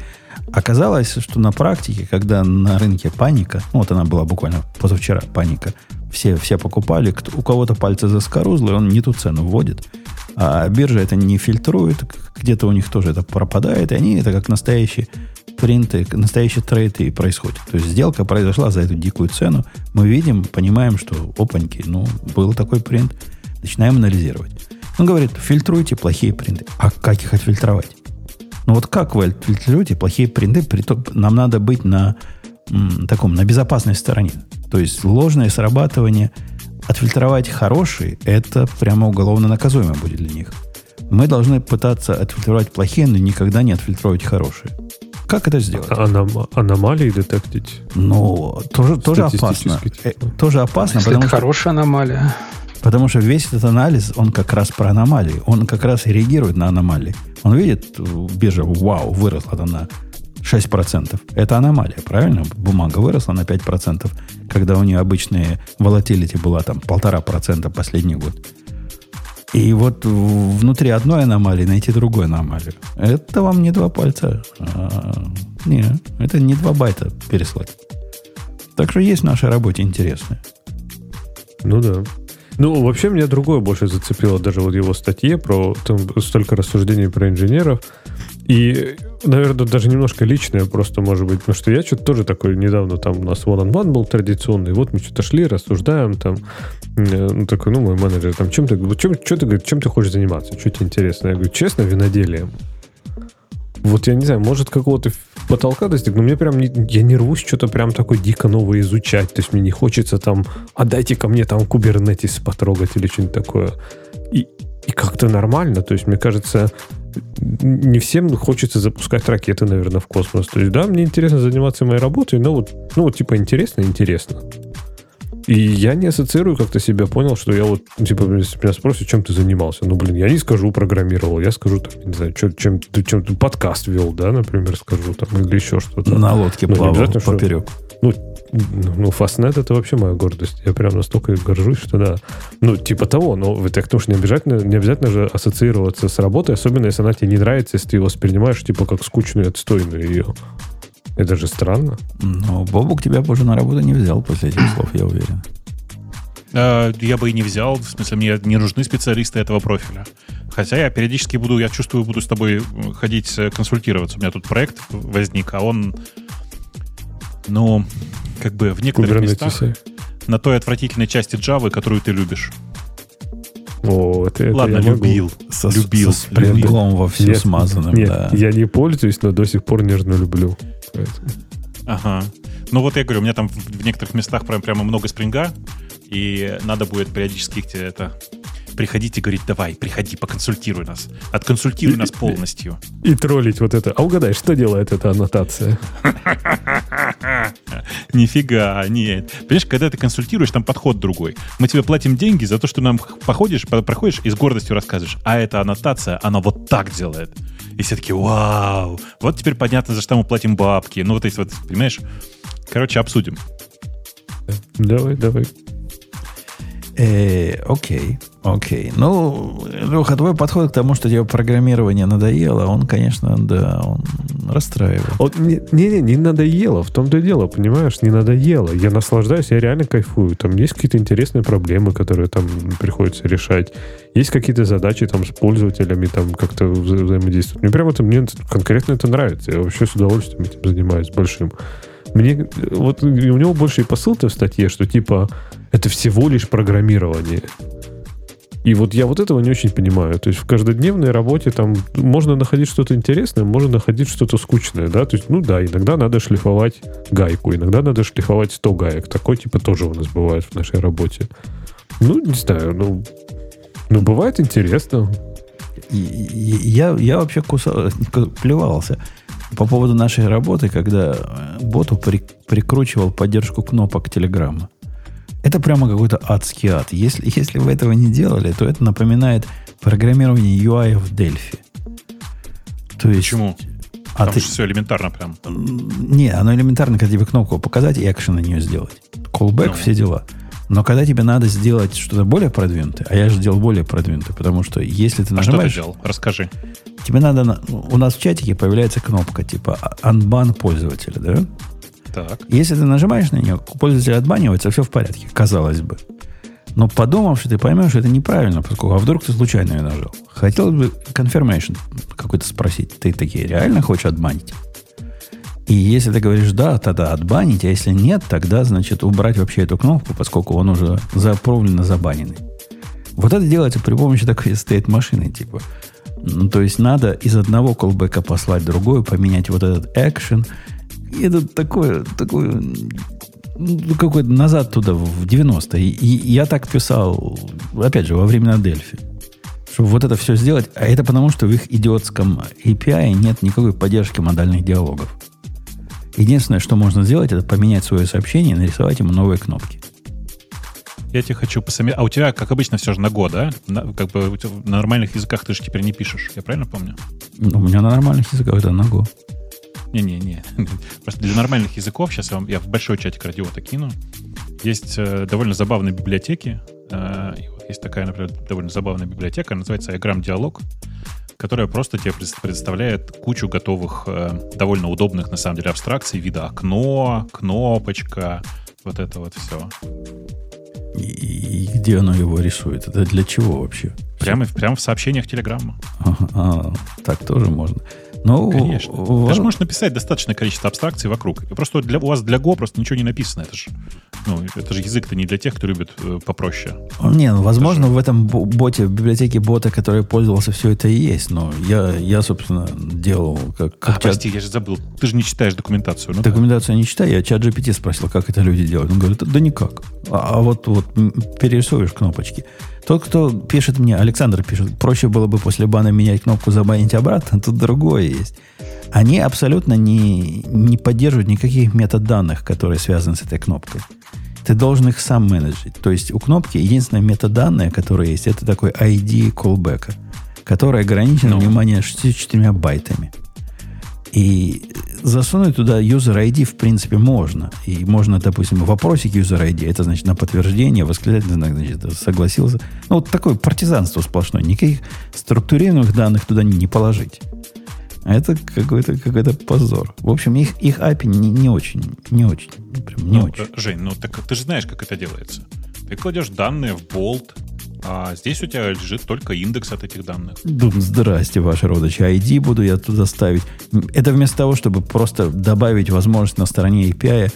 Оказалось, что на практике, когда на рынке паника, ну, вот она была буквально позавчера паника, все, все покупали, у кого-то пальцы заскорузлые, он не ту цену вводит, а биржа это не фильтрует, где-то у них тоже это пропадает, и они это как настоящие принты, настоящие трейды происходят. То есть сделка произошла за эту дикую цену. Мы видим, понимаем, что опаньки, ну, был такой принт. Начинаем анализировать. Он говорит, фильтруйте плохие принты. А как их отфильтровать? Ну вот как вы фильтруете плохие принты? Нам надо быть на м, таком, на безопасной стороне. То есть ложное срабатывание – отфильтровать хорошие, это прямо уголовно наказуемо будет для них. Мы должны пытаться отфильтровать плохие, но никогда не отфильтровать хорошие. Как это сделать? Аном, аномалии детектить? Ну, тоже, тоже опасно. Э, тоже опасно, Если потому это что... хорошая аномалия. Потому что весь этот анализ, он как раз про аномалии. Он как раз реагирует на аномалии. Он видит, биржа, вау, выросла там на 6%. Это аномалия, правильно? Бумага выросла на 5%, когда у нее обычная волатилити была там полтора процента последний год. И вот внутри одной аномалии найти другую аномалию. Это вам не два пальца. А, не, это не два байта переслать. Так что есть в нашей работе интересное. Ну да. Ну, вообще меня другое больше зацепило, даже вот его статье про там столько рассуждений про инженеров. И, наверное, даже немножко личное просто может быть, потому что я что-то тоже такой недавно там у нас one-on-one был традиционный, вот мы что-то шли, рассуждаем там, э, ну такой, ну мой менеджер, там, чем ты, чем, что ты, чем ты хочешь заниматься, что тебе интересно? Я говорю, честно, виноделием. Вот я не знаю, может какого-то потолка достиг, но мне прям не, я не рвусь что-то прям такое дико новое изучать. То есть мне не хочется там, а дайте ко мне там кубернетис потрогать или что-нибудь такое. И, и как-то нормально. То есть, мне кажется, не всем хочется запускать ракеты, наверное, в космос. То есть, да, мне интересно заниматься моей работой, но вот, ну, вот, типа, интересно, интересно. И я не ассоциирую как-то себя, понял, что я вот, типа, если меня спросят, чем ты занимался, ну, блин, я не скажу программировал, я скажу, там, не знаю, чем, чем, ты, чем ты подкаст вел, да, например, скажу, там, или еще что-то. На лодке ну, плавал поперек. Что, ну, ну, Fastnet это вообще моя гордость. Я прям настолько горжусь, что да. Ну, типа того, но это к тому, что не обязательно, не обязательно же ассоциироваться с работой, особенно если она тебе не нравится, если ты его воспринимаешь, типа, как скучную и отстойную ее. Это же странно. Но Бобук тебя позже на работу не взял после этих слов, я уверен. А, я бы и не взял. В смысле, мне не нужны специалисты этого профиля. Хотя я периодически буду, я чувствую, буду с тобой ходить э, консультироваться. У меня тут проект возник, а он, ну, как бы в некоторых местах на той отвратительной части Java, которую ты любишь. О, это, Ладно, это любил. Со, любил. Со спринглом во все смазанным, нет, да. Я не пользуюсь, но до сих пор нежно люблю. Ага. Ну вот я говорю, у меня там в некоторых местах прям, прямо много спринга, и надо будет периодически это приходить и говорить, давай, приходи, поконсультируй нас. Отконсультируй нас полностью. И троллить вот это. А угадай, что делает эта аннотация? Нифига, нет. Понимаешь, когда ты консультируешь, там подход другой. Мы тебе платим деньги за то, что нам походишь, проходишь и с гордостью рассказываешь. А эта аннотация, она вот так делает. И все таки вау, вот теперь понятно, за что мы платим бабки. Ну, вот эти вот, понимаешь? Короче, обсудим. Давай, давай. Э, окей, окей. Ну, Леха, твой подход к тому, что тебе программирование надоело, он, конечно, да, он расстраивает. Вот, не, не, не надоело, в том-то и дело, понимаешь, не надоело. Я наслаждаюсь, я реально кайфую. Там есть какие-то интересные проблемы, которые там приходится решать. Есть какие-то задачи там с пользователями, там как-то вза- взаимодействовать. Мне прямо это, мне конкретно это нравится. Я вообще с удовольствием этим занимаюсь большим. Мне вот у него больше и посыл-то в статье, что типа это всего лишь программирование. И вот я вот этого не очень понимаю. То есть в каждодневной работе там можно находить что-то интересное, можно находить что-то скучное, да. То есть, ну да, иногда надо шлифовать гайку, иногда надо шлифовать 100 гаек. Такой типа тоже у нас бывает в нашей работе. Ну, не знаю, ну, ну бывает интересно. Я, я вообще кусал, плевался по поводу нашей работы, когда э, боту при- прикручивал поддержку кнопок Телеграма. Это прямо какой-то адский ад. Если, если вы этого не делали, то это напоминает программирование UI в Delphi. То есть, Почему? А Там ты, же все элементарно прям. не, оно элементарно, когда тебе кнопку показать и экшен на нее сделать. Callback, Ну. все дела. Но когда тебе надо сделать что-то более продвинутое, а я же делал более продвинутое, потому что если ты А что ты нажимаешь... делал? Расскажи. Тебе надо... на- У нас в чатике появляется кнопка типа «Unban пользователя», да? Так. Если ты нажимаешь на нее, пользователь отбанивается, все в порядке, казалось бы. Но подумавши, ты поймешь, что это неправильно, поскольку, а вдруг ты случайно ее нажал. Хотел бы confirmation какой-то спросить. Ты такие реально хочешь отбанить? И если ты говоришь «да», тогда отбанить, а если нет, тогда, значит, убрать вообще эту кнопку, поскольку он уже заправленно забаненный. Вот это делается при помощи такой стоит машины, типа. Ну, то есть надо из одного колбека послать другой, поменять вот этот экшен. Это такое, такое ну, какой-то назад туда, в 90-е. И, и я так писал, опять же, во времена Дельфи. Чтобы вот это все сделать. А это потому, что в их идиотском API нет никакой поддержки модальных диалогов. Единственное, что можно сделать, это поменять свое сообщение и нарисовать ему новые кнопки. Я тебе хочу посоветовать. А у тебя, как обычно, все же на год, да? На, как бы на нормальных языках ты же теперь не пишешь. Я правильно помню? Ну, у меня на нормальных языках это на Go. Не-не-не. Просто для нормальных языков, сейчас я, вам, я в большой чатик радиота кину, есть э, довольно забавные библиотеки. Э, есть такая, например, довольно забавная библиотека, называется iGram Диалог, которая просто тебе пред- предоставляет кучу готовых, э, довольно удобных, на самом деле, абстракций вида окно, кнопочка, вот это вот все. И, и где оно его рисует? Это для чего вообще? Прямо, в- прямо в сообщениях Телеграмма. Ага, а, так тоже можно. Ну, Конечно. у- Ты же можешь написать достаточное количество абстракций вокруг. И просто для, у вас для Go просто ничего не написано. Это же, ну, это же язык-то не для тех, кто любит э, попроще. Не, ну, возможно, в этом бо- боте, в библиотеке бота, который пользовался, все это и есть. Но я, я собственно, делал как, А, как чат- прости, я же забыл. Ты же не читаешь документацию. Ну, да. Документацию не читаю, я чат GPT спросил, как это люди делают. Он говорит, да никак. А, а вот, вот перерисуешь кнопочки. Тот, кто пишет мне, Александр пишет, проще было бы после бана менять кнопку забанить обратно, тут другое есть. Они абсолютно не, не поддерживают никаких метаданных, которые связаны с этой кнопкой. Ты должен их сам менеджить. То есть у кнопки единственное метаданное, которое есть, это такой ID callback, который ограничен, Ну. внимание, 64 байтами. И засунуть туда user ID в принципе можно. И можно, допустим, вопросик user ID, это значит на подтверждение, восклицательный знак, значит, согласился. Ну, вот такое партизанство сплошное. Никаких структурированных данных туда не, положить. Это какой-то какой позор. В общем, их, их API не, не очень, не очень, прям не Ну, очень. Жень, ну так ты же знаешь, как это делается. Ты кладешь данные в болт, а здесь у тебя лежит только индекс от этих данных. Здрасте, ваши родичи. ID буду я туда ставить. Это вместо того, чтобы просто добавить возможность на стороне API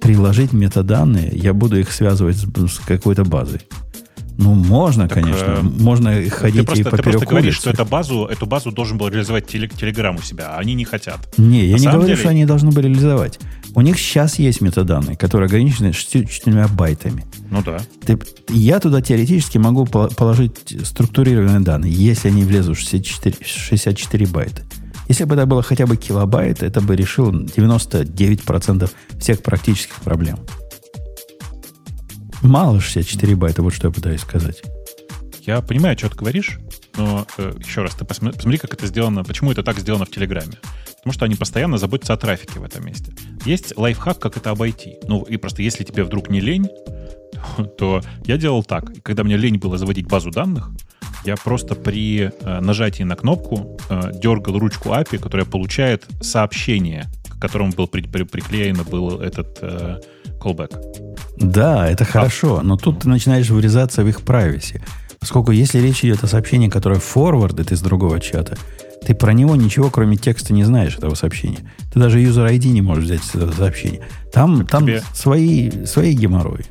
приложить метаданные, я буду их связывать с, с какой-то базой. Ну, можно, Так, конечно. э, можно Ты ходить просто, и ты поперек просто говоришь, улицы. что эту базу, эту базу должен был реализовать теле, Телеграм у себя, а они не хотят. Не, я На не говорю, деле- что они должны были реализовать. У них сейчас есть метаданные, которые ограничены 64 байтами. Ну да. Ты, я туда теоретически могу положить структурированные данные, если они влезут в 64, 64 байта. Если бы это было хотя бы килобайт, это бы решило 99% всех практических проблем. Мало 64 байта, вот что я пытаюсь сказать. Я понимаю, что ты говоришь, но э, еще раз, ты посмотри, посмотри, как это сделано, почему это так сделано в Телеграме. Потому что они постоянно заботятся о трафике в этом месте. Есть лайфхак, как это обойти. Ну, и просто если тебе вдруг не лень, то, то я делал так. Когда мне лень было заводить базу данных, я просто при э, нажатии на кнопку э, дергал ручку API, которая получает сообщение, к которому был при, при, приклеен был этот э, callback. Да, это хорошо, но тут ты начинаешь вырезаться в их privacy. Поскольку если речь идет о сообщении, которое форвардит из другого чата, ты про него ничего, кроме текста, не знаешь этого сообщения. Ты даже user ID не можешь взять из этого сообщения. Там, там тебе... свои, свои геморрои.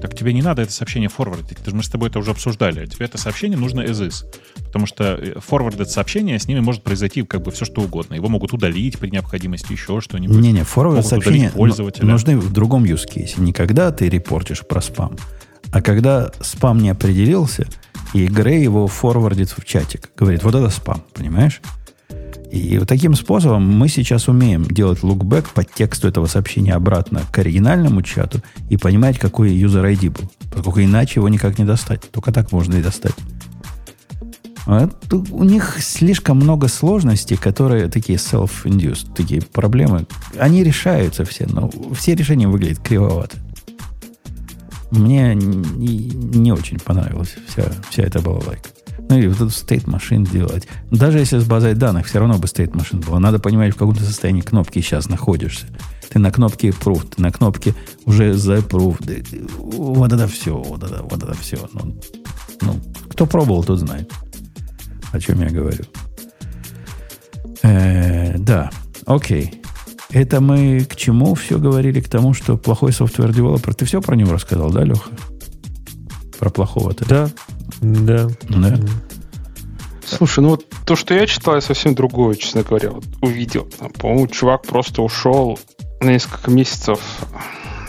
Так тебе не надо это сообщение форвардить. Мы с тобой это уже обсуждали. Тебе это сообщение нужно as is. Потому что э, форвардить сообщение, с ними может произойти как бы все, что угодно. Его могут удалить при необходимости, еще что-нибудь. Не-не, форвард сообщения нужны в другом use case. Не когда ты репортишь про спам, а когда спам не определился, и Грей его форвардит в чатик. Говорит, вот это спам, понимаешь? И вот таким способом мы сейчас умеем делать лукбэк по тексту этого сообщения обратно к оригинальному чату и понимать, какой user ID был. Поскольку иначе его никак не достать. Только так можно и достать. Это, у них слишком много сложностей, которые такие self-induced, такие проблемы. Они решаются все, но все решения выглядят кривовато. Мне не, не очень понравилась вся, вся эта балалайка. Ну и вот эту state машин делать. Даже если с базой данных, все равно бы state машин было. Надо понимать, в каком то состоянии кнопки сейчас находишься. Ты на кнопке proof, ты на кнопке уже за proof. Вот это все, вот это, вот это все. Ну, ну, кто пробовал, тот знает, о чем я говорю. Э, да, окей. Это мы к чему все говорили? К тому, что плохой софтвер девелопер. Ты все про него рассказал, да, Леха? Про плохого-то. Да. Да. Да. Слушай, ну вот то, что я читал, я совсем другое, честно говоря, вот увидел. По-моему, чувак просто ушел на несколько месяцев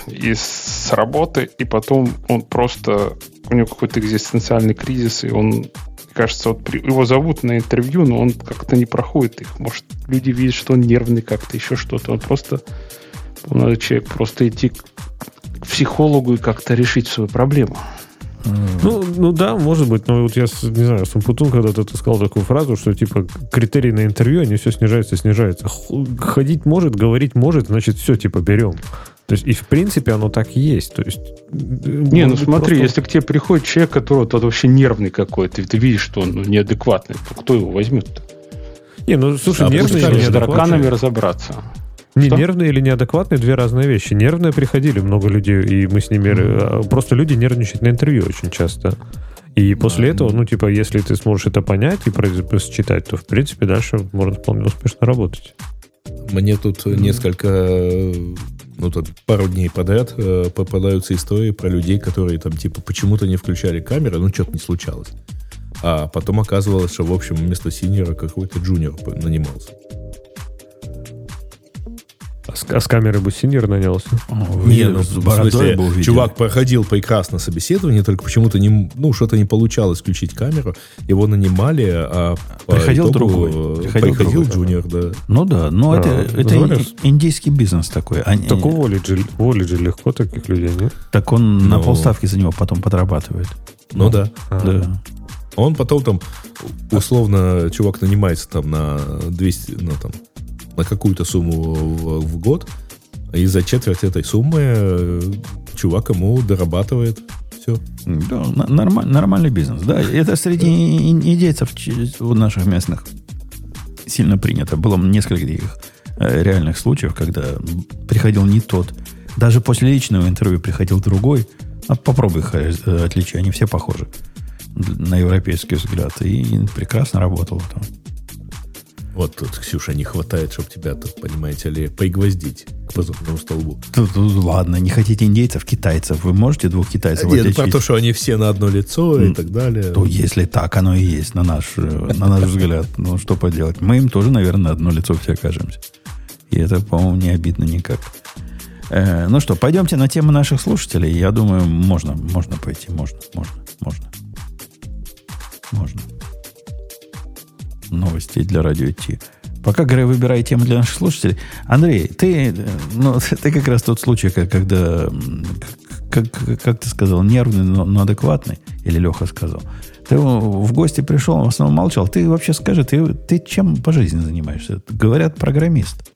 из работы, и потом он просто у него какой-то экзистенциальный кризис, и он кажется, вот при, его зовут на интервью, но он как-то не проходит их. Может, люди видят, что он нервный как-то, еще что-то. Он просто, надо человек просто идти к психологу и как-то решить свою проблему. Ну, ну да, может быть, но вот я, не знаю, Сампутун когда-то ты сказал такую фразу, что типа критерии на интервью, они все снижаются, снижаются. Ходить может, говорить может, значит, все, типа, берем. То есть, и в принципе оно так и есть. То есть, не, ну смотри, просто... если к тебе приходит человек, который тот вообще нервный какой-то, и ты видишь, что он ну, неадекватный, то кто его возьмет-то? Не, ну слушай, а нервный или. С тараканами разобраться. Не, что? нервные или неадекватные две разные вещи. Нервные приходили много людей, и мы с ними... Mm-hmm. Просто люди нервничают на интервью очень часто. И после mm-hmm. этого, ну, типа, если ты сможешь это понять и считать, то, в принципе, дальше можно вполне успешно работать. Мне тут несколько ну, там, пару дней подряд э, попадаются истории про людей, которые там, типа, почему-то не включали камеры, ну, что-то не случалось. А потом оказывалось, что, в общем, вместо синьора какой-то джуниор нанимался. А с, а с камеры бы синьор нанялся? Не, ну, в смысле, был чувак проходил прекрасно собеседование, только почему-то не, ну, что-то не получалось включить камеру. Его нанимали, а приходил итогу, другой. Приходил, приходил другой, джуниор, да. Ну да, но а, это, это индийский бизнес такой. Они, так уволить же, уволить же легко таких людей, нет? Так он но... на полставки за него потом подрабатывает. Ну, ну да. А. да. Он потом там, условно, чувак нанимается там на 200, ну там, на какую-то сумму в, в год, и за четверть этой суммы э, чувак ему дорабатывает все. Да, нормаль, нормальный бизнес. Да, это среди индейцев у наших местных сильно принято. Было несколько таких э, реальных случаев, когда приходил не тот. Даже после личного интервью приходил другой. А попробуй их э, отличия, они все похожи на европейский взгляд. И прекрасно работал там. Вот тут, Ксюша, не хватает, чтобы тебя тут, понимаете ли, пригвоздить к позорному столбу. Тут, тут, ладно, не хотите индейцев, китайцев. Вы можете двух китайцев Нет, отличить? про то, что они все на одно лицо и так далее. То если так оно и есть, на наш, на наш взгляд. Ну, что поделать. Мы им тоже, наверное, на одно лицо все окажемся. И это, по-моему, не обидно никак. Э, ну что, пойдемте на тему наших слушателей. Я думаю, можно, можно пойти, можно, можно, можно. Можно. Новости для радио Ти. Пока Грей выбирает тему для наших слушателей. Андрей, ты, ну, ты как раз тот случай, когда, как, как, как ты сказал, нервный, но, но адекватный. Или Леха сказал. Ты в гости пришел, в основном молчал. Ты вообще скажи, ты, ты чем по жизни занимаешься? Говорят, программист.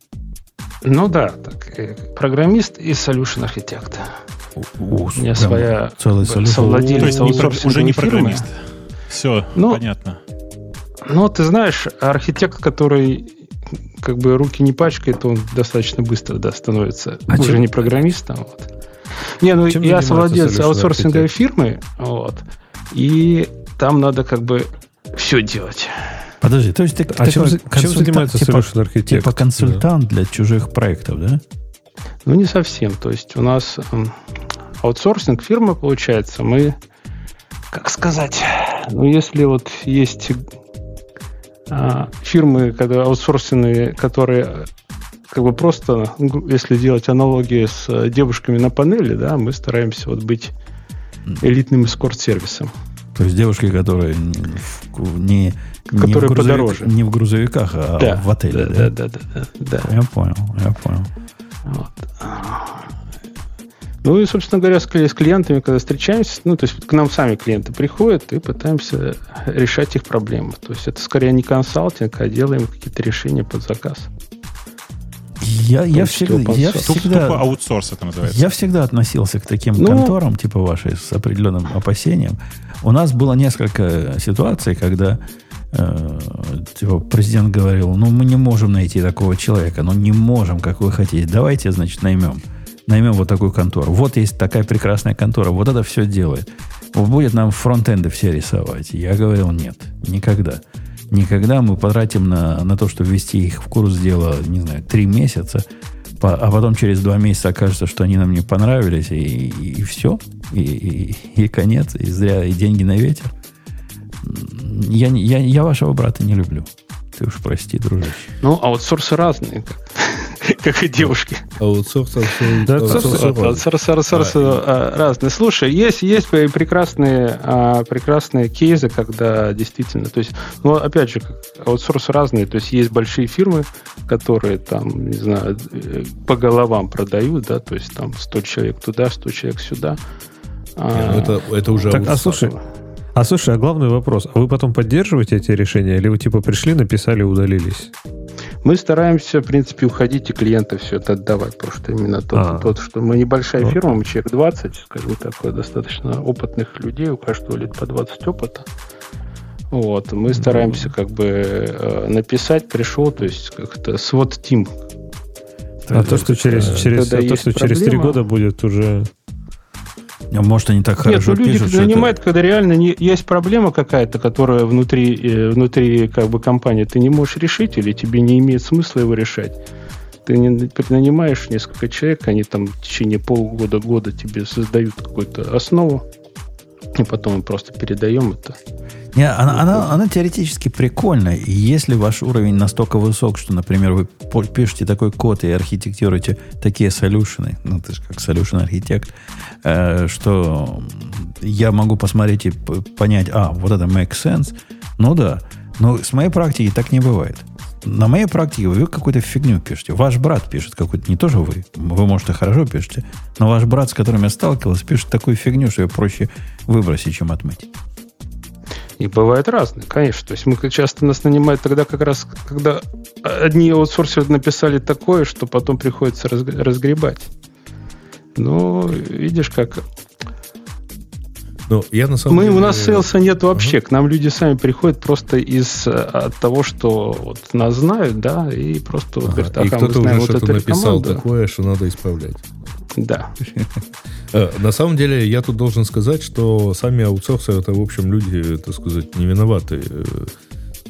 Ну да, так, э, программист и solution архитект. У, У меня своя целый solution. То есть не про- уже не фирмы. программист. Все, Ну, понятно. Ну, ты знаешь, архитект, который как бы руки не пачкает, он достаточно быстро да, становится А уже чем- не программистом. Вот. Не, ну Чем я совладелец аутсорсинговой архитект? фирмы, вот, и там надо как бы все делать. Подожди, то есть ты А чем, чем занимается типа, solution архитект? типа консультант для чужих проектов, да? Ну, не совсем. То есть у нас аутсорсинг фирма, получается, мы, как сказать, ну, если вот есть фирмы, когда аутсорсинные, которые э, как бы просто, ну, если делать аналогии с э, девушками на панели, да, мы стараемся вот быть элитным эскорт-сервисом. То есть девушки, которые не, в- не, Которые в грузовик- подороже. не в грузовиках, а да, в отеле, да, да? да, да, да, да, да. Я понял, я понял. Вот. Ну и, собственно говоря, с кли- с клиентами, когда встречаемся, ну, то есть к нам сами клиенты приходят и пытаемся решать их проблемы. То есть это скорее не консалтинг, а делаем какие-то решения под заказ. Я, я, всегда, я, всегда, Тупо аутсорс это называется. я всегда относился к таким Ну- конторам, типа вашей, с определенным опасением. У нас было несколько ситуаций, когда э, типа, президент говорил, ну, мы не можем найти такого человека, ну, не можем, как вы хотите. Давайте, значит, наймем. Наймем вот такую контору. Вот есть такая прекрасная контора, вот это все делает. Будет нам фронтенды все рисовать. Я говорил, нет, никогда. Никогда мы потратим на, на то, чтобы ввести их в курс дела, не знаю, три месяца, по- а потом через два месяца окажется, что они нам не понравились, и, и, все, и, и, и конец, и зря и деньги на ветер. Я, я, я вашего брата не люблю. Ты уж прости, дружище. Ну, аутсорсы разные, как, и девушки. Аутсорс, аутсорс, аутсорс, аутсорс, аутсорс. Аутсорсы, а, разные. Слушай, есть, есть прекрасные, а, прекрасные кейсы, когда действительно, то есть, ну, опять же, как аутсорсы разные, то есть есть большие фирмы, которые там, не знаю, э, по головам продают, да, то есть там 100 человек туда, 100 человек сюда. А, ну это, это уже Так, а аутсорс. слушай, а слушай, а главный вопрос, а вы потом поддерживаете эти решения, или вы типа пришли, написали, удалились? Мы стараемся, в принципе, уходить и клиента все это отдавать, потому что именно тот, А. тот что мы небольшая Вот. фирма, мы человек 20, скажем так, достаточно опытных людей, у каждого лет по 20 опыта. Вот, мы стараемся как бы э, написать, пришел, то есть как-то свод тим. А то, что через, э, через, а то, что через три проблема- года будет уже... А Может, они так Нет, хорошо ну люди пишут, что это- когда реально не, есть проблема какая-то, которая внутри, э, внутри как бы компании ты не можешь решить, или тебе не имеет смысла его решать. Ты не, нанимаешь несколько человек, они там в течение полгода, года тебе создают какую-то основу, и потом мы просто передаем это. Не, она, она, она теоретически прикольная. И если ваш уровень настолько высок, что, например, вы пишете такой код и архитектируете такие солюшены, ну, ты же как solution архитект, э, что я могу посмотреть и понять, а, вот это makes sense. Ну да. Но с моей практики так не бывает. На моей практике вы какую-то фигню пишете. Ваш брат пишет какую-то, не тоже вы. Вы, может, и хорошо пишете, но ваш брат, с которым я сталкивался, пишет такую фигню, что ее проще выбросить, чем отметить. И бывает разное, конечно. То есть мы часто нас нанимают тогда как раз, когда одни аутсорсеры написали такое, что потом приходится разг- разгребать. Ну, видишь, как Ну, я на самом Мы, деле... у нас сейлса нет вообще. К нам люди сами приходят просто из э, от того, что вот нас знают, да, и просто вот Ага, говорят, И ага, мы кто-то уже вот что-то написал команду. такое, что надо исправлять. Да. Э, На самом деле, я тут должен сказать, что сами аутсорсы, это, в общем, люди, так сказать, не виноваты, э,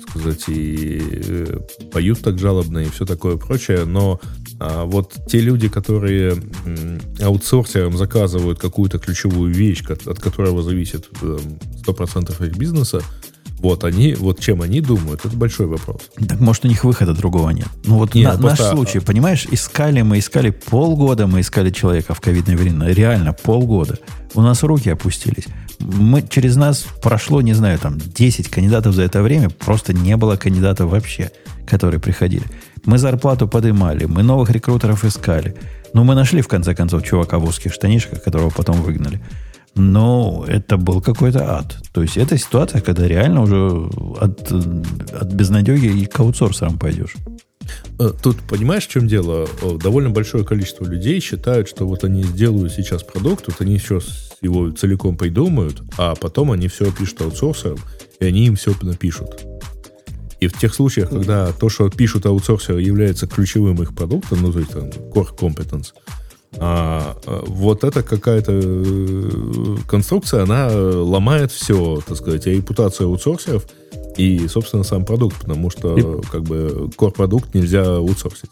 сказать, и поют так жалобно, и все такое прочее, но а, вот те люди, которые аутсорсерам заказывают какую-то ключевую вещь, от которого зависит эм, 100% их бизнеса, Вот они, вот чем они думают, это большой вопрос. Так может у них выхода другого нет. Ну вот Нет, на- просто- наш случай, понимаешь, искали мы, искали полгода, мы искали человека в ковидное время, реально полгода. У нас руки опустились. Мы, через нас прошло, не знаю, там 10 кандидатов за это время, просто не было кандидатов вообще, которые приходили. Мы зарплату поднимали, мы новых рекрутеров искали. Ну, мы нашли, в конце концов, чувака в узких штанишках, которого потом выгнали. Но это был какой-то ад. То есть это ситуация, когда реально уже от, от безнадеги и к аутсорсерам пойдешь. Э, Тут понимаешь, в чем дело? Э, Довольно большое количество людей считают, что вот они сделают сейчас продукт, вот они сейчас его целиком придумают, а потом они все пишут аутсорсерам, и они им все напишут. И в тех случаях, когда то, что пишут аутсорсеры, является ключевым их продуктом, ну, то есть там, core competence, а, а, вот эта какая-то э, конструкция, она ломает все, так сказать, репутацию аутсорсеров, и, собственно, сам продукт, потому что, И- как бы, core-продукт нельзя аутсорсить.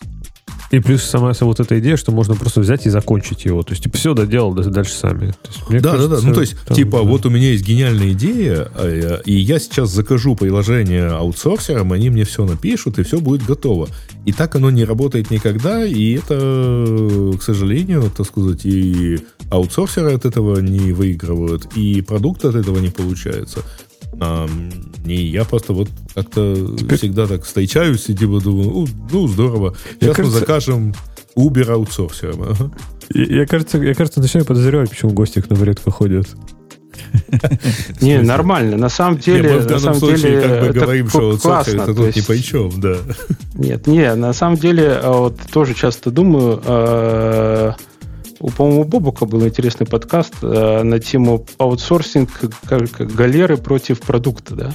И плюс сама вот эта идея, что можно просто взять и закончить его. То есть, типа, все доделал, да- дальше сами. То есть, да, да, кажется, да. Ну, то есть, там, типа, да. вот у меня есть гениальная идея, а и я сейчас закажу приложение аутсорсерам, они мне все напишут, и все будет готово. И так оно не работает никогда, и это, к сожалению, так сказать, и аутсорсеры от этого не выигрывают, и продукт от этого не получается. А, и я просто вот как-то всегда так встречаюсь и типа думаю, «Ну, ну, здорово, сейчас мы кажется- закажем Uber аутсорсерам. Ага. Я, я, кажется, я, кажется, начинаю подозревать, почему гости к нам редко ходят. Не, нормально. На самом деле, Не, мы в на данном самом случае деле, как бы это говорим, что аутсорсер классно, это то тут ни по чем, да. Нет, не, на самом деле, а вот тоже часто думаю, э, у, по-моему, у Бобука был интересный подкаст э, на тему аутсорсинг как, как галеры против продукта, да.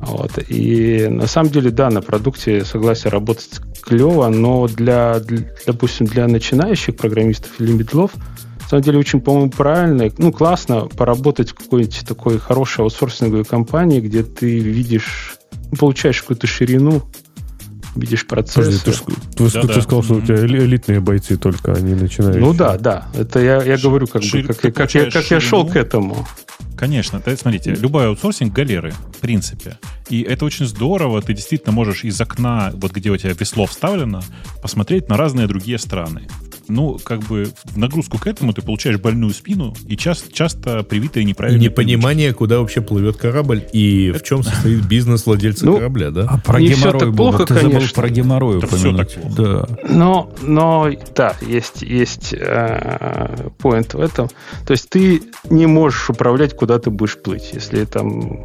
Вот. И на самом деле, да, на продукте, согласен, работать клево, но для, для- допустим, для начинающих программистов или медлов, на самом деле, очень, по-моему, правильно, ну, классно поработать в какой-нибудь такой хорошей аутсорсинговой компании, где ты видишь, ну, получаешь какую-то ширину, видишь процессы. Подожди, ты, ты, Да-да. ты сказал, что у тебя эли- элитные бойцы только, они начинающие. Ну да, да. Это я, я говорю, как, бы, Шир- как, ты я- как, я, как я шел к этому. Конечно, да, смотрите, любой аутсорсинг галеры, в принципе. И это очень здорово, ты действительно можешь из окна, вот где у тебя весло вставлено, посмотреть на разные другие страны. Ну, как бы в нагрузку к этому ты получаешь больную спину и часто, часто привитые И неправильные непонимание, куда вообще плывет корабль и в чем состоит бизнес владельца Ну, корабля, да? А про Не геморрой, так плохо, Бобок, ты забыл конечно. про геморрой всё упомянуть. так плохо. Да. Но, но да, есть, есть э, point в этом. То есть ты не можешь управлять, куда ты будешь плыть. Если там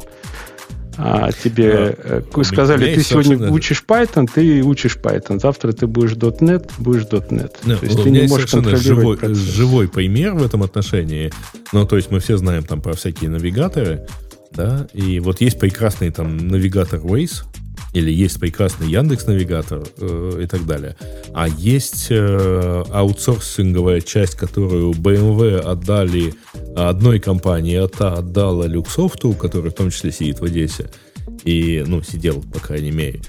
а, тебе э, у сказали, ты есть сегодня учишь Python, ты учишь Python. Завтра ты будешь .NET, будешь .NET. Ну, То есть ты не можешь живой, контролировать процесс. живой пример в этом отношении. Ну, то есть мы все знаем там про всякие навигаторы, да, и вот есть прекрасный там навигатор Waze, или есть прекрасный Яндекс Навигатор э, и так далее. А есть э, аутсорсинговая часть, которую BMW отдали одной компании, а та отдала Люксофту, который в том числе сидит в Одессе. И, ну, сидел, по крайней мере.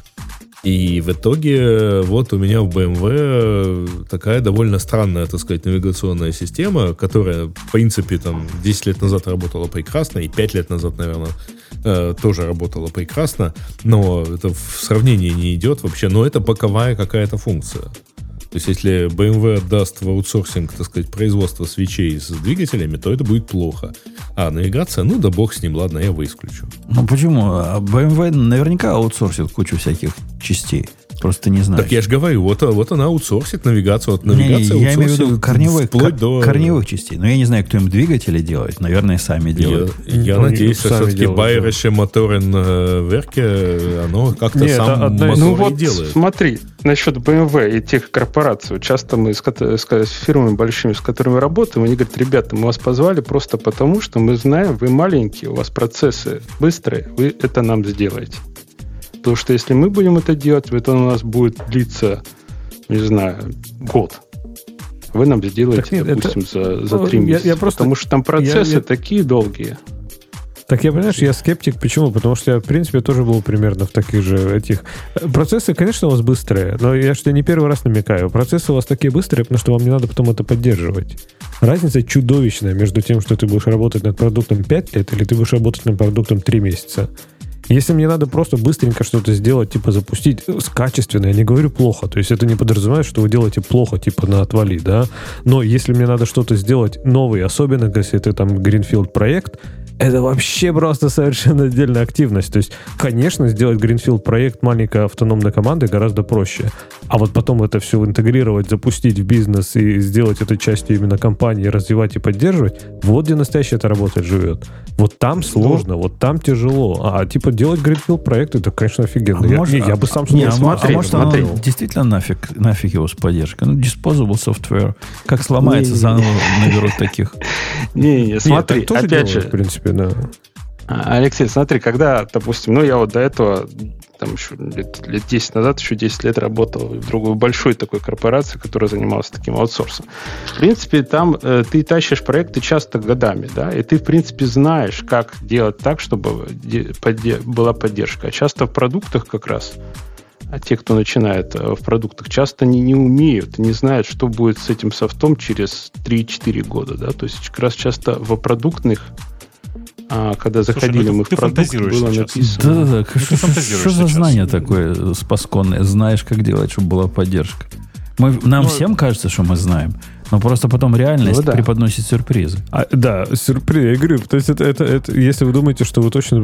И в итоге э, вот у меня в BMW такая довольно странная, так сказать, навигационная система, которая, в принципе, там 10 лет назад работала прекрасно, и 5 лет назад, наверное, э, тоже работала прекрасно, но это в сравнении не идет вообще, но это боковая какая-то функция. То есть, если BMW отдаст в аутсорсинг, так сказать, производство свечей с двигателями, то это будет плохо. А навигация, ну да бог с ним, ладно, я выключу. Ну почему? А BMW наверняка аутсорсит кучу всяких частей. Просто не знаю. Так я же говорю, вот, вот она аутсорсит навигацию. Вот Не, не, навигация я имею в виду корневых, вплоть до... корневых частей. Но я не знаю, кто им двигатели делает. Наверное, сами Я, делают. я Ну, надеюсь, что все-таки Байеrische Моторен э, Верке, оно как-то сам одна мотор Ну вот делает. смотри, насчет BMW и тех корпораций. Часто мы с, с с фирмами большими, с которыми работаем, они говорят, ребята, мы вас позвали просто потому, что мы знаем, вы маленькие, у вас процессы быстрые, вы это нам сделаете. Потому что если мы будем это делать, это у нас будет длиться, не знаю, год. Вы нам сделаете, Так допустим, за, за три я- месяца. я просто- потому что там процессы я- такие долгие. Так я, понимаешь, я скептик. Почему? Потому что я, в принципе, тоже был примерно в таких же этих... Э, Процессы, конечно, у вас быстрые, но я что не первый раз намекаю. Процессы у вас такие быстрые, потому что вам не надо потом это поддерживать. Разница чудовищная между тем, что ты будешь работать над продуктом 5 лет, или ты будешь работать над продуктом 3 месяца. Если мне надо просто быстренько что-то сделать, типа запустить э, с качественно, я не говорю плохо, то есть это не подразумевает, что вы делаете плохо, типа на отвали, да, но если мне надо что-то сделать новый, особенно если это там Greenfield проект, это вообще просто совершенно отдельная активность. То есть, конечно, сделать Greenfield проект маленькой автономной команды гораздо проще. А вот потом это все интегрировать, запустить в бизнес и сделать это частью именно компании, развивать и поддерживать, вот где настоящая эта работа живет. Вот там сложно, вот там тяжело. А типа делать Greenfield проект, это, конечно, офигенно. А я, может- не, я бы сам Не, а, мо- а может, смотри. оно действительно нафиг, нафиг его с поддержкой? Ну, disposable software. Как сломается, Не-не-не. заново наберут таких. Не-не, Нет, смотри, тоже опять делают, же, в принципе, да. А, Алексей, смотри, когда, допустим, ну я вот до этого, там еще лет, лет 10 назад, еще 10 лет работал в другой большой такой корпорации, которая занималась таким аутсорсом. В принципе, там э, ты тащишь проекты часто годами, да, и ты, в принципе, знаешь, как делать так, чтобы де- подде- была поддержка. А часто в продуктах как раз а те, кто начинает э, в продуктах, часто не, не умеют, не знают, что будет с этим софтом через 3-4 года. Да? То есть как раз часто в продуктных, а, когда Слушай, заходили ну мы ты- в продукт, было сейчас. написано. Да-да-да. ты Что, за знание такое спасконное? Знаешь, как делать, чтобы была поддержка. Мы, нам Ну, всем кажется, что мы знаем. Но просто потом реальность Ну да. преподносит сюрпризы. А, да, сюрприз. Я говорю, то есть это, это, это, если вы думаете, что вы точно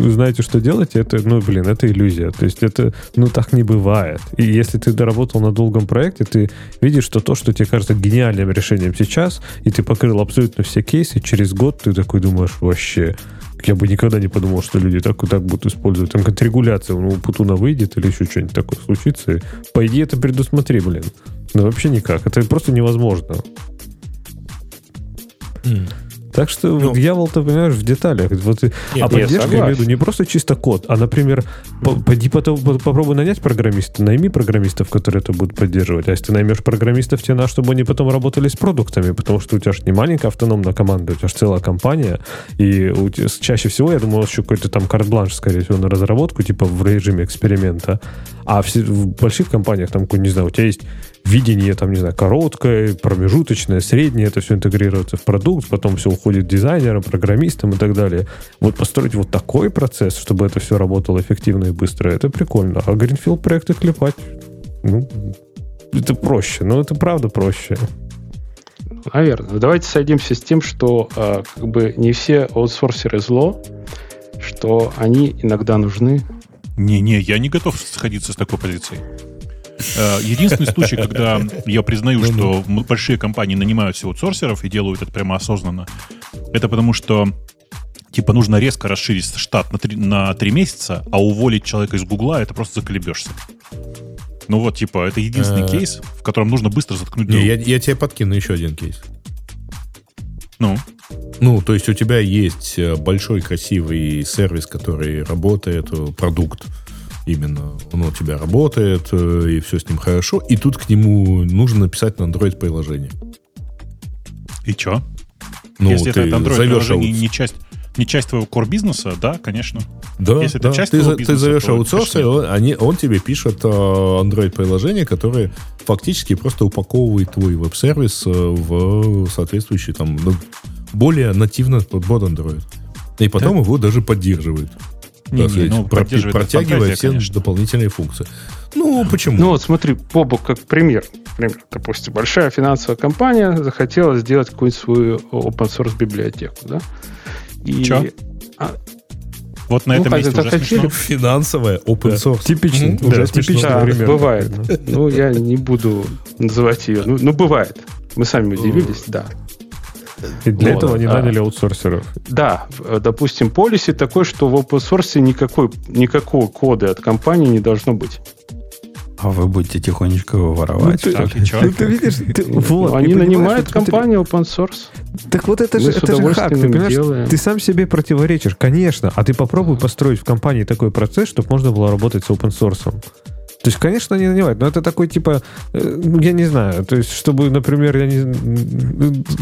знаете, что делать, это, ну, блин, это иллюзия. То есть это, ну, так не бывает. И если ты доработал на долгом проекте, ты видишь, что то, что тебе кажется гениальным решением сейчас, и ты покрыл абсолютно все кейсы, через год ты такой думаешь, вообще, я бы никогда не подумал, что люди так, так будут использовать. Там какая-то регуляция у Путуна выйдет или еще что-нибудь такое случится. И, по идее, это предусмотри, блин. Ну, вообще никак. Это просто невозможно. Так что Ну. дьявол-то, понимаешь, в деталях. Вот, а Нет, я поддержка, я имею в виду, не просто чисто код, а, например, по- поди потом- по- попробуй нанять программиста, найми программистов, которые это будут поддерживать. А если ты наймешь программистов, тебе надо, чтобы они потом работали с продуктами, потому что у тебя же не маленькая автономная команда, у тебя же целая компания, и у тебя, чаще всего, я думаю, еще какой-то там карт-бланш, скорее всего, на разработку, типа в режиме эксперимента. А все, в больших компаниях, там, не знаю, у тебя есть видение, там, не знаю, короткое, промежуточное, среднее, это все интегрируется в продукт, потом все уходит дизайнерам, программистам и так далее. Вот построить вот такой процесс, чтобы это все работало эффективно и быстро, это прикольно. А Greenfield проекты клепать, ну, это проще, но это правда проще. Наверное. Давайте сойдемся с тем, что а, как бы не все аутсорсеры зло, что они иногда нужны. Не-не, я не готов сходиться с такой позицией. Э, Единственный случай, когда я признаю, что большие компании нанимают себе аутсорсеров и делают это прямо осознанно, это потому что типа нужно резко расширить штат на три, на три месяца, а уволить человека из Гугла это просто заколебешься. Ну вот, типа, это единственный Э. кейс, в котором нужно быстро заткнуть дыру. я, я тебе подкину еще один кейс. Ну, Ну, то есть у тебя есть э, большой красивый сервис, который работает, продукт именно, он у тебя работает, э, и все с ним хорошо, и тут к нему нужно написать на Android приложение. и чё? Ну, Если ты это Android зовешь приложение не часть, не часть твоего core бизнеса, да, конечно. Да, если это да. часть ты, твоего за- ты бизнеса, зовешь то аутсорсер, конечно, он, они, он тебе пишет э, Android-приложение, которое фактически просто упаковывает твой веб-сервис э, в соответствующий там ну, более нативно под Android. И потом его даже поддерживает. Не, так не, сказать, ну, протягивая фантазия, все конечно. дополнительные функции. Ну, почему? Ну вот смотри, Бобу как пример. пример. Допустим, большая финансовая компания захотела сделать какую-нибудь свою open source библиотеку, да? И Чё? а, Вот на Ну, этом месте хотя уже захотели. смешно. Финансовая open source. Типичный, Мгм, да, уже смешно. типичный да, пример. бывает. Ну, я не буду называть ее. Ну, ну, бывает. Мы сами удивились, да. И для Вот, этого они а. наняли аутсорсеров. Да, допустим, полиси такой, что в open source никакой, никакого кода от компании не должно быть. А вы будете тихонечко его воровать. Ну, ты-? Так? Ты, ты видишь, ты- вот, Ну, они нанимают компанию open source. Так вот это Мы же, это же хак, ты понимаешь? делаем. Ты сам себе противоречишь, конечно. А ты попробуй построить в компании такой процесс, чтобы можно было работать с open source. То есть, конечно, они нанимают, но это такой типа, э, я не знаю, то есть, чтобы, например, я не,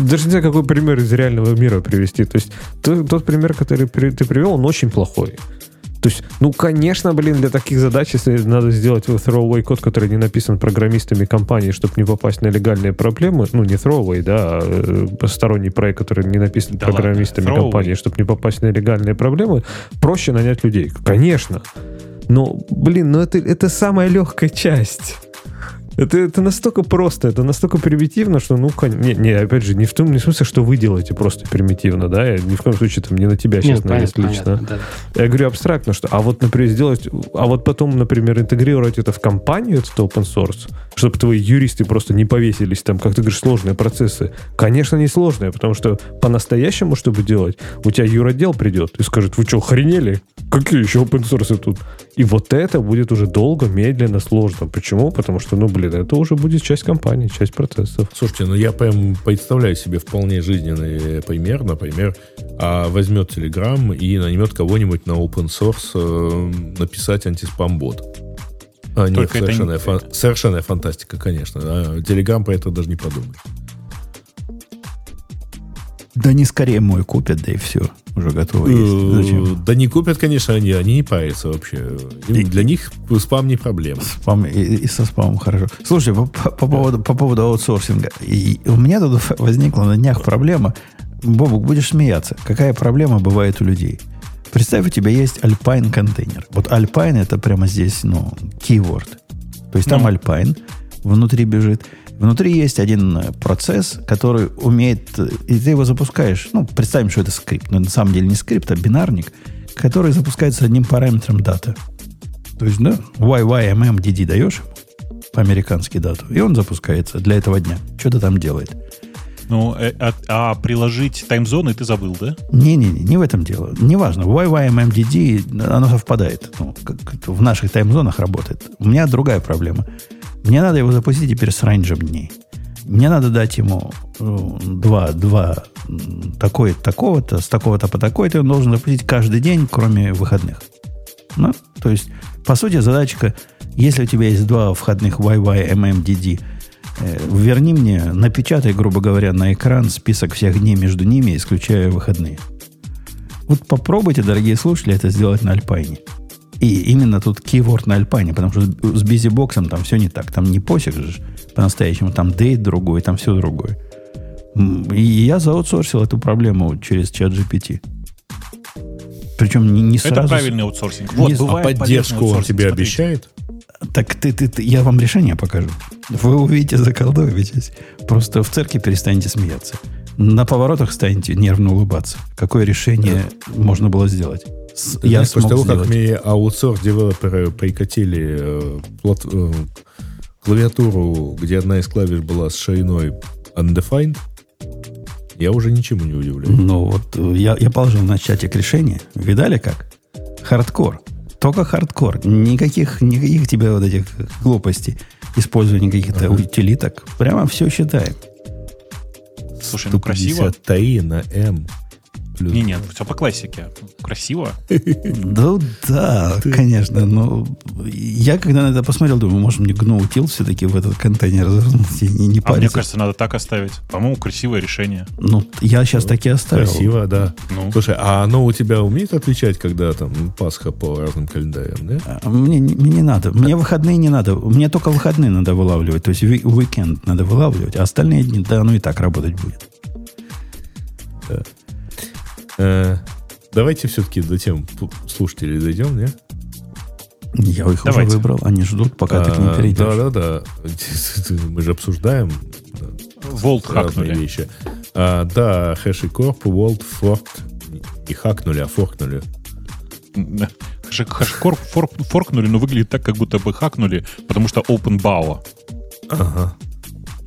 даже не знаю, какой пример из реального мира привести. То есть, то- тот пример, который ты привел, он очень плохой. То есть, ну, конечно, блин, для таких задач, если надо сделать throwaway код, который не написан программистами компании, чтобы не попасть на легальные проблемы, ну, не throwaway, да, а э, сторонний проект, который не написан Да программистами ладно, компании, чтобы не попасть на легальные проблемы, проще нанять людей. Конечно. Но, блин, ну это, это самая легкая часть. Это, это настолько просто, это настолько примитивно, что, ну, не, не, опять же, не в том не в смысле, что вы делаете просто примитивно, да, я ни в коем случае там не на тебя сейчас навес лично. да. Я говорю абстрактно, что, а вот, например, сделать, а вот потом, например, интегрировать это в компанию, этот open source, чтобы твои юристы просто не повесились там, как ты говоришь, сложные процессы. Конечно, не сложные, потому что по-настоящему, чтобы делать, у тебя юродел придет и скажет, вы что, охренели? Какие еще open source тут? И вот это будет уже долго, медленно, сложно. Почему? Потому что, ну, блин, это уже будет часть компании, часть процессов. Слушайте, ну я прям представляю себе вполне жизненный пример. Например, а возьмет Telegram и наймет кого-нибудь на open source э, написать антиспам-бот. А, нет, это не совершенная, фан- совершенная фантастика, конечно. А Telegram про это даже не подумает. Да не скорее мой купят, да и все. Уже готово есть. Зачем? Э, Да не купят, конечно, они, они не парятся вообще. Им- для них спам не проблема. Спам, и, и со спамом хорошо. Слушай, по, по- по поводу, по поводу аутсорсинга. И у меня тут возникла на днях проблема. Бобук, будешь смеяться. Какая проблема бывает у людей? Представь, у тебя есть Alpine контейнер. Вот Alpine это прямо здесь, ну, keyword. То есть там Ну. Alpine внутри бежит. Внутри есть один э, процесс, который умеет, э, и ты его запускаешь. Ну, представим, что это скрипт. Но на самом деле не скрипт, а бинарник, который запускается одним параметром дата. То есть, да, YYMMDD даешь по-американски дату, и он запускается для этого дня. Что-то там делает. Ну, э, а, а приложить таймзоны ты забыл, да? Не-не-не, не в этом дело. Неважно, YYMMDD, оно совпадает. Ну, как в наших таймзонах работает. У меня другая проблема. Мне надо его запустить теперь с рейнджем дней. Мне надо дать ему э, два, два м, такой, такого-то, с такого-то по такой-то, он должен запустить каждый день, кроме выходных. Ну, то есть, по сути, задачка, если у тебя есть два входных YYMMDD, верни мне, напечатай, грубо говоря, на экран список всех дней между ними, исключая выходные. Вот попробуйте, дорогие слушатели, это сделать на Альпайне. И именно тут keyword на Альпайне, потому что с бизибоксом там все не так. Там не посик же по-настоящему, там дейт другой, там все другое. И я заутсорсил эту проблему через чат GPT. Причем не, не Это сразу... правильный аутсорсинг. Вот, Не- А поддержку он тебе смотрите. обещает? Так ты, ты, ты- я вам решение покажу. Вы увидите, заколдуетесь. Просто в церкви перестанете смеяться. На поворотах станете нервно улыбаться. Какое решение можно было сделать? С- я знаешь, после того, как сделать. мне аутсорс девелоперы прикатили э, плат- э, клавиатуру, где одна из клавиш была с шириной undefined, я уже ничему не удивляюсь. Ну вот э, я, я положил на чатик решение. Видали как? Хардкор. Только хардкор. Никаких, никаких тебе вот этих глупостей. Использования каких-то утилиток. Прямо все считаем. Слушай, ну красиво. 153 на M. Плюс. Не, нет, все по классике. Красиво. Да, да, конечно. Но я когда на это посмотрел, думаю, может мне GNU util все-таки в этот контейнер завернуть и не, А мне кажется, надо так оставить. По-моему, красивое решение. Ну, я сейчас таки оставил. Красиво, да. Ну. Слушай, а оно у тебя умеет отличать, когда там Пасха по разным календарям, да? А Мне, не- мне не надо. Мне выходные не надо. Мне только выходные надо вылавливать. То есть уикенд надо вылавливать, а остальные дни, да, оно и так работать будет. Давайте все-таки до тем слушателей дойдем, не? Я их Давайте. уже выбрал. Они ждут, пока ты к ним А, перейдешь. Да, да, да. Мы же обсуждаем да, Волт хакнули. вещи. А, да, HashiCorp, World Forked. Не хакнули, а форкнули. Хэшкорп форк- форкнули, но выглядит так, как будто бы хакнули, потому что OpenBAO. Ага.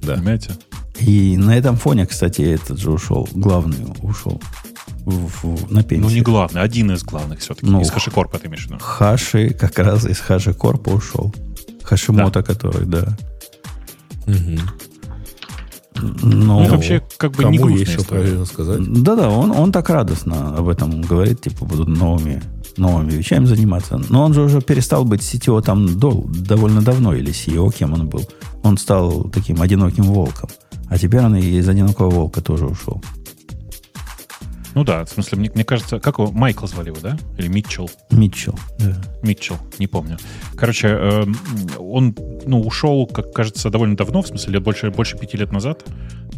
Да. Понимаете? И на этом фоне, кстати, этот же ушел. Главный ушел в- в- на пенсию. Ну, не главный, один из главных все-таки. Ну, из HashiCorp ты имеешь в виду. Хаши как раз из Корпа ушел. Хашимото, который, да. Мгм. Но, Ну, вообще, как бы не Кому грустная про рассказать? Да-да, он, он так радостно об этом говорит, типа, будут новыми, новыми вещами заниматься. Но он же уже перестал быть CTO там дол- довольно давно, или CEO, кем он был. Он стал таким одиноким волком. А теперь он и из одинокого волка тоже ушел. Ну да, в смысле, мне, мне кажется, как его, Майкл звали его, да? Или Митчелл? Митчелл. Да. Митчелл, не помню. Короче, э, он ну, ушел, как кажется, довольно давно, в смысле, лет больше, больше пяти лет назад,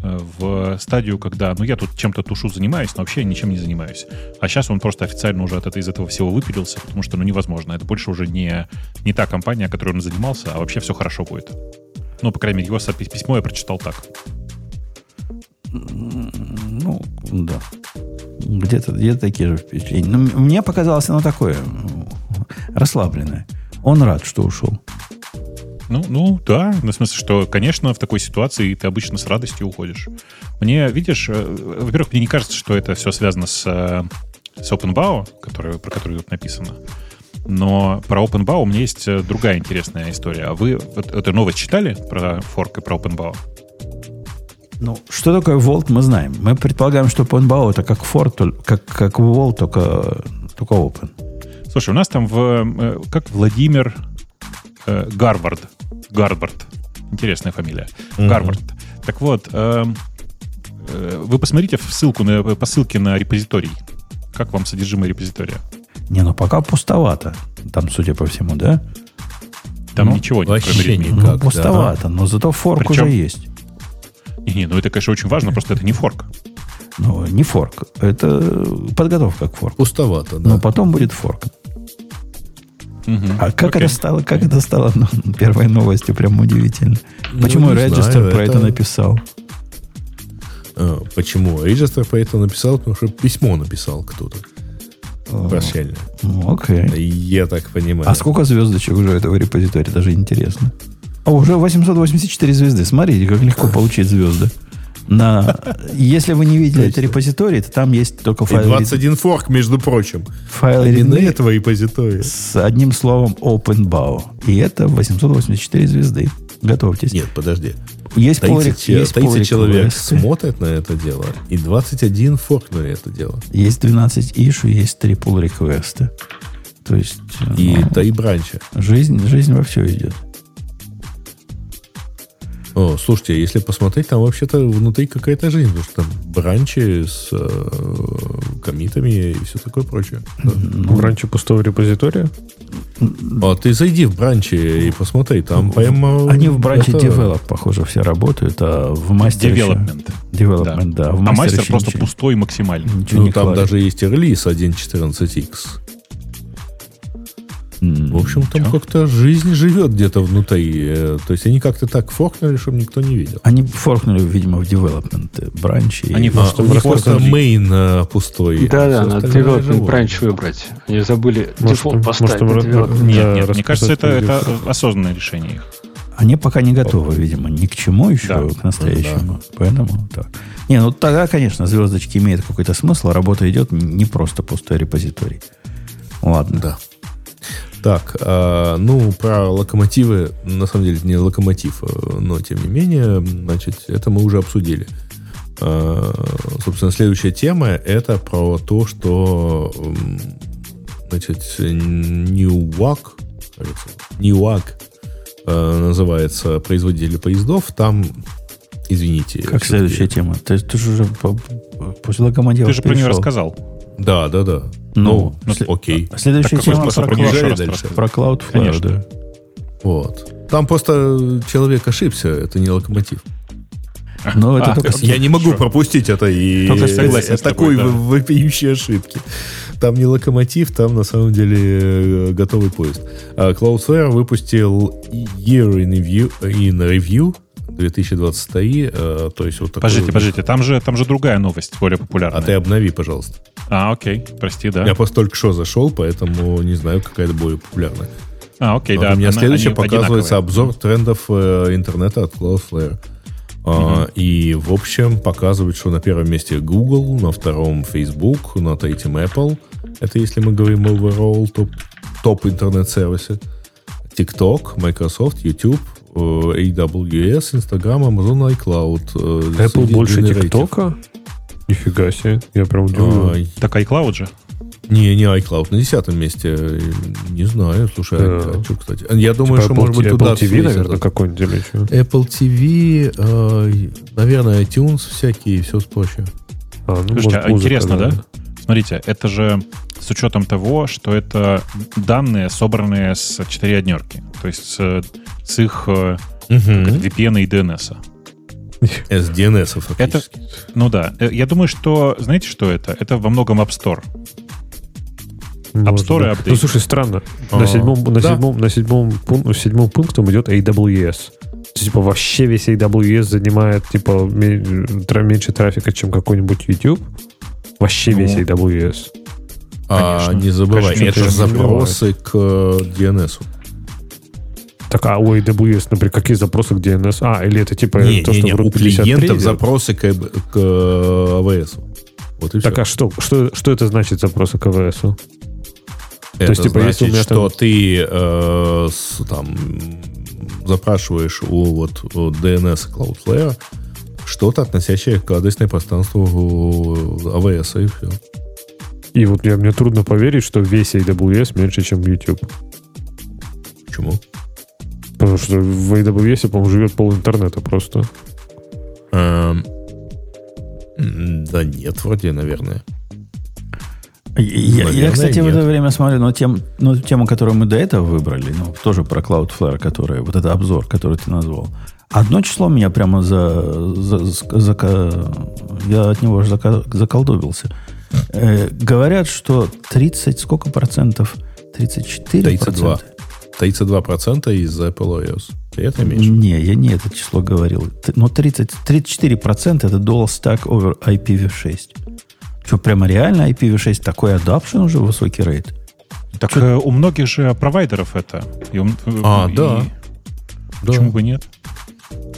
э, в стадию, когда, ну, я тут чем-то тушу занимаюсь, но вообще ничем не занимаюсь. А сейчас он просто официально уже от этого, из этого всего выпилился, потому что, ну, невозможно. Это больше уже не, не та компания, которой он занимался, а вообще все хорошо будет. Ну, по крайней мере, его письмо я прочитал так. Ну, да. Где-то где такие же впечатления. Но мне показалось оно такое расслабленное. Он рад, что ушел. Ну, ну, да, ну, в смысле, что, конечно, в такой ситуации ты обычно с радостью уходишь. Мне, видишь, э, во-первых, мне не кажется, что это все связано с, э, с OpenBAO, который, про который тут написано. Но про OpenBAO у меня есть э, другая интересная история. А вы эту новость читали про форк и про OpenBAO? Ну, что такое Volt, мы знаем. Мы предполагаем, что OpenBAO это как Ford, как, как Volt, только, только Open. Слушай, у нас там в, э, как Владимир э, Гарвард. Гарвард. Интересная фамилия. Мгм. Гарвард. Так вот, эм, э, вы посмотрите в ссылку на, по ссылке на репозиторий. Как вам содержимое репозитория? Не, ну пока пустовато. Там, судя по всему, да? Там Ну, ничего нет, вообще. Никак, ну, да. пустовато, но зато форк Причем- уже есть. Не, не, ну это, конечно, очень важно, просто это не форк. Ну, не форк. Это подготовка к форку. Пустовато, да. Но потом будет форк. Мгм. А как Окей. это стало? Как это стало ну, первой новостью? Прям удивительно. Ну, Почему не Register знаю, про это написал? А, почему? Register про это написал, потому что письмо написал кто-то. Прощальное. Ну, окей. Я так понимаю. А сколько звездочек уже этого репозитория? Даже интересно. А уже 884 звезды. Смотрите, как легко получить звезды. На... Если вы не видели это репозиторий, то там есть только И файл, 21 форк, между прочим. файл readme этого репозитория. с одним словом OpenBAO. И это 884 звезды. Готовьтесь. Нет, подожди. Есть 30, pull- че- есть 30 pull человек смотрят на это дело, и 21 форкнули это дело. Есть 12 ишу, есть 3 pull реквеста. То есть И ну, три бранча. жизнь, жизнь во все идет. О, слушайте, если посмотреть, там вообще-то внутри какая-то жизнь, потому что там бранчи с э, комитами и все такое прочее. Да. Ну, В ранче пустого репозитория? А ты зайди в бранчи и посмотри, там прямо... Они в бранче это- Develop, похоже, все работают, а в мастере... еще- Development. Development, да. в А мастер просто ничего- пустой максимально. ничего Ну, там кладет. даже есть и релиз 1.14x. В общем, там как-то жизнь живет где-то внутри. Э, То есть они как-то так форкнули, чтобы никто не видел. Они форкнули, видимо, в Development э, бранче. и- Они А, Просто них просто мейн э, пустой. Да, а да, надо остальное development branch выбрать. Они забыли Может, дефолт поставить может, на. Да, Нет, нет, мне кажется, это, это осознанное решение их. Они пока не готовы, видимо, ни к чему еще, Да. к настоящему. Поэтому так. Не, ну тогда, конечно, звездочки имеют какой-то смысл, а работа идет не просто пустой репозиторий. Ладно. Да. Так, а, ну, про локомотивы, на самом деле, это не локомотив, э, но тем не менее, значит, это мы уже обсудили. А, собственно, следующая тема это про то, что, значит, Newag, Newag э, называется производитель поездов, там, извините. Как следующая тема? Ты, ты же уже по- по- после локомотива Ты же про нее перешел. рассказал. Да, да, да. Ну, Ну, сле- окей. Следующая Так какой тема про, раз дальше? про Cloudflare, Конечно. да. Вот. Там просто человек ошибся, это не локомотив. Но это А, только... окей. Я не могу Хорошо. пропустить это и Только согласен с такой тобой, да. вопиющей ошибки. Там не локомотив, там на самом деле э, готовый поезд. А Cloudflare выпустил Year in Review, in Review 2023, э, то есть вот такой Подождите, вот- подождите, там же, там же другая новость, более популярная. А ты обнови, пожалуйста. А, окей, прости, да. Я просто только что зашел, поэтому не знаю, какая то более популярная. А, окей, Вот да. у меня она- следующее показывается одинаковые. обзор трендов э, интернета от Cloudflare. А, И, в общем, показывает, что на первом месте Google, на втором Facebook, на третьем Apple. Это если мы говорим overall топ, топ интернет-сервисы. TikTok, Microsoft, YouTube, AWS, Instagram, Amazon, iCloud. э, Apple больше. ТикТока? Нифига себе. Я прям удивлен. А, Так iCloud же. Не, не iCloud, на десятом месте. э, Не знаю, слушай, Да. а что, кстати? Я думаю, Типа что, Apple может быть, T- туда Apple TV, наверное, какой-нибудь или что? Apple TV, э, наверное, iTunes всякие и все прочее. А, ну, Слушайте, может, а интересно, да? Смотрите, это же с учетом того, что это данные, собранные с четыре однерки. То есть с, с их э, Мгм. VPN и DNS. С DNS фактически. Ну да. Э, Я думаю, что... Знаете, что это? Это во многом App Store. Может, Store и апдейт. Ну, слушай, странно. А, на седьмом, на да. седьмом, на седьмом, пун- седьмом пунктом идет AWS. То есть, Типа вообще весь AWS занимает типа меньше трафика, чем какой-нибудь YouTube. Вообще Ну, весь AWS. А Конечно. не забывай, Конечно, это же запросы к э, DNS. Так, а у AWS, например, какие запросы к DNS? А, или это типа Не, то, не, что не, в у ROOT 53 клиентов идет? запросы к, к э, AWS. Вот и Так, все. а что, что, что это значит запросы к AWS? Это то есть, типа, значит, если у меня что там- ты э, с- там запрашиваешь у вот у DNS Cloudflare что-то, относящее к адресной пространству AWS, и все. И вот я, мне трудно поверить, что весь AWS меньше, чем YouTube. Почему? Потому что в AWS, по-моему, живет пол интернета просто. Эм, да нет, вроде, наверное. Я, я, Наверное, кстати, в нет. это время смотрю на тем, ну, тему, которую мы до этого выбрали, ну, тоже про Cloudflare, которая, вот это обзор, который ты назвал. Одно число меня прямо за, за, зака- я от него же зака- заколдобился. Э, говорят, что 30, сколько процентов? 34 32. 32% из Apple iOS. Ты это имеешь? Не, я не это число говорил. Но 30, 34 процента это dual stack over IPv6. Что, прямо реально IPv6 такой адапшн уже высокий рейд? Так э, у многих же провайдеров это. И у- А, и да. Почему бы нет?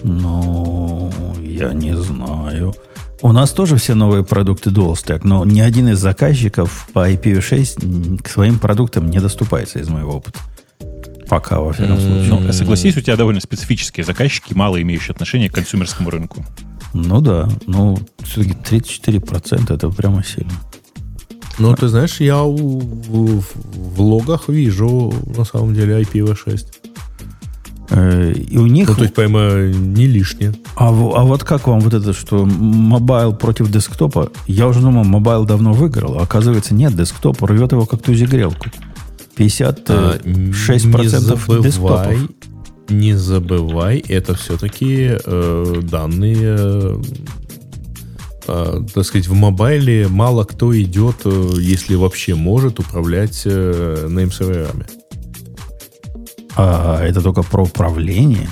Ну, я не знаю. У нас тоже все новые продукты Dual Stack, но ни один из заказчиков по IPv6 м, к своим продуктам не доступается из моего опыта. Пока, во всяком случае. Ну, согласись, у тебя довольно специфические заказчики, мало имеющие отношение к консюмерскому рынку. Ну да, ну, все-таки 34% это прямо сильно. Ну, ты знаешь, я у- в, в логах вижу, на самом деле, IPv6. Э, И у них... Ну, то есть, прямо не лишнее. а, а вот как вам вот это, что mobile против десктопа? Я уже думал, mobile давно выиграл, а оказывается нет, десктоп рвет его как Тузик грелку. 56% А, не десктопов. забывай, не забывай, это все-таки э, данные, э, э, так сказать, в мобайле мало кто идет, э, если вообще может, управлять э, неймсерверами. А это только про управление?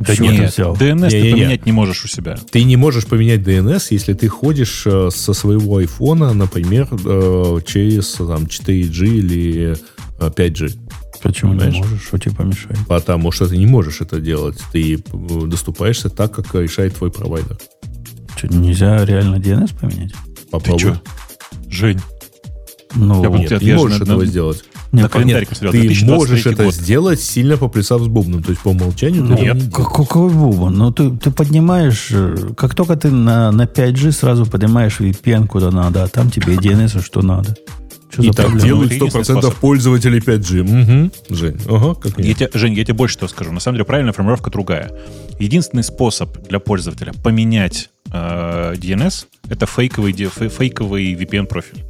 Да ты нет, взял? DNS ты Не-не-не. поменять не можешь у себя. Ты не можешь поменять DNS, если ты ходишь э, со своего айфона, например, э, через там, 4G или э, 5G. Почему не Понимаешь? можешь? Что тебе помешает? Потому что ты не можешь это делать. Ты э, доступаешься так, как решает твой провайдер. Что, нельзя реально DNS поменять? Попробуй. чё? Жень, Ну, Я Нет, Нет, ты я не же можешь этого сделать. Не, на как- календарь посмотрел. Ты 2023 можешь это год. сделать, сильно поплясав с бубном. То есть по умолчанию ты Ну, этого не как- какой бубон? Ну, ты, ты поднимаешь, э, как только ты на, на 5G сразу поднимаешь VPN куда надо, а там тебе и DNS что надо. Что И за так проблема? делают Это единственный 100% способ. пользователей 5G. Угу. Жень, ага, как Я нет. тебе, Жень, я тебе больше что скажу. На самом деле правильная формулировка другая. Единственный способ для пользователя поменять э, DNS это фейковый, фейковый VPN-профиль.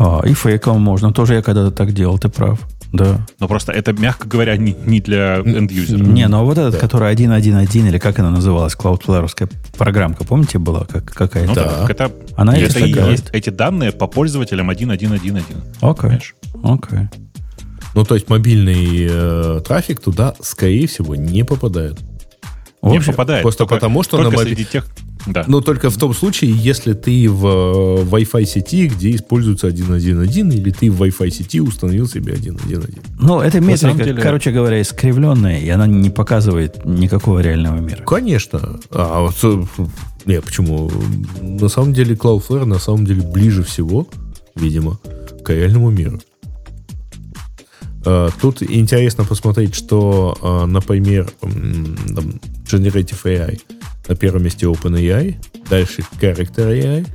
А, и фейком можно. Тоже я когда-то так делал, ты прав. Да. Но просто это, мягко говоря, не, не для end-юзера. Не, ну а вот этот, Да. который 1.1.1, или как она называлась, Cloudflare программка, помните, была как, какая-то? Ну Да. так, это, Она это есть и такая? есть эти данные по пользователям 1.1.1.1. Окей, окей. Ну, то есть мобильный э, трафик туда, скорее всего, не попадает. В Не общем, попадает. просто только- потому, что только на моби- среди тех... Да. Но только в том случае, если ты в э, Wi-Fi сети, где используется 1.1.1, или ты в Wi-Fi сети установил себе 1.1.1. Ну, эта метрика, деле- короче говоря, искривленная, и она не показывает никакого реального мира. Конечно. А вот, э, не, почему? На самом деле Cloudflare на самом деле ближе всего, видимо, к реальному миру. А, Тут интересно посмотреть, что, а, например, Generative AI на первом месте OpenAI, дальше Character AI,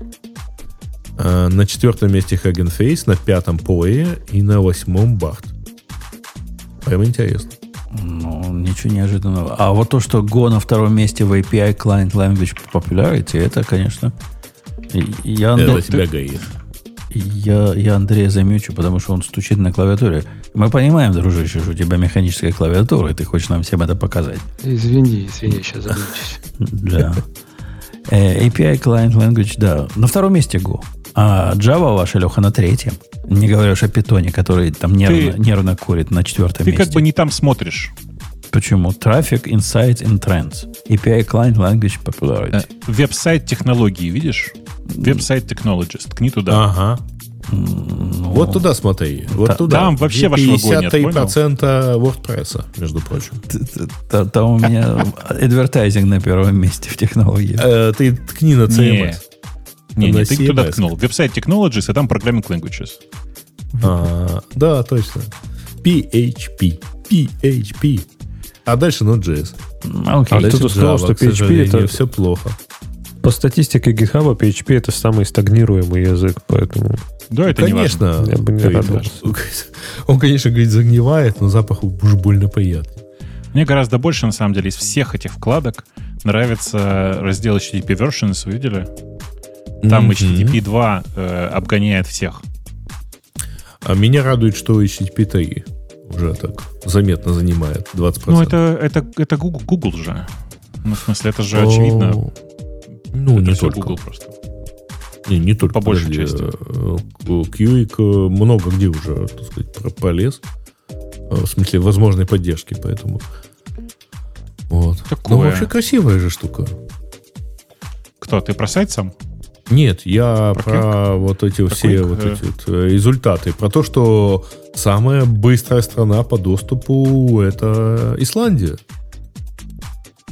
а, на четвертом месте Hugging Face, на пятом Poe и на восьмом Bard. Прям интересно. Ну, ничего неожиданного. А вот то, что Go на втором месте в API Client Language Popularity, это, конечно, Я, Это Андрей, тебя гаит. Я, я Андрея замечу, потому что он стучит на клавиатуре. Мы понимаем, дружище, что у тебя механическая клавиатура, и ты хочешь нам всем это показать. Извини, извини, сейчас заблудишься. Да. Э, API Client Language, да. На втором месте Go. А Java ваша, Леха, на третьем. Не говоря уж о питоне, который там нервно, Ты- нервно курит на четвертом Ты месте. как бы не там смотришь. Почему? Traffic, Insights and Trends. API Client Language Popularity. Э, Website Technologies, видишь? Website Technologies. Ткни туда. Ага. Ну, Вот туда смотри. Вот Та- туда. там вообще Где ваш вагон нет, 53% WordPress, между прочим. Там у меня advertising на первом месте в технологии. Э, Ты ткни на CMS. Не, не, ты туда ткнул. Website Technologies, а там Programming Languages. А, да, точно. PHP. PHP. А дальше Node.js. Ну, Окей. А Дальше кто-то сказал, что PHP это- все плохо. По статистике GitHub PHP это самый стагнируемый язык, поэтому Да, это не важно. Конечно. Я бы не радовался. он, он, конечно, говорит, загнивает, но запах уж больно приятный. Мне гораздо больше, на самом деле, из всех этих вкладок нравится раздел HTTP Versions, видели? Там Мгм. HTTP 2 э, обгоняет всех. А меня радует, что HTTP 3 уже так заметно занимает 20%. Ну, это, это, это Google, Google же. Ну, в смысле, это же О, очевидно. Ну, это не только. Google просто. Не, не только. По большей подожди, части. Qlik э, много где уже, так сказать, полез. Э, В смысле, возможной поддержки, поэтому... Вот. Такое. Ну, вообще красивая же штука. Кто, ты про сайт сам? Нет, я Про про, вот эти все Quake, вот э. эти вот э, результаты. Про то, что самая быстрая страна по доступу это Исландия.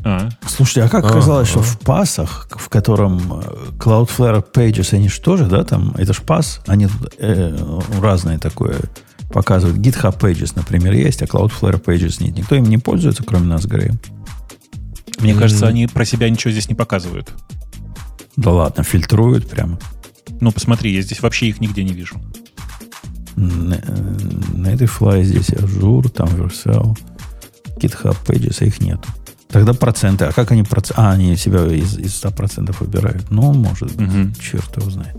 А, Слушайте, а как оказалось, что в пасах, в котором э, Cloudflare Pages, они же тоже, да, там, это же пас, они тут, э, разные такое показывают. GitHub Pages, например, есть, а Cloudflare Pages нет. Никто им не пользуется, кроме нас, Греем. мне кажется, М. они про себя ничего здесь не показывают. Да ладно, фильтруют прямо. Ну, посмотри, я здесь вообще их нигде не вижу. На, э, Netlify здесь Azure, там Vercel, GitHub Pages, а их нету. Тогда проценты. А как они проценты? А, они себя из, из 100% выбирают. Ну, может быть. Мгм. Черт его знает.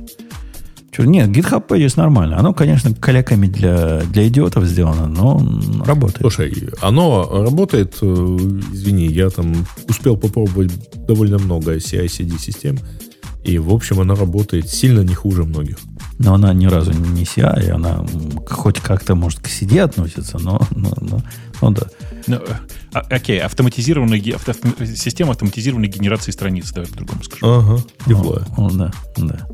Нет, GitHub Pages нормально. Оно, конечно, калеками для, для идиотов сделано, но работает. Слушай, оно работает, э, извини, я там успел попробовать довольно много CI-CD систем, и, в общем, оно работает сильно не хуже многих. Но она ни разу не CI, и она хоть как-то, может, к CD относится, но, но, но- ну да. Ну, э, а- окей, автоматизированная авто- авто- система автоматизированной генерации страниц, давай по-другому скажу. Ага, теплое. О, о, да, да.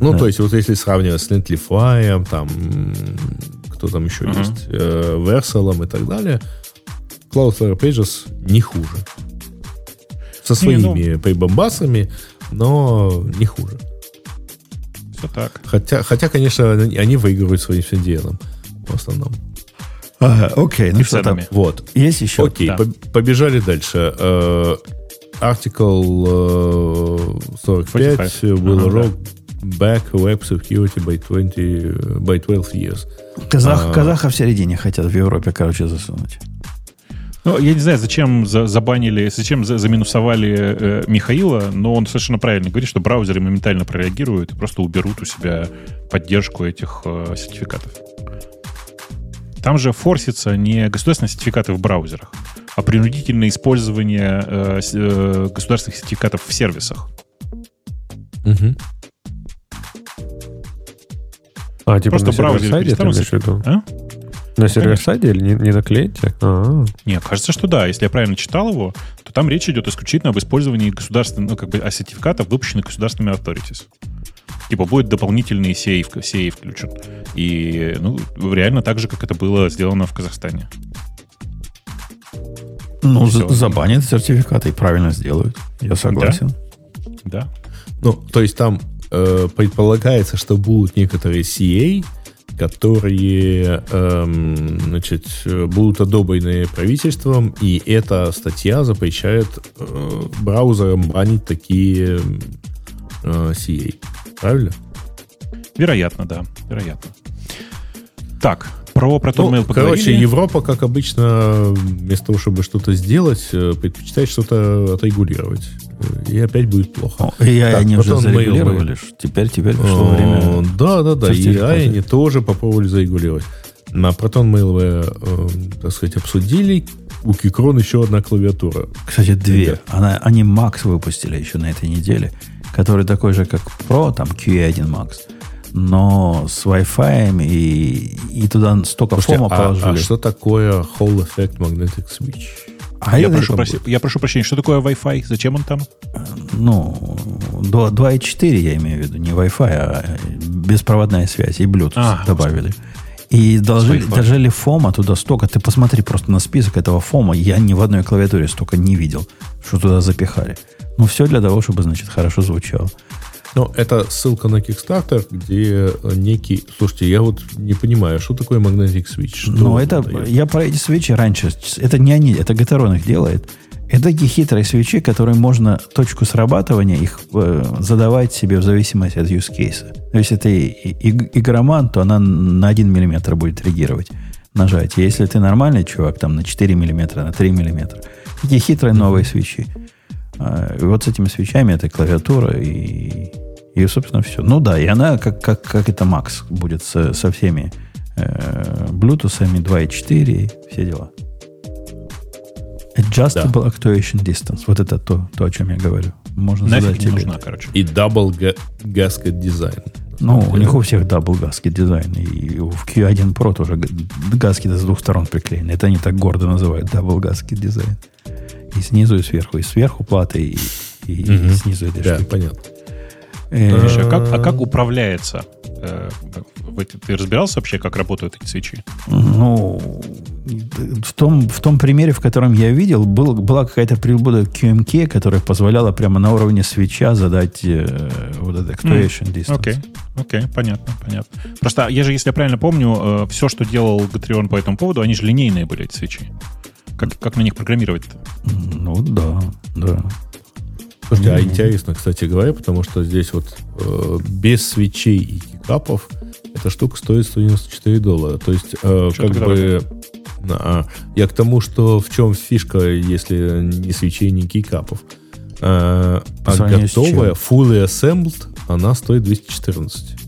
Ну, Да. то есть, вот если сравнивать с Netlify, там, кто там еще Ага. есть, э, Vercel и так далее, Cloudflare Pages не хуже. Со своими прибамбасами, но не хуже. Все так. Хотя, хотя, конечно, они выигрывают своим CDN в основном. Ага, окей, ну что там? Вот. Есть еще? Окей, да. поб- побежали дальше. Article э, 45 45. will Ага, roll back web security by 20 э, by 12 years. Казах, А. казаха в середине хотят в Европе, короче, засунуть. Ну, я не знаю, зачем за- забанили, зачем за- заминусовали э, Михаила, но он совершенно правильно говорит, что браузеры моментально прореагируют и просто уберут у себя поддержку этих э, сертификатов. Там же форсится не государственные сертификаты в браузерах, а принудительное использование э, э, государственных сертификатов в сервисах. А, типа Просто на браузер сервер-сайде ты имеешь в виду? А? На сервер-сайде или не, не на клиенте? А, Не, кажется, что да. Если я правильно читал его, то там речь идет исключительно об использовании государственных, ну, как бы, сертификатов, выпущенных государственными authorities. Типа будет дополнительный CA, в- CA включен. И, ну, реально так же, как это было сделано в Казахстане. Ну, всё. забанят сертификаты и правильно сделают. Я согласен. Да. Ну, то есть там э, предполагается, что будут некоторые CA, которые эм, значит, э, будут одобрены правительством, и эта статья запрещает э, браузерам банить такие э, CA. Правильно? Вероятно, да. Вероятно. Так, про Proton Ну, Mail короче, поговорили. Европа, как обычно, вместо того, чтобы что-то сделать, э, предпочитает что-то отрегулировать. И опять будет плохо. И Так, они уже Mail зарегулировали. Теперь, теперь пришло О, время. Да, да, да. И. AI они тоже попробовали зарегулировать. На Proton Mail э, так сказать, обсудили. У Keychron еще одна клавиатура. Кстати, две. Она, они Max выпустили еще на этой неделе, который такой же, как Pro, там QE1 Max, но с Wi-Fi и, и туда столько Слушайте, фома а, положили. а что такое Hall Effect Magnetic Switch? А я, прошу проси- я прошу прощения, что такое Wi-Fi? Зачем он там? Ну, 2 2.4 я имею в виду, не Wi-Fi, а беспроводная связь и Bluetooth А, добавили. И доложили, Wi-Fi. дожали фома туда столько. Ты посмотри просто на список этого фома. Я ни в одной клавиатуре столько не видел, что туда запихали. Ну, все для того, чтобы, значит, хорошо звучало. Ну, это ссылка на Kickstarter, где э, некий... Слушайте, я вот не понимаю, что такое Magnetic Switch? Что Но он это, дает? я про эти свечи раньше, это не они, это Гатерон их делает. Это такие хитрые свечи, которые можно точку срабатывания их э, задавать себе в зависимости от use case. То есть это и- и- игроман, то она на 1 миллиметр будет реагировать нажатие. Если ты нормальный чувак, там на 4 миллиметра, на 3 миллиметра. Такие хитрые новые свечи. А, и вот с этими свечами это клавиатура и, и собственно, все. Ну да, и она, как, как, как это Max, будет со, со всеми э, Bluetooth 2.4, все дела. Adjustable Actuation Distance. Вот это то, то, о чем я говорю. Можно задать Нафиг не тебе. нужна, короче. И Double ga- Gasket Design. Ну, у них у всех double gasket design. И в Q1 Pro тоже gasket с двух сторон приклеены. Это они так гордо называют double gasket design. И снизу, и сверху. И сверху платы, и, и- и Мгм. снизу этой Да, штуки. понятно. Э, Слушай, а как, а как управляется? э, ты разбирался вообще, как работают эти свечи? Ну, в том, в том примере, в котором я видел, был, была какая-то прибуда QMK, которая позволяла прямо на уровне свеча задать э, вот этот actuation distance. Окей, окей, понятно, понятно. Просто я же, если я правильно помню, все, что делал Gatreon по этому поводу, они же линейные были, эти свечи. Как, как на них программировать-то? Ну да, да. Слушайте, а интересно, кстати говоря, потому что здесь вот э, без свечей и кикапов эта штука стоит 194 доллара. То есть, э, как бы... а, я к тому, что в чем фишка, если не свечей, не кикапов. Э, а готовая, fully assembled, она стоит 214.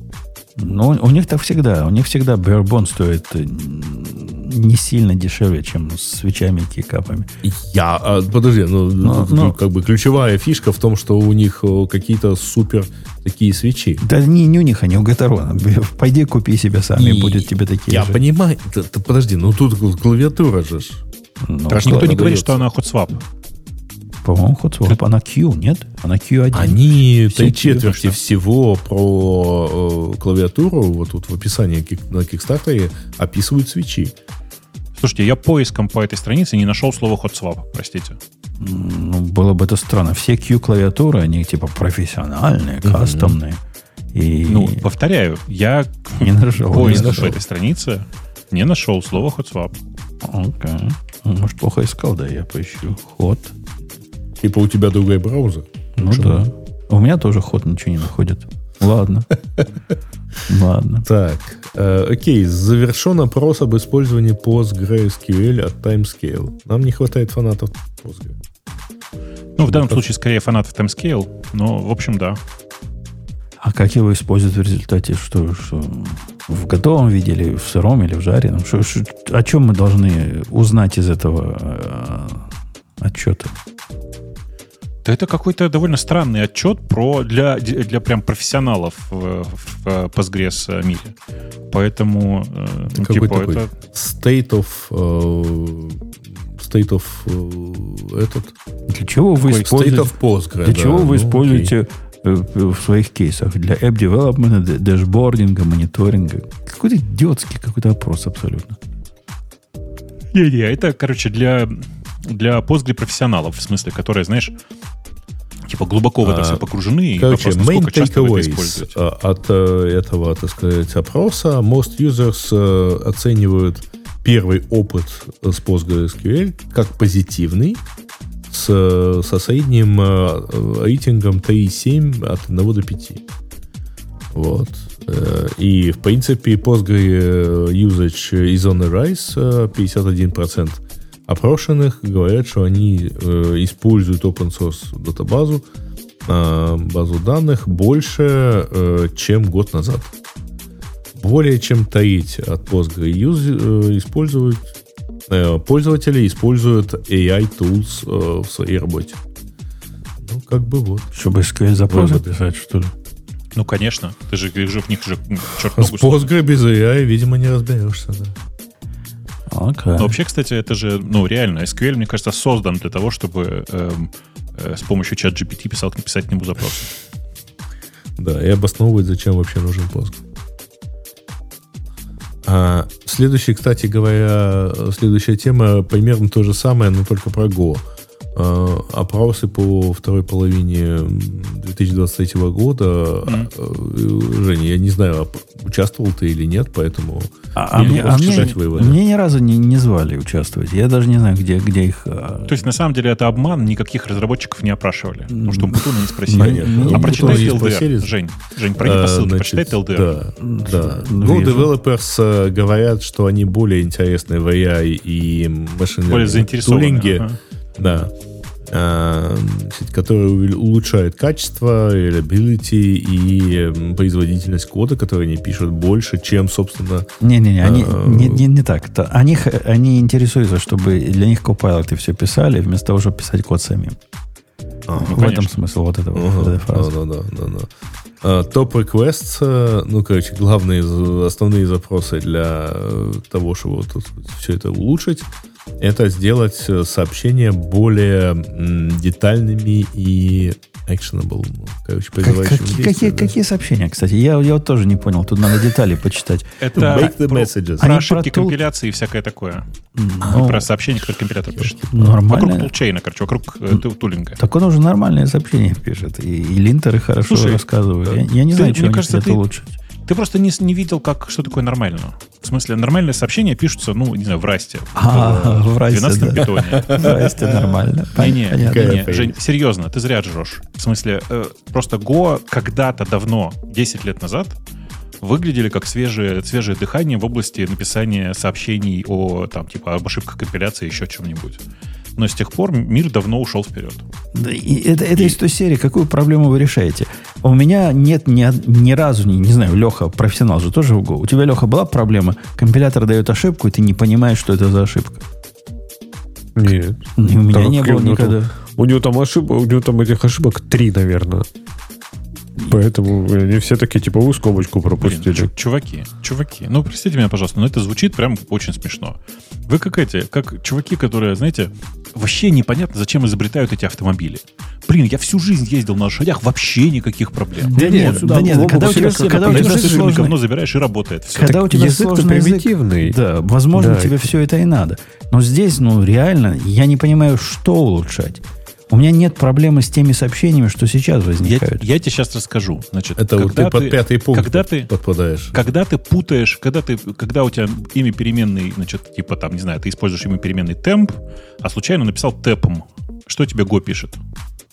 Ну, у них так всегда. У них всегда Barebone стоит э, не сильно дешевле, чем с свечами и капами. Я, а, подожди, ну, Ну, тут ну. как бы ключевая фишка в том, что у них э, какие-то супер такие свечи. Да не, не у них, они у Гаторона. Пойди купи себе сам, и И будет тебе такие Я же. понимаю, Т- т- подожди, ну тут клавиатура же. Ну, что никто не говорит, что она HotSwap. По-моему, HotSwap, она Q, нет? Она Q1. Они Все три Q, четверти что? всего про э, клавиатуру, вот тут в описании на Кикстартере описывают свечи. Слушайте, я поиском по этой странице не нашел слова HotSwap, простите. Ну, было бы это странно. Все Q-клавиатуры, они типа профессиональные, кастомные. И Ну, повторяю, я не нашел. поиск не по нашел. этой странице не нашел слова HotSwap. Окей. Ну, Может, плохо искал, да, я поищу. Ход. Типа у тебя другой браузер. Ну да. У меня тоже ход ничего не находит. Ладно. Ладно. Так, э, окей, завершен опрос об использовании PostgreSQL от Timescale. Нам не хватает фанатов Postgre. Ну, в данном как- случае скорее фанатов Timescale, но, в общем, да. А как его используют в результате? Что, что в готовом виде или в сыром, или в жареном? Что, что- о чем мы должны узнать из этого э, отчета? Да это какой-то довольно странный отчет про для, для прям профессионалов в, в Postgres мире. Поэтому, э, ну, какой типа, такой? это... State of... э, state of... э, этот... Для чего вы Какой? State используете? of Postgre, Для да, чего вы ну, окей. используете э, в своих кейсах? Для app development, дэшбординга, мониторинга? Какой-то идиотский какой-то опрос абсолютно. Не-не, это, короче, для, для Postgre профессионалов, в смысле, которые, знаешь, типа глубоко в это А, все погружены. Короче, main takeaways э, от э, этого, так сказать, опроса. Most users э, оценивают первый опыт с PostgreSQL как позитивный, с, со средним э, рейтингом 3,7 от 1 до 5. Вот. И, в принципе, Postgre usage is on the rise, э, 51%, опрошенных говорят, что они э, используют open source датабазу, э, базу данных больше, э, чем год назад. Более чем треть от Postgre юз- э, используют э, пользователи используют AI tools э, в своей работе. Ну, как бы вот. Чтобы SQL запросы Выводы. писать, что ли? Ну, конечно. Ты же, их же в них же черт с. Postgre без AI, видимо, не разберешься. Да. Окей. Но вообще, кстати, это же, ну, реально, SQL, мне кажется, создан для того, чтобы эм, э, с помощью чат GPT писал, писать к нему запросы. Да, и обосновывать, зачем вообще нужен Postgre. А, следующий, кстати говоря, следующая тема примерно то же самое, но только про Go. А, опросы по второй половине 2023 года. А, Женя, я не знаю, участвовал ты или нет, поэтому А, а мне, а просто мне- выводы. мне ни разу не, не звали участвовать. Я даже не знаю, где, где их... а, То есть, на самом деле, это обман, никаких разработчиков не опрашивали. Потому что Путуна не спросили. Понятно. А Ну, прочитай не. LDR, Жень. Жень, пройди по А, ссылке, почитай LDR. Да. Ну. Developers э, говорят, что они более интересны в AI и машинном Более заинтересованы. тулинге, ага. да, А, которые увел- улучшают качество, reliability и м, производительность кода, который они пишут больше, чем, собственно, Не-не-не, они, А, не, не, не так. То Они, они интересуются, чтобы для них копайлоты все писали, вместо того, чтобы писать код самим. а, в конечно. этом смысл вот этого, Ага, вот этой фразы. да, да, да, да. А, Топ requests, э, ну, короче, главные, основные запросы для э, того, чтобы вот все это улучшить, это сделать э, сообщения более детальными и actionable. Ну, короче, Как- призывающими какие, действия, какие, да. какие сообщения, кстати? Я, я вот тоже не понял. Тут надо детали почитать. Это Make the про, messages. про ошибки про компиляции и всякое такое. Ну, про сообщения, которые компилятор пишет. Вокруг нормально. тулчейна, короче, вокруг э, ту- тулинга. Так он уже нормальные сообщения пишет. И, и линтеры хорошо Слушай, рассказывают. э, Я, я не ты- знаю, что мне они кажется, хотят ты- улучшить. Ты просто не, не видел, как, что такое нормально. В смысле, нормальные сообщения пишутся, ну, не знаю, в расте. А, в Расте, 12 да. питоне. Здрасте, нормально. Не-не, Какая Жень, серьезно, ты зря жрешь. В смысле, э, просто Go когда-то давно, 10 лет назад, выглядели как свежее, свежее дыхание в области написания сообщений о, там, типа, об ошибках компиляции, еще чем-нибудь. Но с тех пор мир давно ушел вперед. Да, и это, это из той серии, какую проблему вы решаете? У меня нет ни, ни разу, не, не знаю, Леха, профессионал же тоже в Go. У тебя, Леха, была проблема? Компилятор дает ошибку, и ты не понимаешь, что это за ошибка. Нет. И у меня Так, не было никогда. там- У него там ошибок, у него там этих ошибок три, наверное. Поэтому они все такие, типа, вы скобочку Блин, пропустили. чу- чуваки, чуваки, ну, простите меня, пожалуйста, но это звучит прям очень смешно. Вы как эти, как чуваки, которые, знаете, вообще непонятно, зачем изобретают эти автомобили. Блин, я всю жизнь ездил на лошадях, вообще никаких проблем. Да нет, сюда, да нет, в когда у тебя, когда у тебя Ты сложный- говно забираешь и работает. Все. когда у тебя сложный язык, примитивный. да, возможно, Да. тебе все это и надо. Но здесь, ну, реально, я не понимаю, что улучшать. У меня нет проблемы с теми сообщениями, что сейчас Я, возникают. я тебе сейчас расскажу. Значит, Это вот когда ты под пятый пункт когда ты, подпадаешь. когда ты путаешь, когда ты, когда у тебя имя переменный, значит, типа там, не знаю, ты используешь имя переменный темп, а случайно написал тэпом, что тебе Go пишет?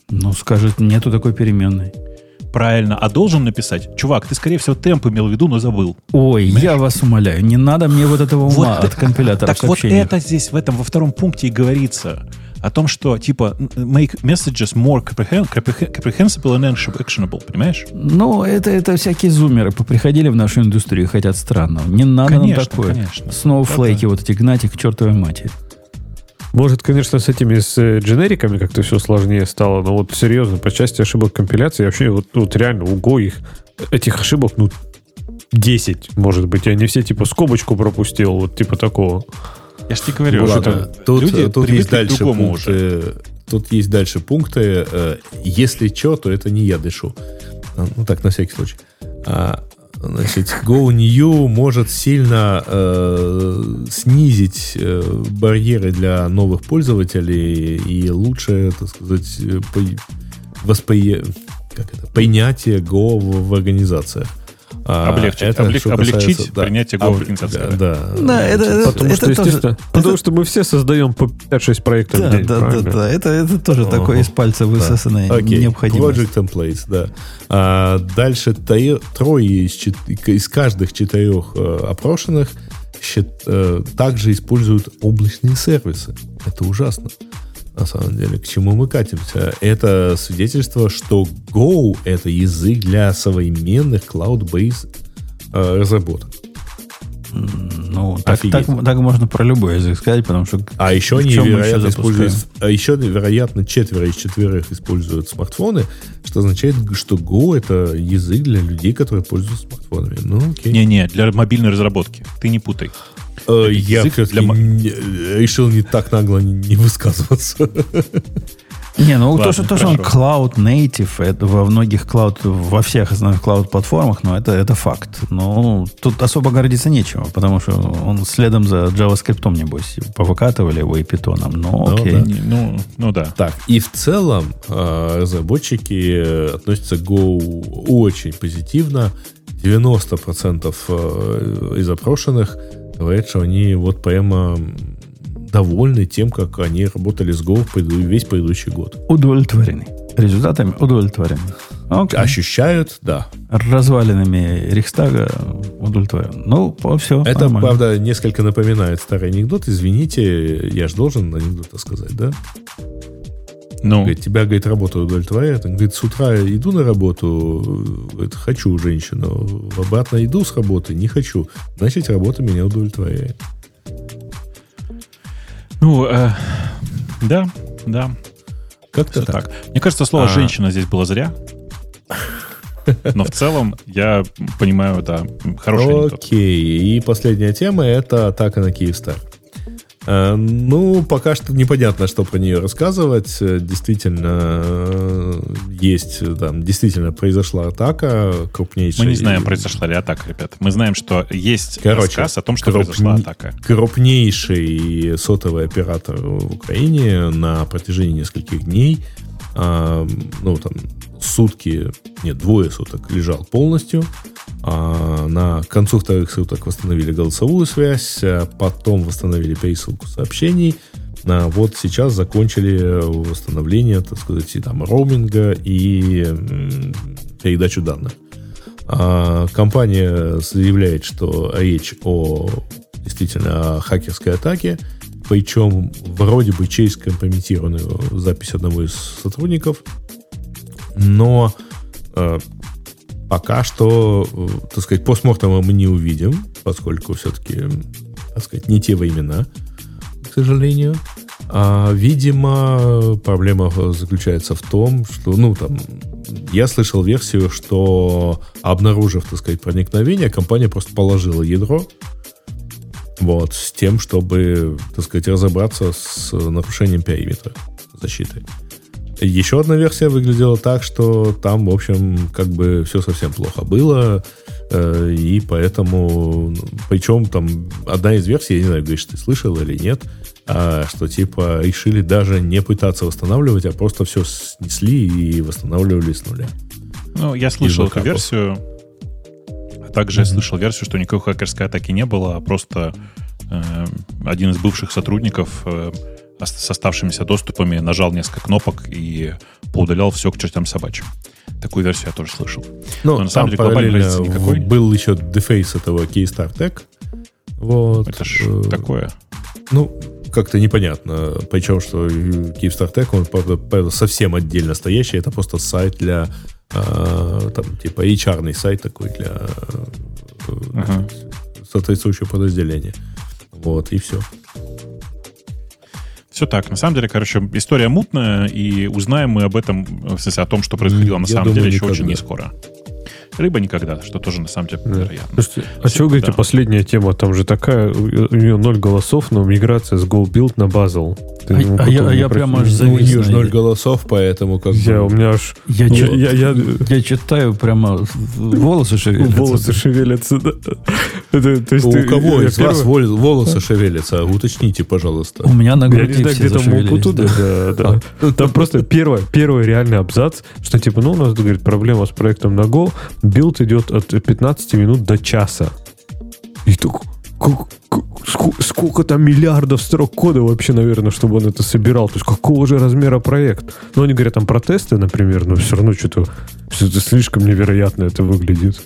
Ну, скажет, нету такой переменной. Правильно, а должен написать, чувак, ты, скорее всего, темп имел в виду, но забыл. Ой, я вас умоляю, не надо мне вот этого ума Вот от компилятора Так вот это здесь, в этом, во втором пункте и говорится. О том, что, типа, make messages more comprehen- comprehen- comprehensible and actionable, понимаешь? Ну, это, это всякие зумеры поприходили в нашу индустрию и хотят странного. Не надо Конечно, нам такое. конечно. Сноуфлейки Да-да. вот эти гнать их к чертовой матери. Может, конечно, с этими с э, дженериками как-то все сложнее стало, но вот серьезно, по части ошибок компиляции, вообще вот, вот реально у Go их, этих ошибок, ну, 10, может быть, я не все типа скобочку пропустил, вот типа такого. Я же тебе говорю, что ладно, там тут, люди тут есть дальше пункты. уже. Тут есть дальше пункты. э, Если что, то это не я дышу. А, Ну так, на всякий случай. А, Значит, Go New может сильно э, снизить э, барьеры для новых пользователей и лучше, так сказать, по- воспри- как это, принятие Go в, в организациях. А, Облегчить, это облег- облегчить касается, да, принятие Go в об- организациях, Да, да. да. Да, это, это, Потому что, это тоже- естественно, потому что мы все создаем по 5-6 проектов Да, в день, да, да, правильно? да. Это, это тоже такое из пальца высосанное Окей, необходимость. Project templates, да. А, дальше трое из, из каждых четырех э, опрошенных счит- э, также используют облачные сервисы. Это ужасно. На самом деле, к чему мы катимся? Это свидетельство, что Go — это язык для современных cloud-based э, разработок. Ну, так, так, так можно про любой язык сказать, потому что... А еще они, вероятно, еще используют, а еще, вероятно, четверо из четверых используют смартфоны, что означает, что Go — это язык для людей, которые пользуются смартфонами. Ну, окей. Не-не, для мобильной разработки. Ты не путай. Э, Я для мо- не- решил не так нагло не не высказываться. Не, ну Ладно, то, что, то, что он cloud native, это во многих cloud, во всех основных cloud платформах, ну, это, это факт. Ну, тут особо гордиться нечего, потому что он следом за JavaScript, небось, повыкатывали его и питоном. Ну, Ну, окей. да. Не, Ну, ну да. Так, и в целом э, разработчики э, относятся к Go очень позитивно. 90% э, из опрошенных говорят, что они вот прямо довольны тем, как они работали с Go весь предыдущий год. Удовлетворены. Результатами удовлетворены. Окей. Ощущают, да. Развалинами Рейхстага удовлетворен. Ну, все. Это, правда, несколько напоминает старый анекдот. Извините, я же должен анекдот сказать, да? Ну, Говорит, тебя, говорит, работа удовлетворяет. Он говорит, с утра иду на работу, говорит, хочу женщину. Обратно иду с работы, не хочу. Значит, работа меня удовлетворяет. ну э, да, да. Как-то так. так. Мне кажется, слово А. «женщина» здесь было зря. Но в целом я понимаю, да, хороший. Окей. И последняя тема – это атака на Киевстар. Э, Ну, пока что непонятно, что про нее рассказывать. Э, Действительно, э, есть, там, действительно произошла атака крупнейшая. Мы не знаем, произошла ли атака, ребят. Мы знаем, что есть Короче, рассказ о том, что крупни- произошла атака. крупнейший сотовый оператор в Украине на протяжении нескольких дней, а, ну, там, сутки, нет, двое суток лежал полностью, а на концу вторых суток восстановили голосовую связь, а потом восстановили пересылку сообщений, а вот сейчас закончили восстановление, так сказать, и там роуминга и передачу данных. А, компания заявляет, что речь о действительно о хакерской атаке, причем вроде бы через компрометированную запись одного из сотрудников, но э, пока что, э, так сказать, постмортома мы не увидим, поскольку все-таки, так сказать, не те времена, к сожалению. А, видимо, проблема заключается в том, что, ну, там, я слышал версию, что обнаружив, так сказать, проникновение, компания просто положила ядро, вот, с тем, чтобы, так сказать, разобраться с нарушением периметра защиты. Еще одна версия выглядела так, что там, в общем, как бы все совсем плохо было, э, и поэтому, ну, причем там одна из версий, я не знаю, говоришь, ты слышал или нет, а, что типа решили даже не пытаться восстанавливать, а просто все снесли и восстанавливали с нуля. Ну, я слышал эту версию. А также я слышал версию, что никакой хакерской атаки не было, а просто э, один из бывших сотрудников э, с оставшимися доступами нажал несколько кнопок и поудалял все к чертям собачьим. Такую версию я тоже слышал. Ну, Но на самом деле глобальной разницы никакой. был еще дефейс этого Keystar Tech. Вот. Это ж Э, такое. Ну, как-то непонятно. Причем, что Kyivstar Tech, он правда, совсем отдельно стоящий. Это просто сайт для э, там, типа HR сайт такой для э, Ага. соответствующего подразделения. Вот, и все. Все так. На самом деле, короче, история мутная, и узнаем мы об этом, в смысле, о том, что происходило на Я самом думаю, деле, еще никогда. очень не скоро. Рыба никогда, что тоже на самом деле Да. вероятно. Слушайте, а что вы говорите, Да. последняя тема, там же такая, у у нее ноль голосов, но миграция с GoBuild на. Ты, А- ну, а я- а я прямо аж Ну, у завис нее же на- ноль голосов, поэтому как Я, у бы... меня аж Я, Я- чё- я- я- я читаю прямо волосы шевелятся. волосы шевелятся. да. Это, то есть У ты- кого я из вас первый- вол- волосы шевелятся? Уточните, пожалуйста. У меня на Я не груди знаю, все где там Мукуту, да. да, да. Там просто первый, первый реальный абзац, что типа, ну, у нас, говорит, проблема с проектом на Go, build идет от 15 минут до часа. И так, как- ску- сколько там миллиардов строк кода вообще, наверное, чтобы он это собирал? То есть какого же размера проект? Ну, они говорят там про тесты, например, но все равно что-то, что-то слишком невероятно это выглядит.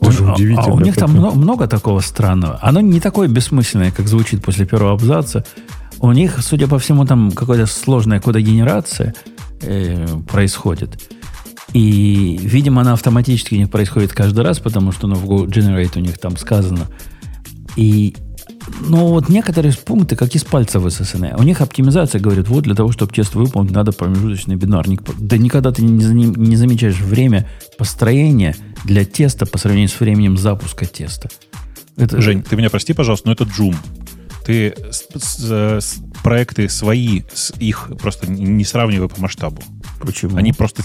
Это же а- а удивительно. у них там много, много такого странного. Оно не такое бессмысленное, как звучит после первого абзаца. У них, судя по всему, там какая-то сложная кодогенерация э, происходит. И, видимо, она автоматически у них происходит каждый раз, потому что ну, в Go Generate у них там сказано. И ну, вот некоторые пункты, как из пальца высосаны. У них оптимизация говорит, вот для того, чтобы тест выполнить, надо промежуточный бинарник. Да никогда ты не, не замечаешь время построения для теста по сравнению с временем запуска теста. Это, Жень, ты меня прости, пожалуйста, но это джум. Ты с- с- с- проекты свои, с их просто не сравнивай по масштабу. Почему? Они просто...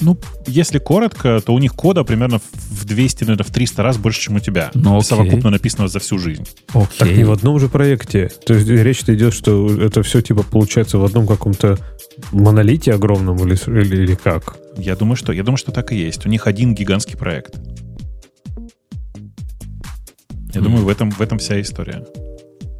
Ну, если коротко, то у них кода примерно в 200, наверное, в 300 раз больше, чем у тебя. Ну, окей. Совокупно написано за всю жизнь. Окей. Так не в одном же проекте. То есть речь-то идет, что это все типа получается в одном каком-то монолите огромном или, или, или как? Я думаю, что, я думаю, что так и есть. У них один гигантский проект. Я думаю, в этом, в этом вся история.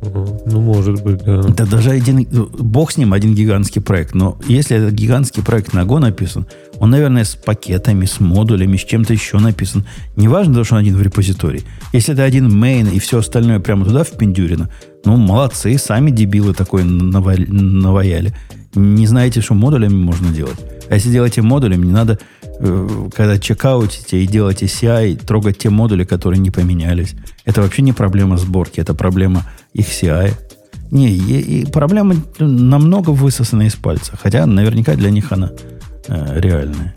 Ну, может быть, да. Да даже один, бог с ним, один гигантский проект. Но если этот гигантский проект на Go написан, он, наверное, с пакетами, с модулями, с чем-то еще написан. Неважно, то, что он один в репозитории. Если это один main и все остальное прямо туда впендюрено, ну, молодцы, сами дебилы наваль- наваяли. Не знаете, что модулями можно делать. А если делаете модулями, не надо, э, когда чекаутите и делаете CI, трогать те модули, которые не поменялись. Это вообще не проблема сборки, это проблема их CI. Не, и, и проблема намного высосана из пальца. Хотя наверняка для них она э, реальная.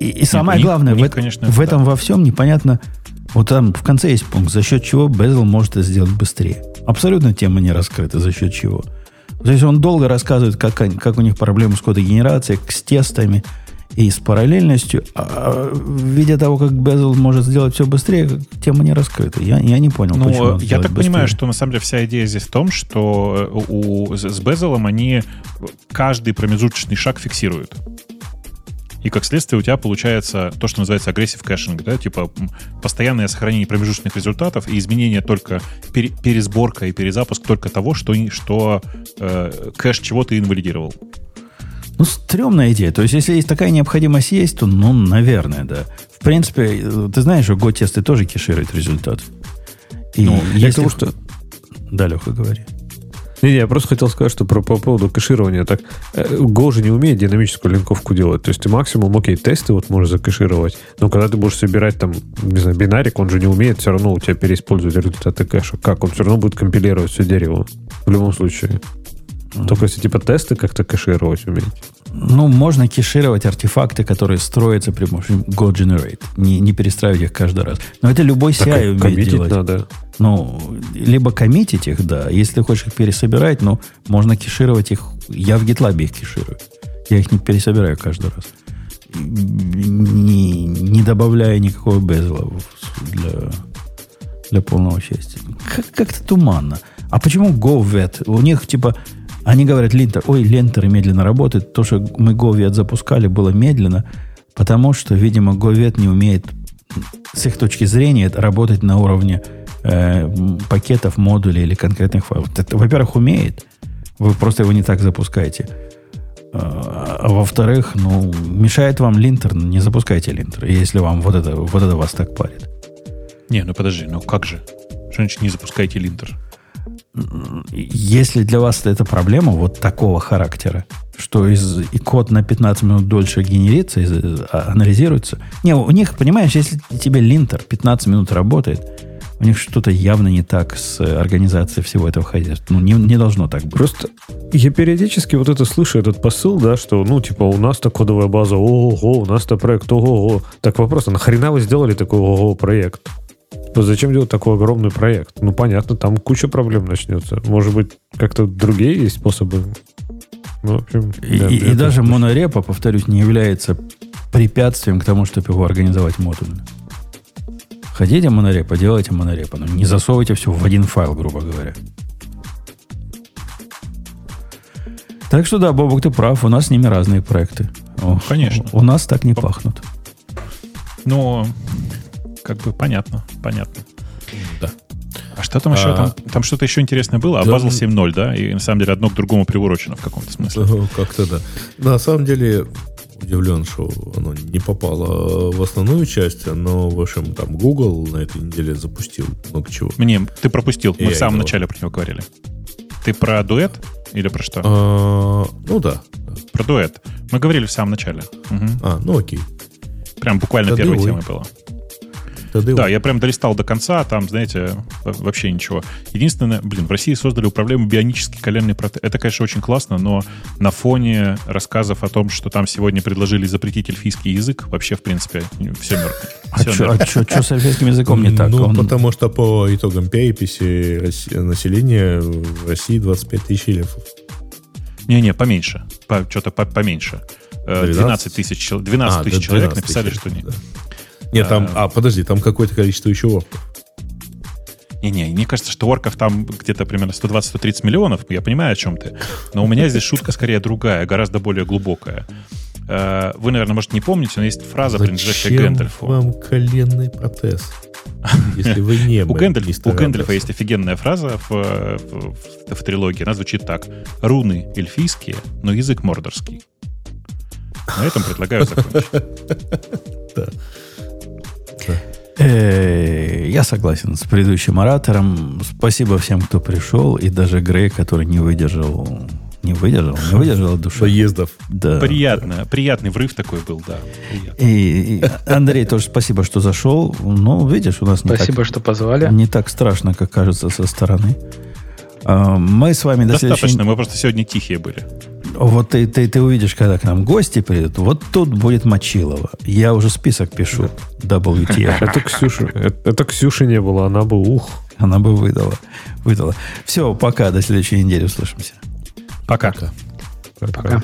И, и самое главное, в, них, эт- конечно, в да. этом во всем непонятно. Вот там в конце есть пункт, за счет чего Безл может это сделать быстрее. Абсолютно тема не раскрыта, за счет чего. То есть он долго рассказывает, как, как у них проблемы с кодогенерацией, с тестами и с параллельностью. А видя того, как Безл может сделать все быстрее, тема не раскрыта. Я, я не понял, почему Ну, он я так понимаю, быстрее. что на самом деле вся идея здесь в том, что э, у, с с Безелом они каждый промежуточный шаг фиксируют. И как следствие у тебя получается то, что называется aggressive caching, да, типа постоянное сохранение промежуточных результатов и изменение только пере- пересборка и перезапуск только того, что, что э, кэш чего ты инвалидировал. Ну, стрёмная идея. То есть, если есть такая необходимость есть, то, ну, наверное, да. В принципе, ты знаешь, что Go-тесты тоже кешируют результат. И Ну, если... тому, что- Да, Леха, говори. Не, не, я просто хотел сказать, что про, по поводу кэширования. Так, э, Go же не умеет динамическую линковку делать. То есть ты максимум, окей, тесты вот можешь закэшировать, но когда ты будешь собирать там, не знаю, бинарик, он же не умеет все равно у тебя переиспользовать результаты кэша. Как? Он все равно будет компилировать все дерево. В любом случае. Только если типа тесты как-то кэшировать уметь. Ну, можно кешировать артефакты, которые строятся при помощи Go Generate. Не, не перестраивать их каждый раз. Но это любой Так, CI а умеет делать. надо. Ну, либо коммитить их, да. Если хочешь их пересобирать, ну, можно кешировать их. Я в GitLab их кеширую. Я их не пересобираю каждый раз. Не, не добавляя никакого безла для, для полного счастья. Как, как-то туманно. А почему GoVet? У них, типа, они говорят, линтер, ой, лентеры медленно работают. То, что мы GoVet запускали, было медленно, потому что, видимо, GoVet не умеет, с их точки зрения, работать на уровне э, пакетов, модулей или конкретных файлов. Это, во-первых, умеет. Вы просто его не так запускаете. А, а во-вторых, ну, мешает вам линтер, не запускайте линтер, если вам вот это, вот это вас так парит. Не, ну подожди, ну как же? Что значит не запускайте линтер? Если для вас это проблема вот такого характера, что из, и код на 15 минут дольше генерится, из- а- анализируется. Не, у них, понимаешь, если тебе линтер 15 минут работает, у них что-то явно не так с организацией всего этого хозяйства. Ну, не, не должно так быть. Просто я периодически вот это слышу, этот посыл, да, что, ну, типа, у нас-то кодовая база, ого, у нас-то проект, ого. Так вопрос, а нахрена вы сделали такой ого проект? Вот зачем делать такой огромный проект? Ну, понятно, там куча проблем начнется. Может быть, как-то другие есть способы? Ну, в общем, И, да, и- и даже монорепа, повторюсь, не является препятствием к тому, чтобы его организовать модульно. Хотите монорепа, делайте монорепа. Но не засовывайте все в один файл, грубо говоря. Так что да, Бобок, ты прав, у нас с ними разные проекты. О, Конечно. У нас так не пахнут. Ну, как бы понятно, понятно. Да. А что там еще? А, Там, там что-то еще интересное было? А да, Базл м. 7.0, да? И на самом деле одно к другому приурочено в каком-то смысле. Ну, Как-то да. На самом деле, удивлен, что оно не попало в основную часть, но, в общем, там Google на этой неделе запустил много чего. Мне, ты пропустил, мы Я в самом его. начале про него говорили. Ты про дуэт или про что? А, ну да. Про дуэт. Мы говорили в самом начале. Мгм. А, ну окей. Прям буквально Тогда первой ой. темой было. Тогда Да, вот. я прям долистал до конца, а там, знаете, во- вообще ничего. Единственное, блин, в России создали управляемый бионический коленный протез. Это, конечно, очень классно, но на фоне рассказов о том, что там сегодня предложили запретить эльфийский язык, вообще, в принципе, все мертво. А что с эльфийским языком не так? Ну, Он- потому что по итогам переписи населения в России 25 тысяч эльфов. Не-не, поменьше. По, что-то по- поменьше. Э, 12? 12 тысяч, чел- 12 А, тысяч да, человек 12 написали, тысяч, что не. Нет, там, а, подожди, там какое-то количество еще орков. Не-не, мне кажется, что орков там где-то примерно 120-130 миллионов. Я понимаю, о чем ты. Но у меня здесь шутка скорее другая, гораздо более глубокая. Э, Вы, наверное, может, не помните, но есть фраза, принадлежащая Гэндальфу. вам коленный протез? Если вы не У, Гэндальф- у Гэндальфа есть офигенная фраза в, э, в- в- в трилогии. Она звучит так. Руны эльфийские, но язык мордорский. На этом предлагаю закончить. Э, Я согласен с предыдущим оратором. Спасибо всем, кто пришел, и даже Грей, который не выдержал, не выдержал, не выдержал души. Поездов. Да. Приятно. Приятный врыв такой был, да. Приятно. И, и Андрей тоже спасибо, что зашел. Ну, видишь, у нас не Спасибо, так, что позвали. не так страшно, как кажется со стороны. А, Мы с вами до Достаточно, следующей... мы просто сегодня тихие были. Вот ты, ты, ты увидишь, когда к нам гости придут, вот тут будет Мочилова. Я уже список пишу. WTF. Это Ксюша. Это, это Ксюши не было, она бы ух. Она бы выдала. выдала. Все, пока. До следующей недели услышимся. Пока. Пока.